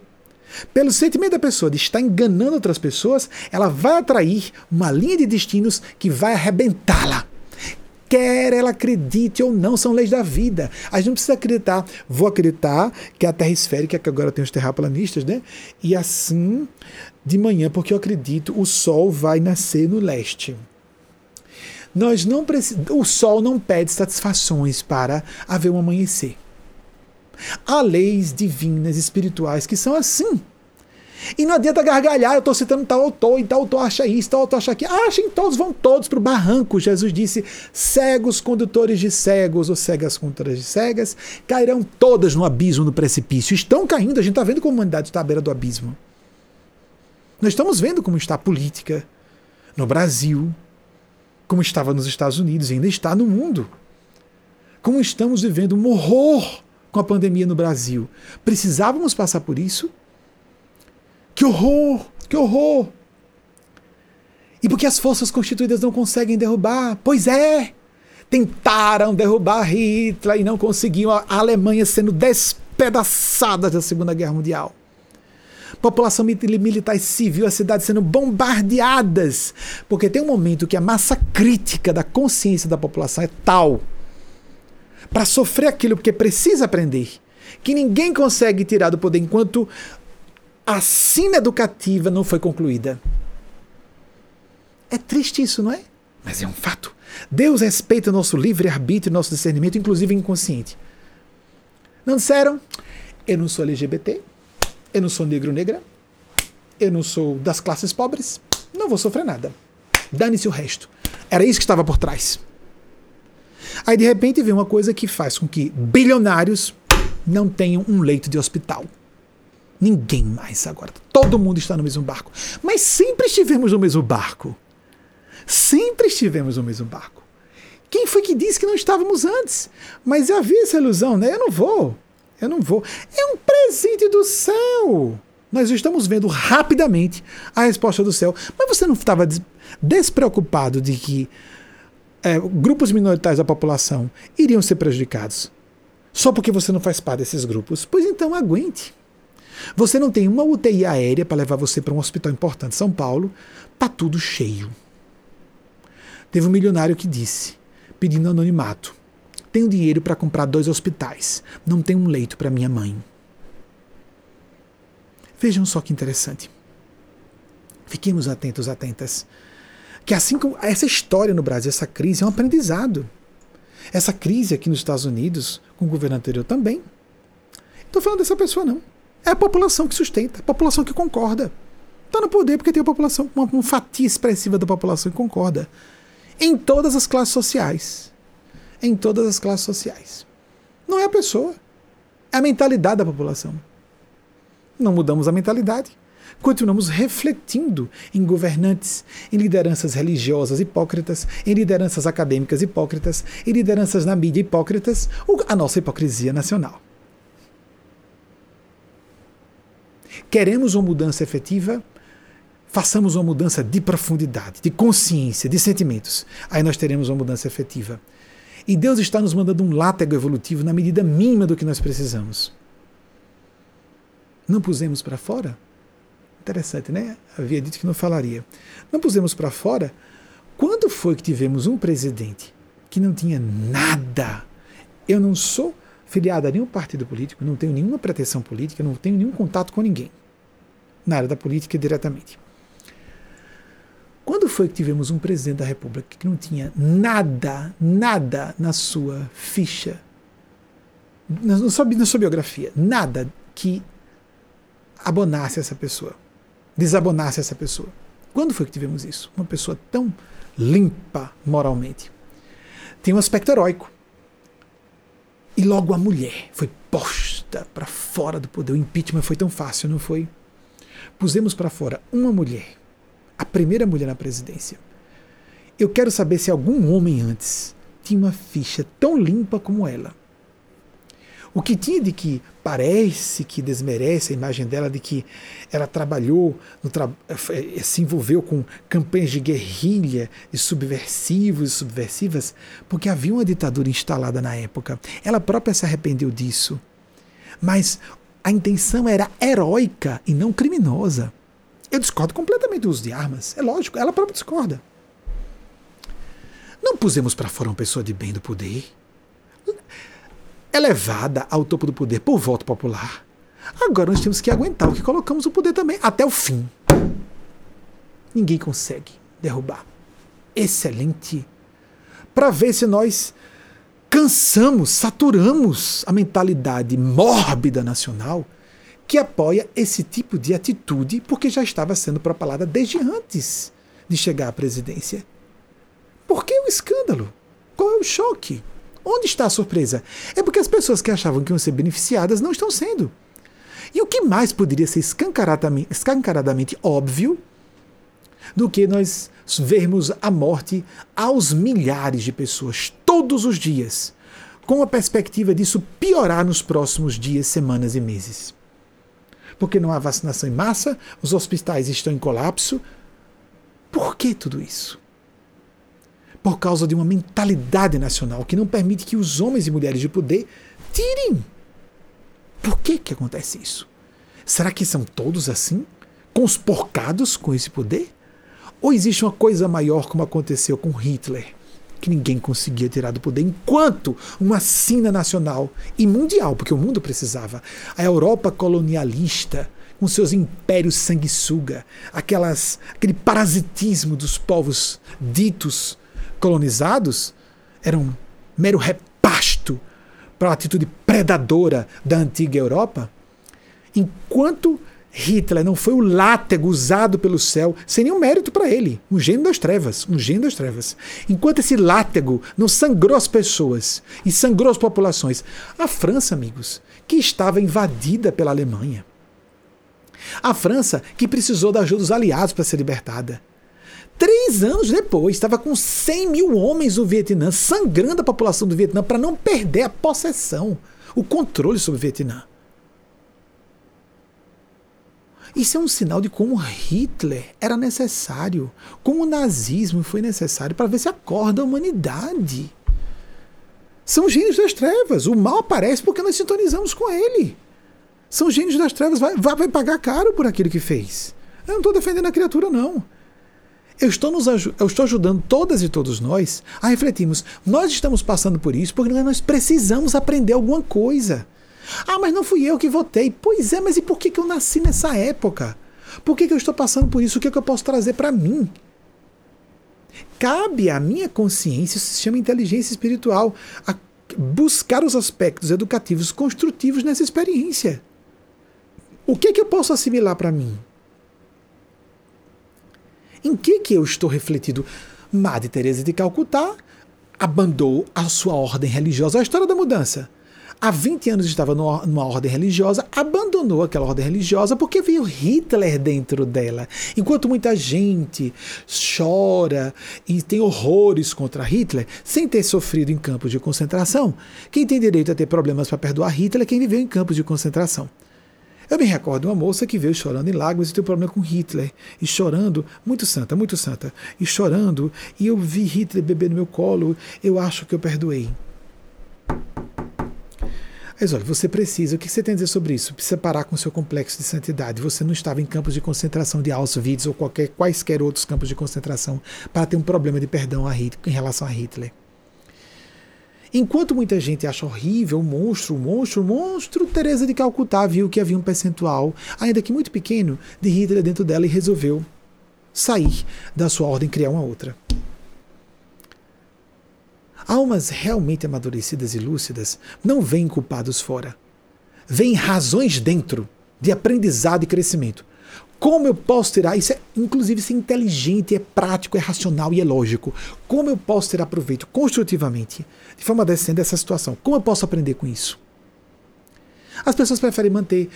Pelo sentimento da pessoa de estar enganando outras pessoas, ela vai atrair uma linha de destinos que vai arrebentá-la quer ela acredite ou não, são leis da vida. A gente não precisa acreditar. Vou acreditar que a Terra esférica, que agora tem os terraplanistas, né? E assim, de manhã, porque eu acredito, o Sol vai nascer no leste. Nós não. O Sol não pede satisfações para haver um amanhecer. Há leis divinas, espirituais, que são assim. E não adianta gargalhar, eu estou citando tal autor, e tal autor acha isso, tal autor acha aquilo. Achem todos, vão todos para o barranco. Jesus disse: cegos condutores de cegos, ou cegas condutoras de cegas, cairão todas no abismo, no precipício. Estão caindo, a gente está vendo como a humanidade está à beira do abismo. Nós estamos vendo como está a política no Brasil, como estava nos Estados Unidos e ainda está no mundo. Como estamos vivendo um horror com a pandemia no Brasil. Precisávamos passar por isso? Que horror! Que horror! E porque as forças constituídas não conseguem derrubar? Pois é! Tentaram derrubar Hitler e não conseguiam. A Alemanha sendo despedaçada da Segunda Guerra Mundial. População militar e civil, as cidades sendo bombardeadas. Porque tem um momento que a massa crítica da consciência da população é tal para sofrer aquilo porque precisa aprender que ninguém consegue tirar do poder enquanto a sina educativa não foi concluída. É triste isso, não é? Mas é um fato. Deus respeita o nosso livre-arbítrio, nosso discernimento, inclusive inconsciente. Não disseram? Eu não sou LGBT, eu não sou negro-negra, eu não sou das classes pobres, não vou sofrer nada. Dane-se o resto. Era isso que estava por trás. Aí de repente vem uma coisa que faz com que bilionários não tenham um leito de hospital. Ninguém mais agora. Todo mundo está no mesmo barco. Mas sempre estivemos no mesmo barco. Sempre estivemos no mesmo barco. Quem foi que disse que não estávamos antes? Mas havia essa ilusão, né? Eu não vou. Eu não vou. É um presente do céu. Nós estamos vendo rapidamente a resposta do céu. Mas você não estava despreocupado de que é, grupos minoritários da população iriam ser prejudicados? Só porque você não faz parte desses grupos? Pois então aguente. Você não tem uma UTI aérea para levar você para um hospital importante São Paulo, tá tudo cheio. Teve um milionário que disse, pedindo anonimato: tenho dinheiro para comprar dois hospitais, não tenho um leito para minha mãe. Vejam só que interessante. Fiquemos atentos, atentas. Que assim como essa história no Brasil, essa crise é um aprendizado. Essa crise aqui nos Estados Unidos, com o governo anterior também. Estou falando dessa pessoa, não. É a população que sustenta, a população que concorda. Está no poder porque tem a população, uma, uma fatia expressiva da população que concorda. Em todas as classes sociais. Em todas as classes sociais. Não é a pessoa. É a mentalidade da população. Não mudamos a mentalidade. Continuamos refletindo em governantes, em lideranças religiosas hipócritas, em lideranças acadêmicas hipócritas, em lideranças na mídia hipócritas, a nossa hipocrisia nacional. Queremos uma mudança efetiva? Façamos uma mudança de profundidade, de consciência, de sentimentos. Aí nós teremos uma mudança efetiva. E Deus está nos mandando um látego evolutivo na medida mínima do que nós precisamos. Não pusemos para fora? Interessante, né? Havia dito que não falaria. Não pusemos para fora? Quando foi que tivemos um presidente que não tinha nada? Eu não sou filiado a nenhum partido político, não tenho nenhuma pretensão política, não tenho nenhum contato com ninguém na área da política diretamente. Quando foi que tivemos um presidente da República que não tinha nada, nada na sua ficha, na sua, na sua biografia, nada que abonasse essa pessoa, desabonasse essa pessoa? Quando foi que tivemos isso? Uma pessoa tão limpa moralmente. Tem um aspecto heróico. E logo a mulher foi posta para fora do poder. O impeachment foi tão fácil, não foi? Pusemos para fora uma mulher, a primeira mulher na presidência. Eu quero saber se algum homem antes tinha uma ficha tão limpa como ela. O que tinha de que parece que desmerece a imagem dela de que ela trabalhou, tra eh, se envolveu com campanhas de guerrilha, de subversivos e subversivas, porque havia uma ditadura instalada na época. Ela própria se arrependeu disso. Mas a intenção era heróica e não criminosa. Eu discordo completamente do uso de armas. É lógico, ela própria discorda. Não pusemos para fora uma pessoa de bem do poder elevada ao topo do poder por voto popular. Agora nós temos que aguentar o que colocamos o poder também até o fim. Ninguém consegue derrubar. Excelente. Para ver se nós cansamos, saturamos a mentalidade mórbida nacional, que apoia esse tipo de atitude porque já estava sendo propalada desde antes de chegar à presidência. Por que o escândalo? Qual é o choque? Onde está a surpresa? É porque as pessoas que achavam que iam ser beneficiadas não estão sendo. E o que mais poderia ser escancaradamente, escancaradamente óbvio do que nós vermos a morte aos milhares de pessoas todos os dias, com a perspectiva disso piorar nos próximos dias, semanas e meses? Porque não há vacinação em massa, os hospitais estão em colapso. Por que tudo isso? por causa de uma mentalidade nacional que não permite que os homens e mulheres de poder tirem. Por que, que acontece isso? Será que são todos assim? Consporcados com esse poder? Ou existe uma coisa maior como aconteceu com Hitler, que ninguém conseguia tirar do poder, enquanto uma sina nacional e mundial, porque o mundo precisava, a Europa colonialista, com seus impérios sanguessuga, aquelas, aquele parasitismo dos povos ditos colonizados eram um mero repasto para a atitude predadora da antiga Europa, enquanto Hitler não foi o látego usado pelo céu, sem nenhum mérito para ele, um gênio das trevas, um gênio das trevas. Enquanto esse látego não sangrou as pessoas e sangrou as populações, a França, amigos, que estava invadida pela Alemanha. A França que precisou da ajuda dos aliados para ser libertada. Três anos depois, estava com 100 mil homens no Vietnã, sangrando a população do Vietnã para não perder a possessão, o controle sobre o Vietnã. Isso é um sinal de como Hitler era necessário, como o nazismo foi necessário para ver se acorda a humanidade. São gênios das trevas. O mal aparece porque nós sintonizamos com ele. São gênios das trevas. Vai, vai, vai pagar caro por aquilo que fez. Eu não estou defendendo a criatura, não. Eu estou, nos, eu estou ajudando todas e todos nós a refletirmos. Nós estamos passando por isso porque nós precisamos aprender alguma coisa. Ah, mas não fui eu que votei. Pois é, mas e por que, que eu nasci nessa época? Por que, que eu estou passando por isso? O que, que eu posso trazer para mim? Cabe à minha consciência, isso se chama inteligência espiritual, buscar os aspectos educativos construtivos nessa experiência. O que, que eu posso assimilar para mim? Em que, que eu estou refletido? Madre Teresa de Calcutá abandonou a sua ordem religiosa. A história da mudança. Há 20 anos estava numa ordem religiosa, abandonou aquela ordem religiosa porque veio Hitler dentro dela. Enquanto muita gente chora e tem horrores contra Hitler, sem ter sofrido em campos de concentração, quem tem direito a ter problemas para perdoar Hitler é quem viveu em campos de concentração. Eu me recordo de uma moça que veio chorando em lágrimas e teve um problema com Hitler. E chorando, muito santa, muito santa. E chorando, e eu vi Hitler beber no meu colo, eu acho que eu perdoei. Mas olha, você precisa, o que você tem a dizer sobre isso? Precisa parar com o seu complexo de santidade. Você não estava em campos de concentração de Auschwitz ou qualquer, quaisquer outros campos de concentração para ter um problema de perdão a Hitler, em relação a Hitler. Enquanto muita gente acha horrível monstro, monstro, monstro, Teresa de Calcutá viu que havia um percentual, ainda que muito pequeno, de Hitler dentro dela e resolveu sair da sua ordem e criar uma outra. Almas realmente amadurecidas e lúcidas não veem culpados fora. Veem razões dentro de aprendizado e crescimento. Como eu posso tirar? Isso é, inclusive, isso é inteligente, é prático, é racional e é lógico. Como eu posso tirar proveito construtivamente, de forma decente, dessa situação? Como eu posso aprender com isso? As pessoas preferem manter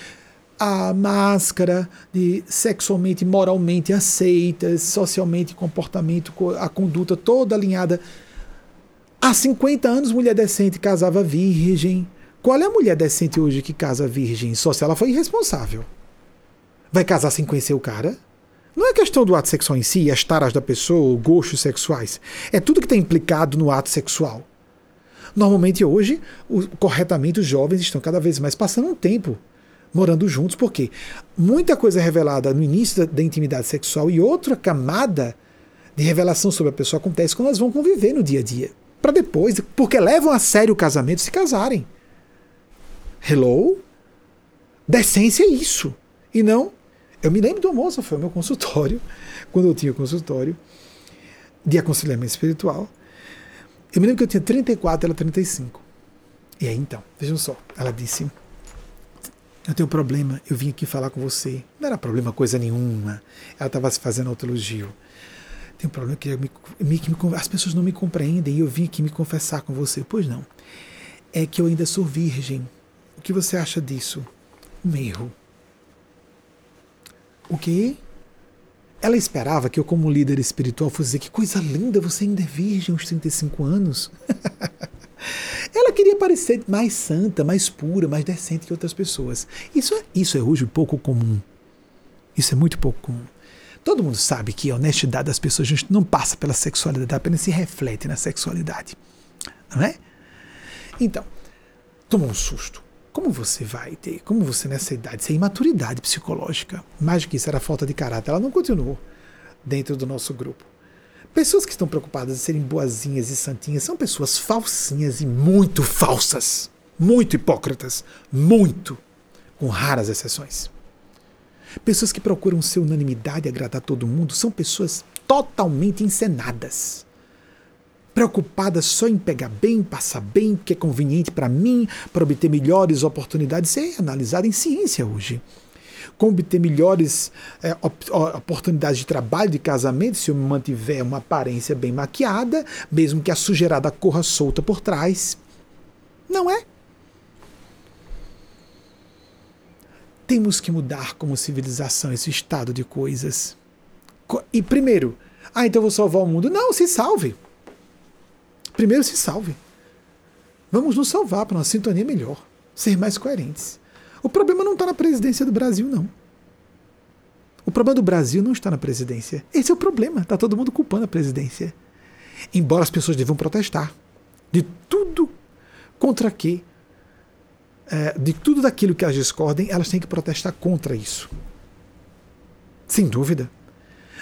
a máscara de sexualmente, moralmente aceitas, socialmente, comportamento, a conduta toda alinhada. Há 50 anos, mulher decente casava virgem. Qual é a mulher decente hoje que casa virgem? Só se ela foi irresponsável. Vai casar sem conhecer o cara? Não é questão do ato sexual em si, as taras da pessoa, gostos sexuais. É tudo que está implicado no ato sexual. Normalmente hoje, o, corretamente, os jovens estão cada vez mais passando um tempo morando juntos, porque muita coisa é revelada no início da, da intimidade sexual e outra camada de revelação sobre a pessoa acontece quando elas vão conviver no dia a dia. Para depois, porque levam a sério o casamento se casarem. Hello? Decência é isso. E não eu me lembro do moço, foi o meu consultório, <laughs> quando eu tinha consultório de aconselhamento espiritual. Eu me lembro que eu tinha 34, ela 35. E aí então, vejam só, ela disse: eu tenho um problema, eu vim aqui falar com você. Não era problema coisa nenhuma. Ela estava se fazendo autoelogio. Tem um problema que, me, que me, as pessoas não me compreendem e eu vim aqui me confessar com você. Pois não. É que eu ainda sou virgem. O que você acha disso? Um erro. O quê? Ela esperava que eu, como líder espiritual, fosse dizer que coisa linda, você ainda é virgem aos 35 anos. <laughs> Ela queria parecer mais santa, mais pura, mais decente que outras pessoas. Isso é, isso é hoje pouco comum. Isso é muito pouco comum. Todo mundo sabe que a honestidade das pessoas não passa pela sexualidade, apenas se reflete na sexualidade. Não é? Então, tomou um susto. Como você vai ter? Como você nessa idade? Isso é imaturidade psicológica. Mais do que isso era falta de caráter. Ela não continuou dentro do nosso grupo. Pessoas que estão preocupadas em serem boazinhas e santinhas são pessoas falsinhas e muito falsas. Muito hipócritas. Muito. Com raras exceções. Pessoas que procuram ser unanimidade e agradar todo mundo são pessoas totalmente encenadas preocupada só em pegar bem, passar bem, que é conveniente para mim, para obter melhores oportunidades. Isso é analisado em ciência hoje. Como obter melhores é, op oportunidades de trabalho, de casamento, se eu mantiver uma aparência bem maquiada, mesmo que a sujeirada corra solta por trás. Não é? Temos que mudar como civilização esse estado de coisas. E primeiro, ah, então eu vou salvar o mundo. Não, se salve. Primeiro se salve. Vamos nos salvar para uma sintonia melhor, ser mais coerentes. O problema não está na presidência do Brasil, não. O problema do Brasil não está na presidência. Esse é o problema. Está todo mundo culpando a presidência. Embora as pessoas devam protestar de tudo contra que, é, de tudo daquilo que elas discordem, elas têm que protestar contra isso. Sem dúvida.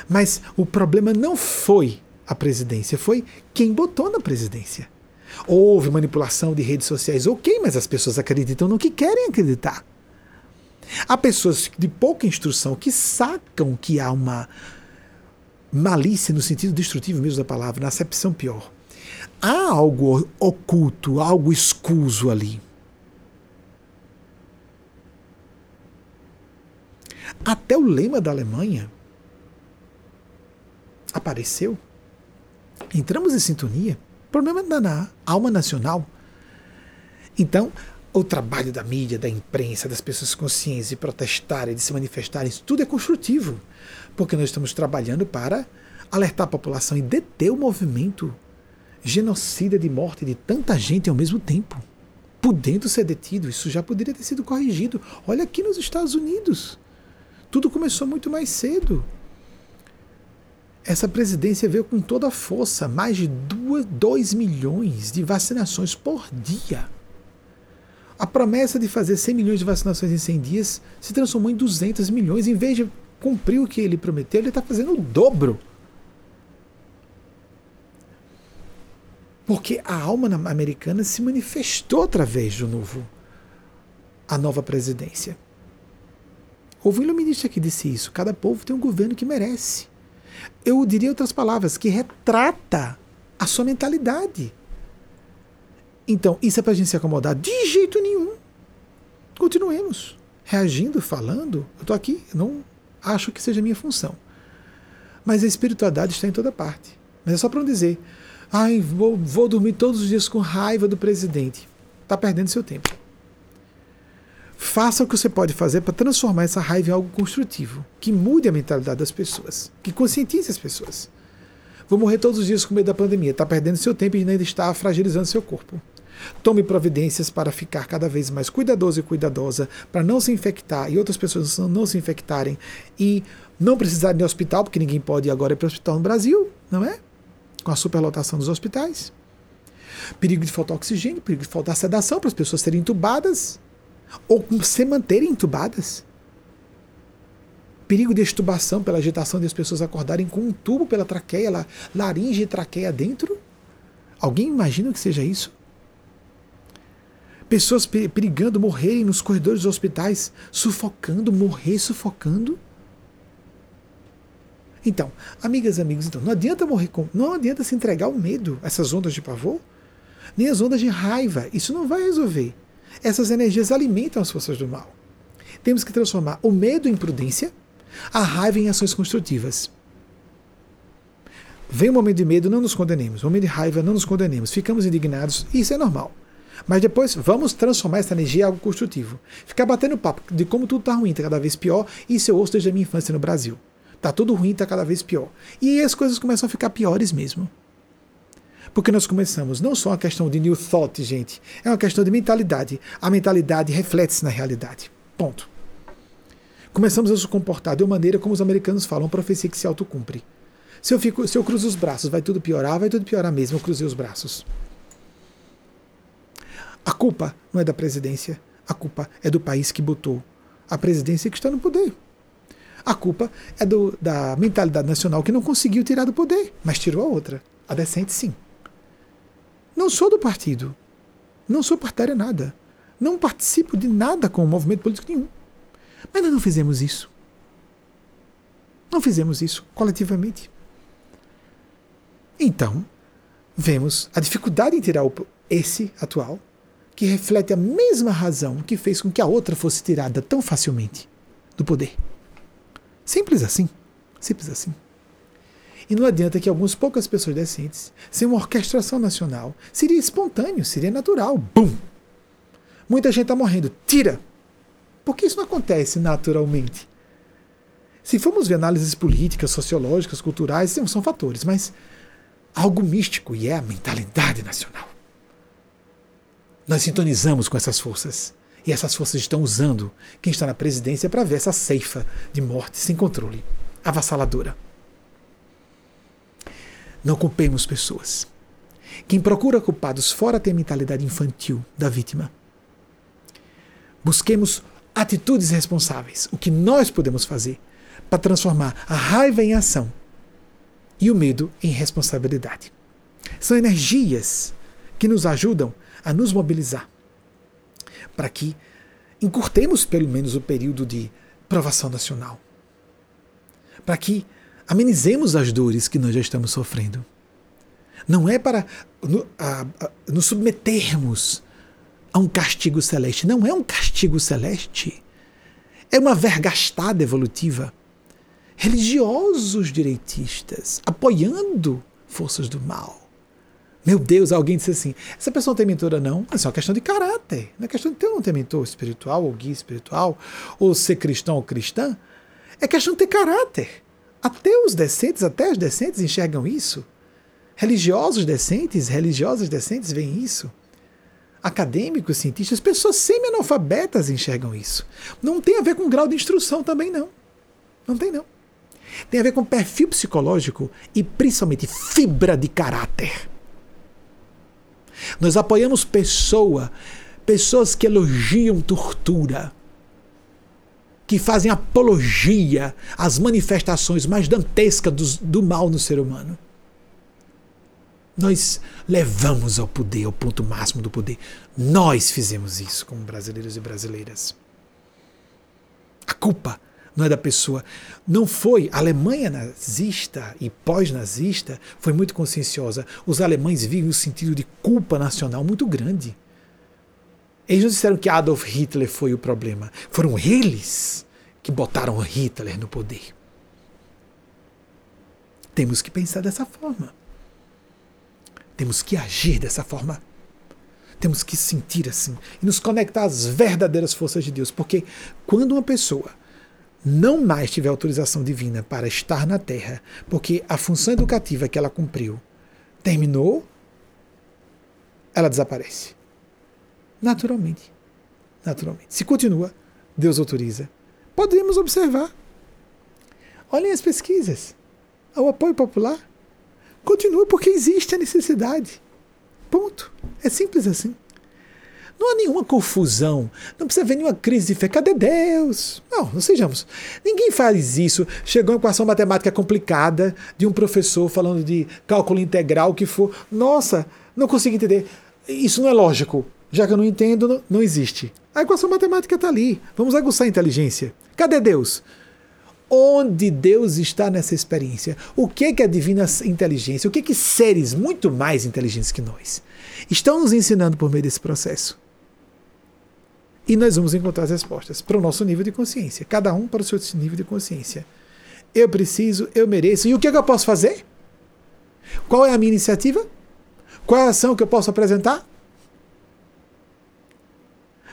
Mas o problema não foi a presidência, foi quem botou na presidência. Houve manipulação de redes sociais, ok, mas as pessoas acreditam no que querem acreditar. Há pessoas de pouca instrução que sacam que há uma malícia no sentido destrutivo mesmo da palavra, na acepção pior. Há algo oculto, algo escuso ali. Até o lema da Alemanha apareceu entramos em sintonia. O problema está na alma nacional. Então, o trabalho da mídia, da imprensa, das pessoas conscientes de protestarem, de se manifestarem, isso tudo é construtivo, porque nós estamos trabalhando para alertar a população e deter o movimento genocida de morte de tanta gente ao mesmo tempo, podendo ser detido. Isso já poderia ter sido corrigido. Olha aqui nos Estados Unidos. Tudo começou muito mais cedo. Essa presidência veio com toda a força, mais de 2 milhões de vacinações por dia. A promessa de fazer 100 milhões de vacinações em 100 dias se transformou em 200 milhões. Em vez de cumprir o que ele prometeu, ele está fazendo o dobro. Porque a alma americana se manifestou através do novo, a nova presidência. Houve um iluminista que disse isso: cada povo tem um governo que merece. Eu diria outras palavras, que retrata a sua mentalidade. Então, isso é para a gente se acomodar? De jeito nenhum. Continuemos reagindo, falando. Eu estou aqui, não acho que seja minha função. Mas a espiritualidade está em toda parte. Mas é só para não dizer, ai, vou, vou dormir todos os dias com raiva do presidente. Está perdendo seu tempo. Faça o que você pode fazer para transformar essa raiva em algo construtivo, que mude a mentalidade das pessoas, que conscientize as pessoas. Vou morrer todos os dias com medo da pandemia, está perdendo seu tempo e ainda está fragilizando seu corpo. Tome providências para ficar cada vez mais cuidadoso e cuidadosa, para não se infectar e outras pessoas não se infectarem e não precisar de hospital, porque ninguém pode ir agora para o hospital no Brasil, não é? Com a superlotação dos hospitais. Perigo de faltar oxigênio, perigo de faltar sedação para as pessoas serem entubadas ou se manterem entubadas. Perigo de extubação pela agitação de as pessoas acordarem com um tubo pela traqueia, laringe e traqueia dentro. Alguém imagina que seja isso? Pessoas perigando morrerem nos corredores dos hospitais, sufocando, morrer sufocando. Então, amigas e amigos, então, não adianta morrer com, não adianta se entregar ao medo, essas ondas de pavor, nem as ondas de raiva. Isso não vai resolver. Essas energias alimentam as forças do mal. Temos que transformar o medo em prudência, a raiva em ações construtivas. Vem um momento de medo, não nos condenemos. Um momento de raiva, não nos condenemos. Ficamos indignados, isso é normal. Mas depois vamos transformar essa energia em algo construtivo. Ficar batendo papo de como tudo está ruim, está cada vez pior, isso eu ouço desde a minha infância no Brasil. Tá tudo ruim, está cada vez pior. E aí as coisas começam a ficar piores mesmo. Porque nós começamos, não só uma questão de new thought, gente, é uma questão de mentalidade. A mentalidade reflete-se na realidade. Ponto. Começamos a nos comportar de uma maneira como os americanos falam, profecia que se autocumpre. Se eu, fico, se eu cruzo os braços, vai tudo piorar, vai tudo piorar mesmo, eu cruzei os braços. A culpa não é da presidência, a culpa é do país que botou a presidência que está no poder. A culpa é do, da mentalidade nacional que não conseguiu tirar do poder, mas tirou a outra. A decente, sim. Não sou do partido. Não sou partidário nada. Não participo de nada com o movimento político nenhum. Mas nós não fizemos isso. Não fizemos isso coletivamente. Então, vemos a dificuldade em tirar esse atual, que reflete a mesma razão que fez com que a outra fosse tirada tão facilmente do poder. Simples assim. Simples assim. E não adianta que algumas poucas pessoas decentes, sem uma orquestração nacional, seria espontâneo, seria natural. Bum! Muita gente está morrendo. Tira! Porque isso não acontece naturalmente. Se formos ver análises políticas, sociológicas, culturais, são fatores, mas algo místico e é a mentalidade nacional. Nós sintonizamos com essas forças. E essas forças estão usando quem está na presidência para ver essa ceifa de morte sem controle, avassaladora. Não culpemos pessoas. Quem procura culpados fora tem a mentalidade infantil da vítima. Busquemos atitudes responsáveis, o que nós podemos fazer para transformar a raiva em ação e o medo em responsabilidade. São energias que nos ajudam a nos mobilizar para que encurtemos pelo menos o período de provação nacional. Para que amenizemos as dores que nós já estamos sofrendo. Não é para nos submetermos a um castigo celeste. Não é um castigo celeste. É uma vergastada evolutiva. Religiosos direitistas apoiando forças do mal. Meu Deus, alguém disse assim: essa pessoa não tem mentora, não. Isso é uma questão de caráter. Não é questão de ter não ter mentor espiritual, ou guia espiritual, ou ser cristão ou cristã. É questão de ter caráter. Até os decentes, até os decentes enxergam isso. Religiosos decentes, religiosas decentes veem isso. Acadêmicos, cientistas, pessoas semi-analfabetas enxergam isso. Não tem a ver com grau de instrução também, não. Não tem, não. Tem a ver com perfil psicológico e principalmente fibra de caráter. Nós apoiamos pessoa, pessoas que elogiam tortura, que fazem apologia às manifestações mais dantescas do, do mal no ser humano. Nós levamos ao poder, ao ponto máximo do poder. Nós fizemos isso como brasileiros e brasileiras. A culpa não é da pessoa. Não foi. A Alemanha nazista e pós-nazista foi muito conscienciosa. Os alemães vivem um sentido de culpa nacional muito grande. Eles não disseram que Adolf Hitler foi o problema. Foram eles que botaram Hitler no poder. Temos que pensar dessa forma. Temos que agir dessa forma. Temos que sentir assim e nos conectar às verdadeiras forças de Deus. Porque quando uma pessoa não mais tiver autorização divina para estar na Terra, porque a função educativa que ela cumpriu terminou, ela desaparece. Naturalmente. Naturalmente. Se continua, Deus autoriza. Podemos observar. Olhem as pesquisas. O apoio popular continua porque existe a necessidade. Ponto. É simples assim. Não há nenhuma confusão, não precisa haver nenhuma crise de fé. Cadê Deus? Não, não sejamos. Ninguém faz isso. Chegou uma equação matemática complicada de um professor falando de cálculo integral que for. Nossa, não consigo entender. Isso não é lógico. Já que eu não entendo, não existe. A equação matemática está ali. Vamos aguçar a inteligência. Cadê Deus? Onde Deus está nessa experiência? O que é que a divina inteligência, o que é que seres muito mais inteligentes que nós estão nos ensinando por meio desse processo? E nós vamos encontrar as respostas para o nosso nível de consciência, cada um para o seu nível de consciência. Eu preciso, eu mereço. E o que, é que eu posso fazer? Qual é a minha iniciativa? Qual é a ação que eu posso apresentar?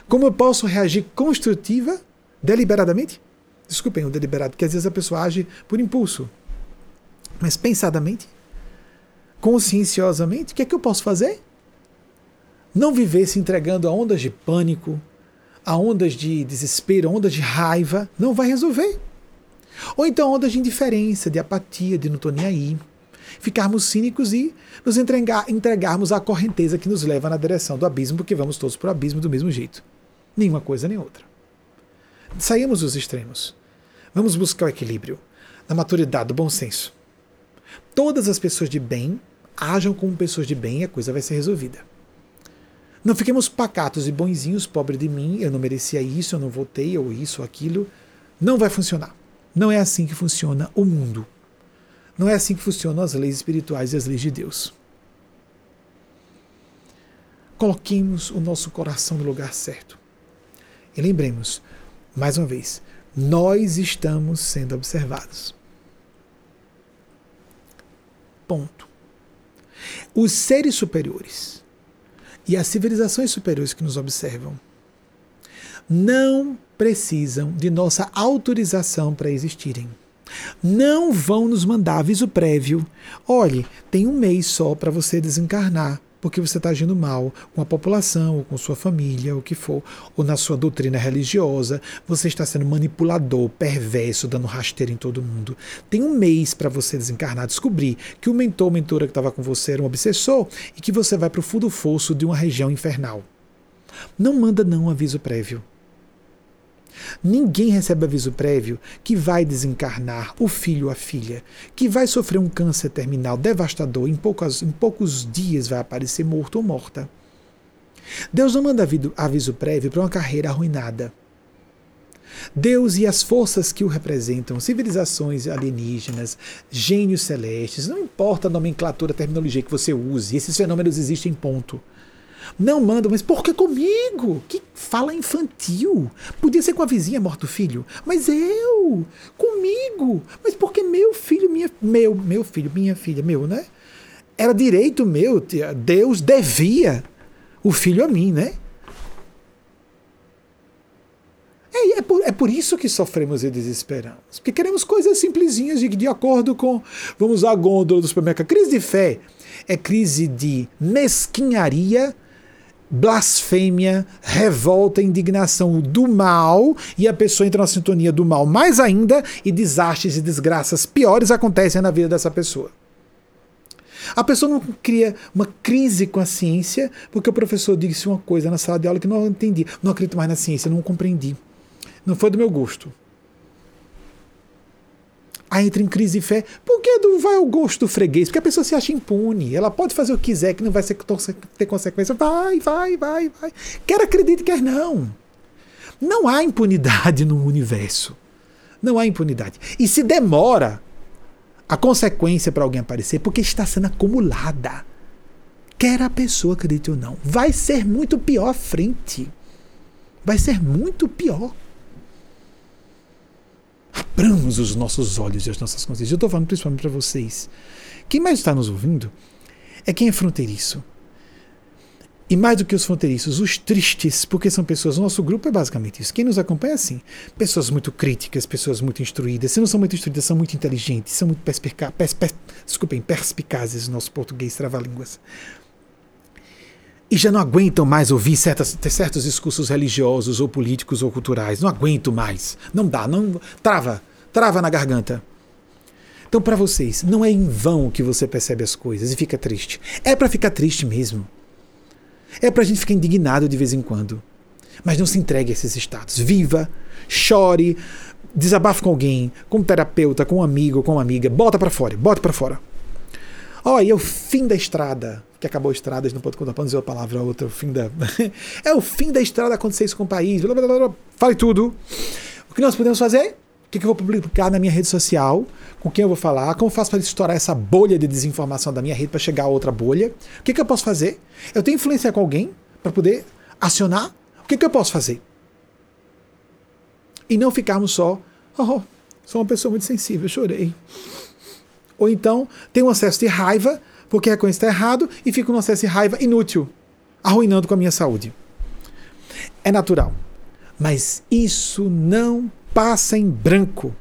Como eu posso reagir construtiva, deliberadamente? Desculpem o deliberado, porque às vezes a pessoa age por impulso. Mas pensadamente, conscienciosamente, o que é que eu posso fazer? Não viver se entregando a ondas de pânico, a ondas de desespero, ondas de raiva, não vai resolver. Ou então ondas de indiferença, de apatia, de não estou nem aí. Ficarmos cínicos e nos entregar, entregarmos à correnteza que nos leva na direção do abismo, porque vamos todos para o abismo do mesmo jeito. Nenhuma coisa nem outra. Saímos dos extremos. Vamos buscar o equilíbrio, na maturidade, do bom senso. Todas as pessoas de bem ajam como pessoas de bem e a coisa vai ser resolvida. Não fiquemos pacatos e bonzinhos, pobre de mim, eu não merecia isso, eu não votei, ou isso, ou aquilo. Não vai funcionar. Não é assim que funciona o mundo. Não é assim que funcionam as leis espirituais e as leis de Deus. Coloquemos o nosso coração no lugar certo. E lembremos, mais uma vez, nós estamos sendo observados. Ponto. Os seres superiores e as civilizações superiores que nos observam não precisam de nossa autorização para existirem. Não vão nos mandar aviso prévio. Olhe, tem um mês só para você desencarnar porque você está agindo mal com a população, ou com sua família, o que for, ou na sua doutrina religiosa, você está sendo manipulador, perverso, dando rasteiro em todo mundo. Tem um mês para você desencarnar, descobrir que o mentor ou mentora que estava com você era um obsessor e que você vai para o fundo fosso de uma região infernal. Não manda não aviso prévio. Ninguém recebe aviso prévio que vai desencarnar o filho ou a filha, que vai sofrer um câncer terminal devastador, em poucos, em poucos dias vai aparecer morto ou morta. Deus não manda aviso prévio para uma carreira arruinada. Deus e as forças que o representam, civilizações alienígenas, gênios celestes, não importa a nomenclatura, a terminologia que você use, esses fenômenos existem, ponto. Não mandam, mas por que comigo? Que fala infantil. Podia ser com a vizinha morto filho, mas eu, comigo. Mas porque meu filho, minha meu, meu filho, minha filha, meu, né? Era direito meu, Deus devia o filho a mim, né? É, é, por, é por isso que sofremos e desesperamos. Porque queremos coisas simplesinhas de, de acordo com, vamos a gôndola do supermercado. Crise de fé é crise de mesquinharia blasfêmia, revolta, indignação do mal, e a pessoa entra na sintonia do mal mais ainda, e desastres e desgraças piores acontecem na vida dessa pessoa. A pessoa não cria uma crise com a ciência porque o professor disse uma coisa na sala de aula que não entendi. Não acredito mais na ciência, não compreendi. Não foi do meu gosto. Aí entra em crise de fé. Por que não vai ao gosto do freguês? Porque a pessoa se acha impune. Ela pode fazer o que quiser, que não vai ser, ter consequência. Vai, vai, vai, vai. Quer acredite, quer não. Não há impunidade no universo. Não há impunidade. E se demora a consequência para alguém aparecer, porque está sendo acumulada. Quer a pessoa acredite ou não. Vai ser muito pior à frente. Vai ser muito pior. Abramos os nossos olhos e as nossas consciências. Eu estou falando principalmente para vocês. Quem mais está nos ouvindo é quem é fronteiriço. E mais do que os fronteiriços, os tristes, porque são pessoas. O nosso grupo é basicamente isso. Quem nos acompanha é assim. Pessoas muito críticas, pessoas muito instruídas. Se não são muito instruídas, são muito inteligentes, são muito perspicazes. Pers, pers, desculpem, perspicazes, nosso português trava-línguas e já não aguentam mais ouvir certas, certos discursos religiosos ou políticos ou culturais. Não aguento mais. Não dá, não trava, trava na garganta. Então, para vocês, não é em vão que você percebe as coisas e fica triste. É para ficar triste mesmo. É para a gente ficar indignado de vez em quando. Mas não se entregue a esses estados. Viva, chore, desabafe com alguém, com um terapeuta, com um amigo, com uma amiga. Bota para fora, bota para fora. E é o fim da estrada que acabou a estrada, a gente não pode contar para dizer a palavra outra, o fim da. <laughs> é o fim da estrada acontecer isso com o país. Blá, blá, blá, Fale tudo. O que nós podemos fazer? O que, eu vou publicar na minha rede social? Com quem eu vou falar? Como eu faço para estourar essa bolha de desinformação da minha rede para chegar a outra bolha? O que, eu posso fazer? Eu tenho influência com alguém para poder acionar? O que, que eu posso fazer? E não ficarmos só, oh, sou uma pessoa muito sensível, chorei. Ou então tem um acesso de raiva, porque reconhece que está errado, e fica um acesso de raiva inútil, arruinando com a minha saúde. É natural. Mas isso não passa em branco.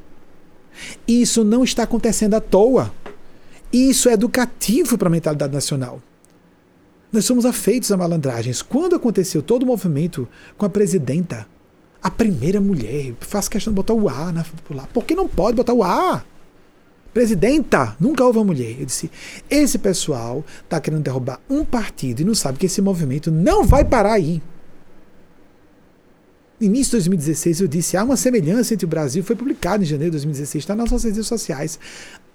Isso não está acontecendo à toa. Isso é educativo para a mentalidade nacional. Nós somos afeitos a malandragens. Quando aconteceu todo o movimento com a presidenta, a primeira mulher, faz questão de botar o A na, lá. Por que não pode botar o A? Presidenta, nunca houve uma mulher. Eu disse: esse pessoal está querendo derrubar um partido e não sabe que esse movimento não vai parar aí. No início de 2016, eu disse: há uma semelhança entre o Brasil, foi publicado em janeiro de 2016, está nas nossas redes sociais.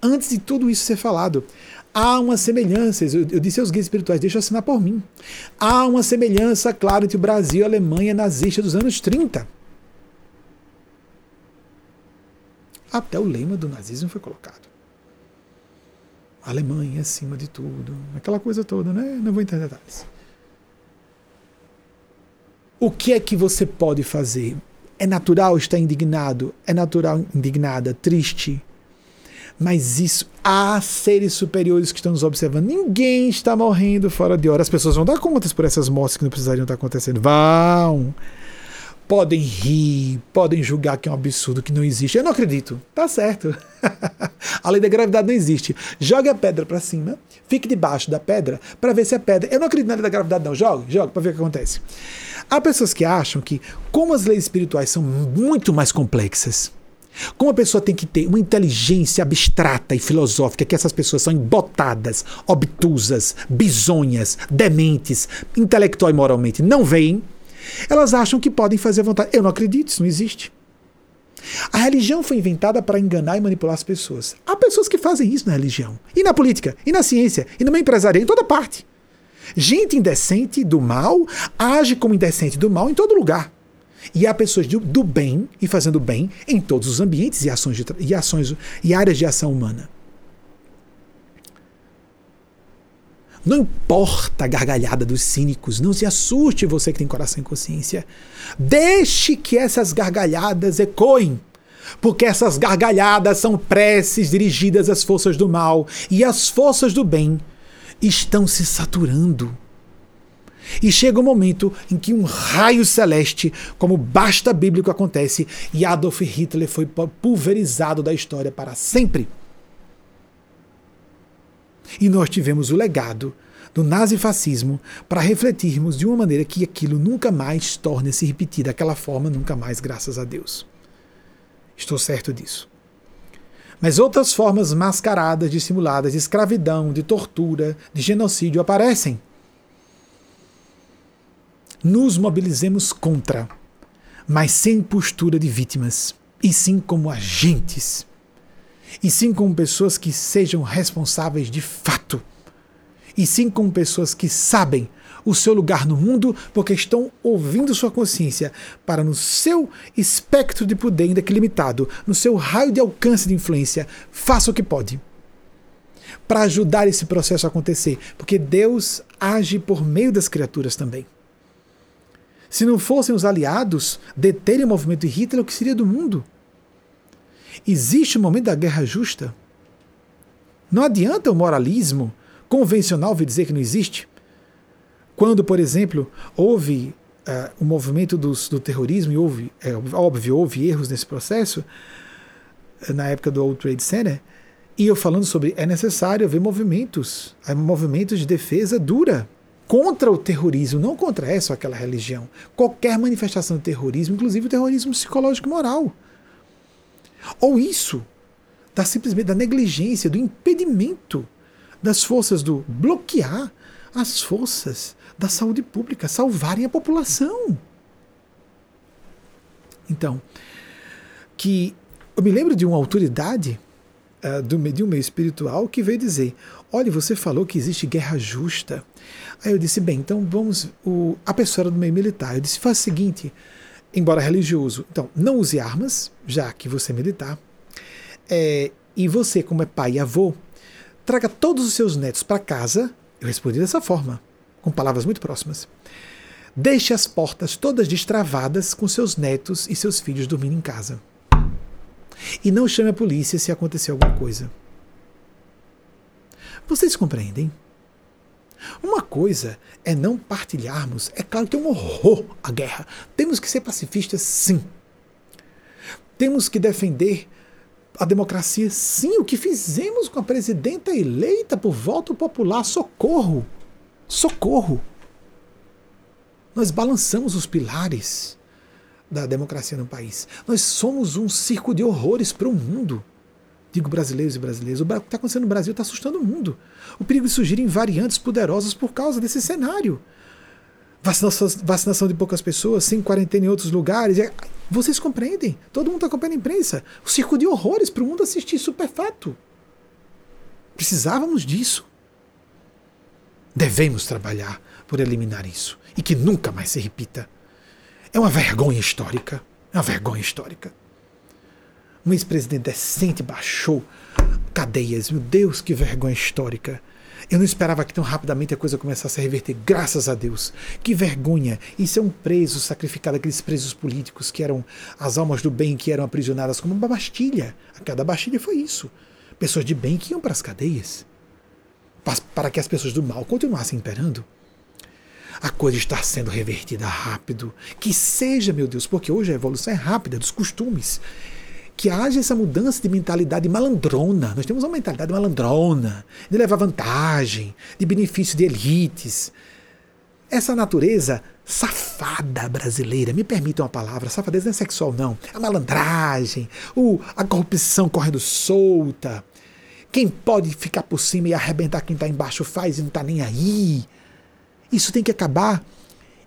Antes de tudo isso ser falado, há uma semelhança. Eu, eu disse aos guias espirituais: deixa eu assinar por mim. Há uma semelhança, claro, entre o Brasil e a Alemanha nazista dos anos 30. Até o lema do nazismo foi colocado. Alemanha acima de tudo, aquela coisa toda, né? Não vou entrar em detalhes. O que é que você pode fazer? É natural estar indignado, é natural indignada, triste. Mas isso, há seres superiores que estão nos observando. Ninguém está morrendo fora de hora. As pessoas vão dar contas por essas mortes que não precisariam estar acontecendo. Vão podem rir, podem julgar que é um absurdo, que não existe. Eu não acredito. Tá certo. <laughs> a lei da gravidade não existe. Jogue a pedra para cima, fique debaixo da pedra para ver se a pedra. Eu não acredito na lei da gravidade, não. Jogue, jogue para ver o que acontece. Há pessoas que acham que, como as leis espirituais são muito mais complexas, como a pessoa tem que ter uma inteligência abstrata e filosófica, que essas pessoas são embotadas, obtusas, bisonhas, dementes, intelectual e moralmente, não veem elas acham que podem fazer vontade. Eu não acredito, isso não existe. A religião foi inventada para enganar e manipular as pessoas. Há pessoas que fazem isso na religião, e na política, e na ciência, e no meio empresarial, em toda parte. Gente indecente do mal age como indecente do mal em todo lugar. E há pessoas do, bem e fazendo bem em todos os ambientes e ações, de, e ações e áreas de ação humana. Não importa a gargalhada dos cínicos, não se assuste você que tem coração e consciência. Deixe que essas gargalhadas ecoem, porque essas gargalhadas são preces dirigidas às forças do mal e as forças do bem estão se saturando. E chega o um momento em que um raio celeste, como basta bíblico acontece, e Adolf Hitler foi pulverizado da história para sempre. E nós tivemos o legado do nazifascismo para refletirmos de uma maneira que aquilo nunca mais torne se repetir daquela forma, nunca mais, graças a Deus. Estou certo disso. Mas outras formas mascaradas, dissimuladas de escravidão, de tortura, de genocídio aparecem. Nos mobilizemos contra, mas sem postura de vítimas, e sim como agentes e sim com pessoas que sejam responsáveis de fato, e sim com pessoas que sabem o seu lugar no mundo, porque estão ouvindo sua consciência para, no seu espectro de poder, ainda que limitado, no seu raio de alcance de influência, faça o que pode para ajudar esse processo a acontecer, porque Deus age por meio das criaturas também. Se não fossem os aliados deterem o movimento de Hitler, o que seria do mundo? Existe o momento da guerra justa? Não adianta o moralismo convencional vir dizer que não existe. Quando, por exemplo, houve uh, o movimento dos, do terrorismo, e houve, é óbvio, houve erros nesse processo, uh, na época do World Trade Center, e eu falando sobre é necessário haver movimentos, movimentos de defesa dura contra o terrorismo, não contra essa ou aquela religião. Qualquer manifestação de terrorismo, inclusive o terrorismo psicológico moral. Ou isso da simplesmente da negligência, do impedimento das forças do bloquear as forças da saúde pública, salvarem a população. Então, que eu me lembro de uma autoridade uh, do, de um meio espiritual que veio dizer: Olha, você falou que existe guerra justa. Aí eu disse: Bem, então vamos. O, a pessoa era do meio militar. Eu disse: Faz o seguinte embora religioso. Então, não use armas, já que você é militar. É, e você, como é pai e avô, traga todos os seus netos para casa. Eu respondi dessa forma, com palavras muito próximas. deixe as portas todas destravadas com seus netos e seus filhos dormindo em casa. E não chame a polícia se acontecer alguma coisa. Vocês compreendem? Uma coisa é não partilharmos. É claro que é um horror a guerra. Temos que ser pacifistas, sim. Temos que defender a democracia, sim. O que fizemos com a presidenta eleita por voto popular, socorro. Socorro. Nós balançamos os pilares da democracia no país. Nós somos um circo de horrores para o mundo. Digo brasileiros e brasileiras. O que está acontecendo no Brasil está assustando o mundo. O perigo de surgirem variantes poderosas por causa desse cenário. Vacinação, vacinação de poucas pessoas, sem quarentena em outros lugares. É, vocês compreendem? Todo mundo está acompanhando a imprensa. O circo de horrores para o mundo assistir superfato. Precisávamos disso. Devemos trabalhar por eliminar isso e que nunca mais se repita. É uma vergonha histórica. É uma vergonha histórica. Um ex-presidente decente baixou cadeias. Meu Deus, que vergonha histórica. Eu não esperava que tão rapidamente a coisa começasse a reverter, graças a Deus. Que vergonha! Isso é um preso sacrificado, aqueles presos políticos que eram as almas do bem que eram aprisionadas como uma bastilha. A cada bastilha foi isso. Pessoas de bem que iam para as cadeias. Para que as pessoas do mal continuassem imperando a coisa está sendo revertida rápido. Que seja, meu Deus, porque hoje a evolução é rápida dos costumes. Que haja essa mudança de mentalidade malandrona. Nós temos uma mentalidade malandrona, de levar vantagem, de benefício de elites. Essa natureza safada brasileira, me permitam a palavra, safadeza não é sexual, não. A malandragem, o, a corrupção correndo solta. Quem pode ficar por cima e arrebentar quem está embaixo faz e não está nem aí. Isso tem que acabar.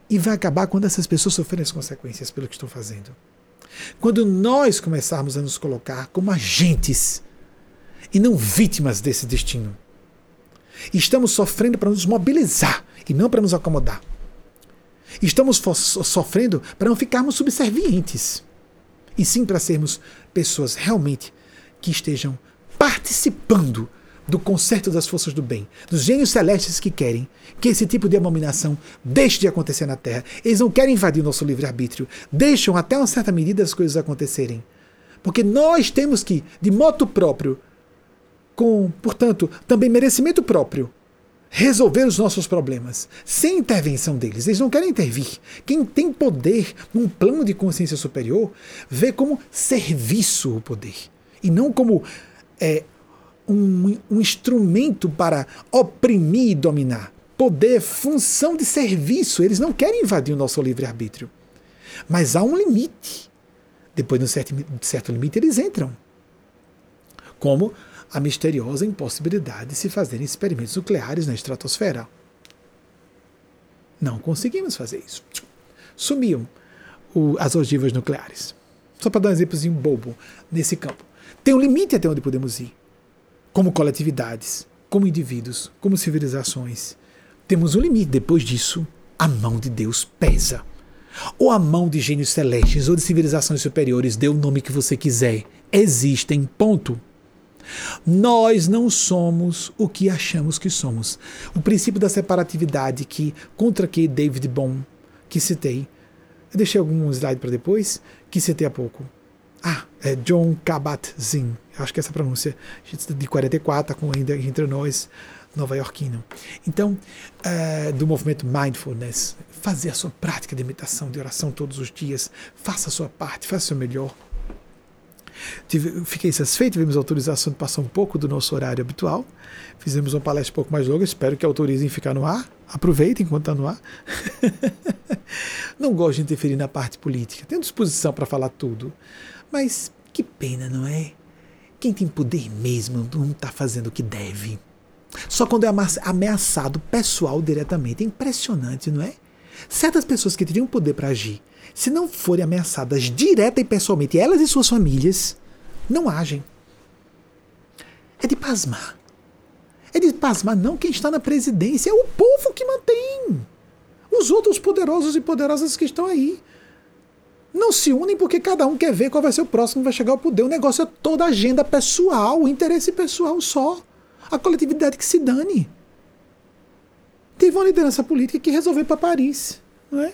E vai acabar quando essas pessoas sofrerem as consequências pelo que estão fazendo. Quando nós começarmos a nos colocar como agentes e não vítimas desse destino. Estamos sofrendo para nos mobilizar e não para nos acomodar. Estamos sofrendo para não ficarmos subservientes, e sim para sermos pessoas realmente que estejam participando do concerto das forças do bem, dos gênios celestes que querem que esse tipo de abominação deixe de acontecer na Terra. Eles não querem invadir o nosso livre-arbítrio, deixam até uma certa medida as coisas acontecerem. Porque nós temos que, de moto próprio, com, portanto, também merecimento próprio, resolver os nossos problemas, sem intervenção deles. Eles não querem intervir. Quem tem poder num plano de consciência superior vê como serviço o poder, e não como é, um, um instrumento para oprimir e dominar. Poder, função de serviço. Eles não querem invadir o nosso livre-arbítrio. Mas há um limite. Depois de um certo, de certo limite, eles entram. Como a misteriosa impossibilidade de se fazerem experimentos nucleares na estratosfera. Não conseguimos fazer isso. Sumiam o, as ogivas nucleares. Só para dar um exemplozinho bobo nesse campo. Tem um limite até onde podemos ir como coletividades, como indivíduos, como civilizações. Temos um limite. Depois disso, a mão de Deus pesa. Ou a mão de gênios celestes ou de civilizações superiores, dê o nome que você quiser. Existem, ponto. Nós não somos o que achamos que somos. O princípio da separatividade que contra que David Bohm, que citei, eu deixei algum slide para depois, que citei há pouco. Ah, é John Kabat-Zinn, acho que essa pronúncia, de 44, com ainda entre nós, nova-iorquino. Então, é, do movimento Mindfulness, fazer a sua prática de meditação, de oração todos os dias, faça a sua parte, faça o seu melhor. Tive, fiquei satisfeito, tivemos autorização de passar um pouco do nosso horário habitual. Fizemos uma palestra um pouco mais longa, espero que autorizem ficar no ar. Aproveitem enquanto está no ar. <laughs> Não gosto de interferir na parte política, tenho disposição para falar tudo. Mas que pena, não é? Quem tem poder mesmo não está fazendo o que deve. Só quando é ameaçado pessoal diretamente. É impressionante, não é? Certas pessoas que teriam poder para agir, se não forem ameaçadas direta e pessoalmente, elas e suas famílias, não agem. É de pasmar. É de pasmar não quem está na presidência, é o povo que mantém. Os outros poderosos e poderosas que estão aí não se unem porque cada um quer ver qual vai ser o próximo que vai chegar ao poder. O negócio é toda agenda pessoal, interesse pessoal só. A coletividade que se dane. Teve uma liderança política que resolveu para Paris. Não é?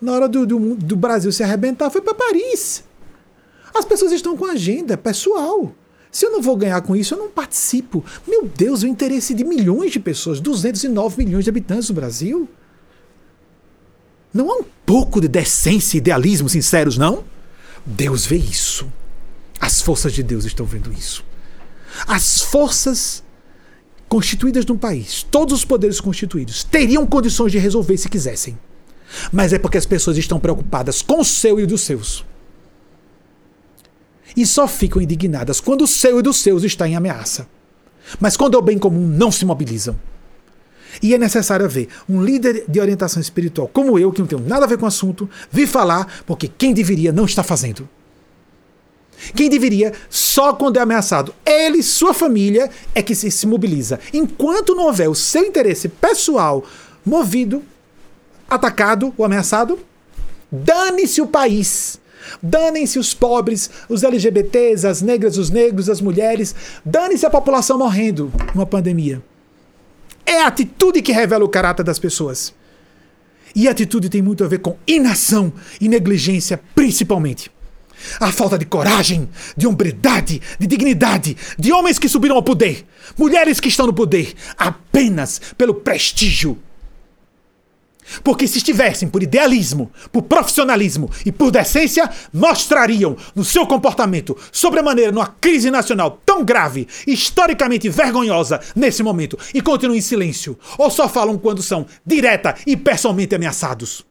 Na hora do, do, do Brasil se arrebentar, foi para Paris. As pessoas estão com agenda pessoal. Se eu não vou ganhar com isso, eu não participo. Meu Deus, o interesse de milhões de pessoas, 209 milhões de habitantes no Brasil. Não há um pouco de decência e idealismo sinceros, não? Deus vê isso. As forças de Deus estão vendo isso. As forças constituídas no país, todos os poderes constituídos, teriam condições de resolver se quisessem. Mas é porque as pessoas estão preocupadas com o seu e dos seus e só ficam indignadas quando o seu e dos seus está em ameaça. Mas quando é o bem comum, não se mobilizam. E é necessário ver um líder de orientação espiritual como eu, que não tenho nada a ver com o assunto, vir falar porque quem deveria não está fazendo. Quem deveria, só quando é ameaçado, ele, sua família, é que se, se mobiliza. Enquanto não houver o seu interesse pessoal movido, atacado ou ameaçado, dane-se o país. Danem-se os pobres, os LGBTs, as negras, os negros, as mulheres. Dane-se a população morrendo numa pandemia. É a atitude que revela o caráter das pessoas. E a atitude tem muito a ver com inação e negligência, principalmente. A falta de coragem, de hombridade, de dignidade, de homens que subiram ao poder, mulheres que estão no poder, apenas pelo prestígio porque se estivessem por idealismo, por profissionalismo e por decência, mostrariam no seu comportamento, sobremaneira numa crise nacional tão grave, historicamente vergonhosa nesse momento, e continuam em silêncio, ou só falam quando são direta e pessoalmente ameaçados.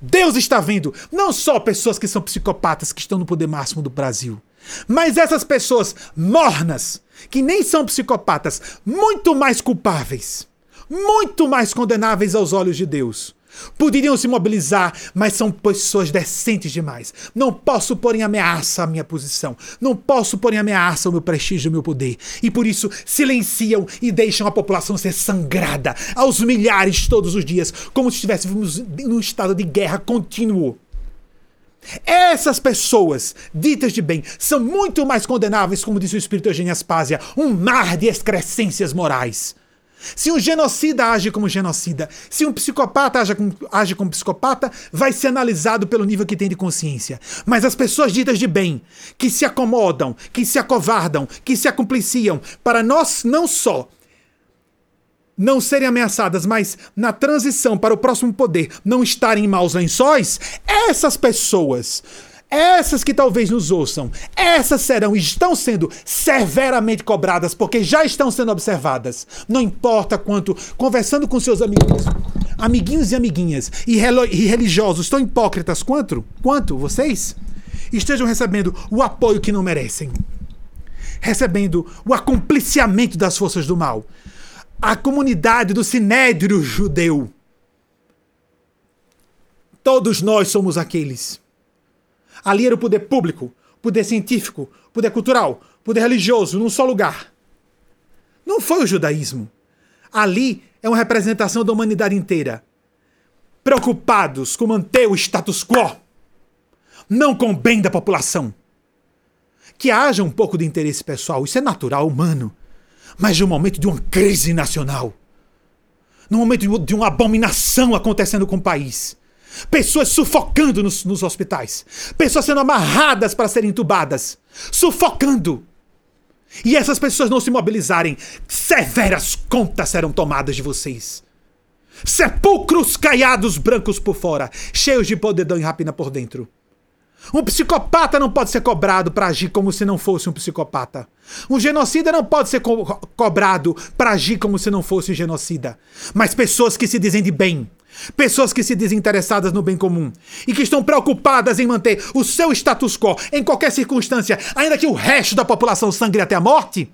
Deus está vendo não só pessoas que são psicopatas que estão no poder máximo do Brasil, mas essas pessoas mornas, que nem são psicopatas, muito mais culpáveis muito mais condenáveis aos olhos de Deus. Poderiam se mobilizar, mas são pessoas decentes demais. Não posso pôr em ameaça a minha posição. Não posso pôr em ameaça o meu prestígio, o meu poder. E por isso silenciam e deixam a população ser sangrada aos milhares todos os dias, como se estivéssemos num estado de guerra contínuo. Essas pessoas, ditas de bem, são muito mais condenáveis, como disse o espírito Eugênio Aspásia, um mar de excrescências morais. Se um genocida age como genocida, se um psicopata age como, age como psicopata, vai ser analisado pelo nível que tem de consciência. Mas as pessoas ditas de bem, que se acomodam, que se acovardam, que se acompliciam, para nós não só não serem ameaçadas, mas na transição para o próximo poder não estarem em maus lençóis, essas pessoas essas que talvez nos ouçam, essas serão estão sendo severamente cobradas porque já estão sendo observadas. Não importa quanto, conversando com seus amiguinhos, amiguinhos e amiguinhas e, e religiosos tão hipócritas quanto, quanto vocês, estejam recebendo o apoio que não merecem. Recebendo o acompliciamento das forças do mal. A comunidade do sinédrio judeu. Todos nós somos aqueles Ali era o poder público, poder científico, poder cultural, poder religioso, num só lugar. Não foi o judaísmo. Ali é uma representação da humanidade inteira. Preocupados com manter o status quo, não com o bem da população. Que haja um pouco de interesse pessoal, isso é natural, humano. Mas um momento de uma crise nacional, num momento de uma abominação acontecendo com o país, Pessoas sufocando nos, nos hospitais. Pessoas sendo amarradas para serem entubadas. Sufocando. E essas pessoas não se mobilizarem, severas contas serão tomadas de vocês. Sepulcros caiados brancos por fora, cheios de podridão e rapina por dentro. Um psicopata não pode ser cobrado para agir como se não fosse um psicopata. Um genocida não pode ser co cobrado para agir como se não fosse um genocida. Mas pessoas que se dizem de bem, Pessoas que se desinteressadas no bem comum e que estão preocupadas em manter o seu status quo em qualquer circunstância, ainda que o resto da população sangre até a morte.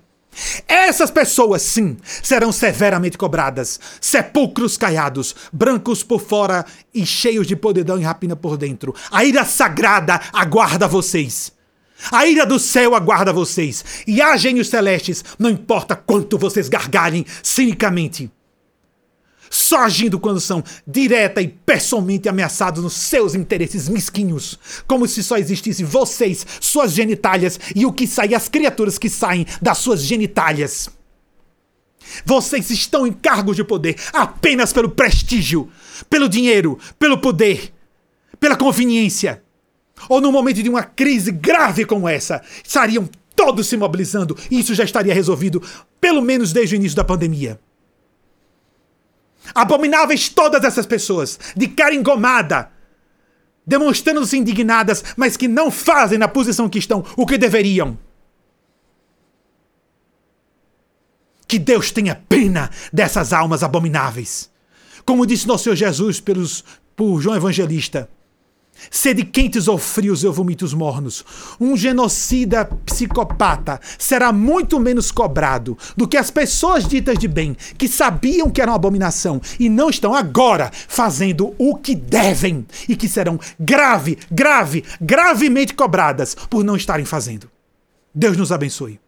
Essas pessoas, sim, serão severamente cobradas. Sepulcros caiados, brancos por fora e cheios de podridão e rapina por dentro. A ira sagrada aguarda vocês. A ira do céu aguarda vocês. E há gênios celestes, não importa quanto vocês gargalhem cinicamente só agindo quando são direta e pessoalmente ameaçados nos seus interesses mesquinhos, como se só existissem vocês, suas genitálias e o que sai, as criaturas que saem das suas genitálias. Vocês estão em cargos de poder apenas pelo prestígio, pelo dinheiro, pelo poder, pela conveniência. Ou no momento de uma crise grave como essa, estariam todos se mobilizando e isso já estaria resolvido, pelo menos desde o início da pandemia. Abomináveis todas essas pessoas, de cara engomada, demonstrando-se indignadas, mas que não fazem na posição que estão o que deveriam. Que Deus tenha pena dessas almas abomináveis. Como disse nosso Senhor Jesus pelos, por João Evangelista. Sede quentes ou frios, eu vomito os mornos. Um genocida psicopata será muito menos cobrado do que as pessoas ditas de bem, que sabiam que era uma abominação e não estão agora fazendo o que devem e que serão grave, grave, gravemente cobradas por não estarem fazendo. Deus nos abençoe.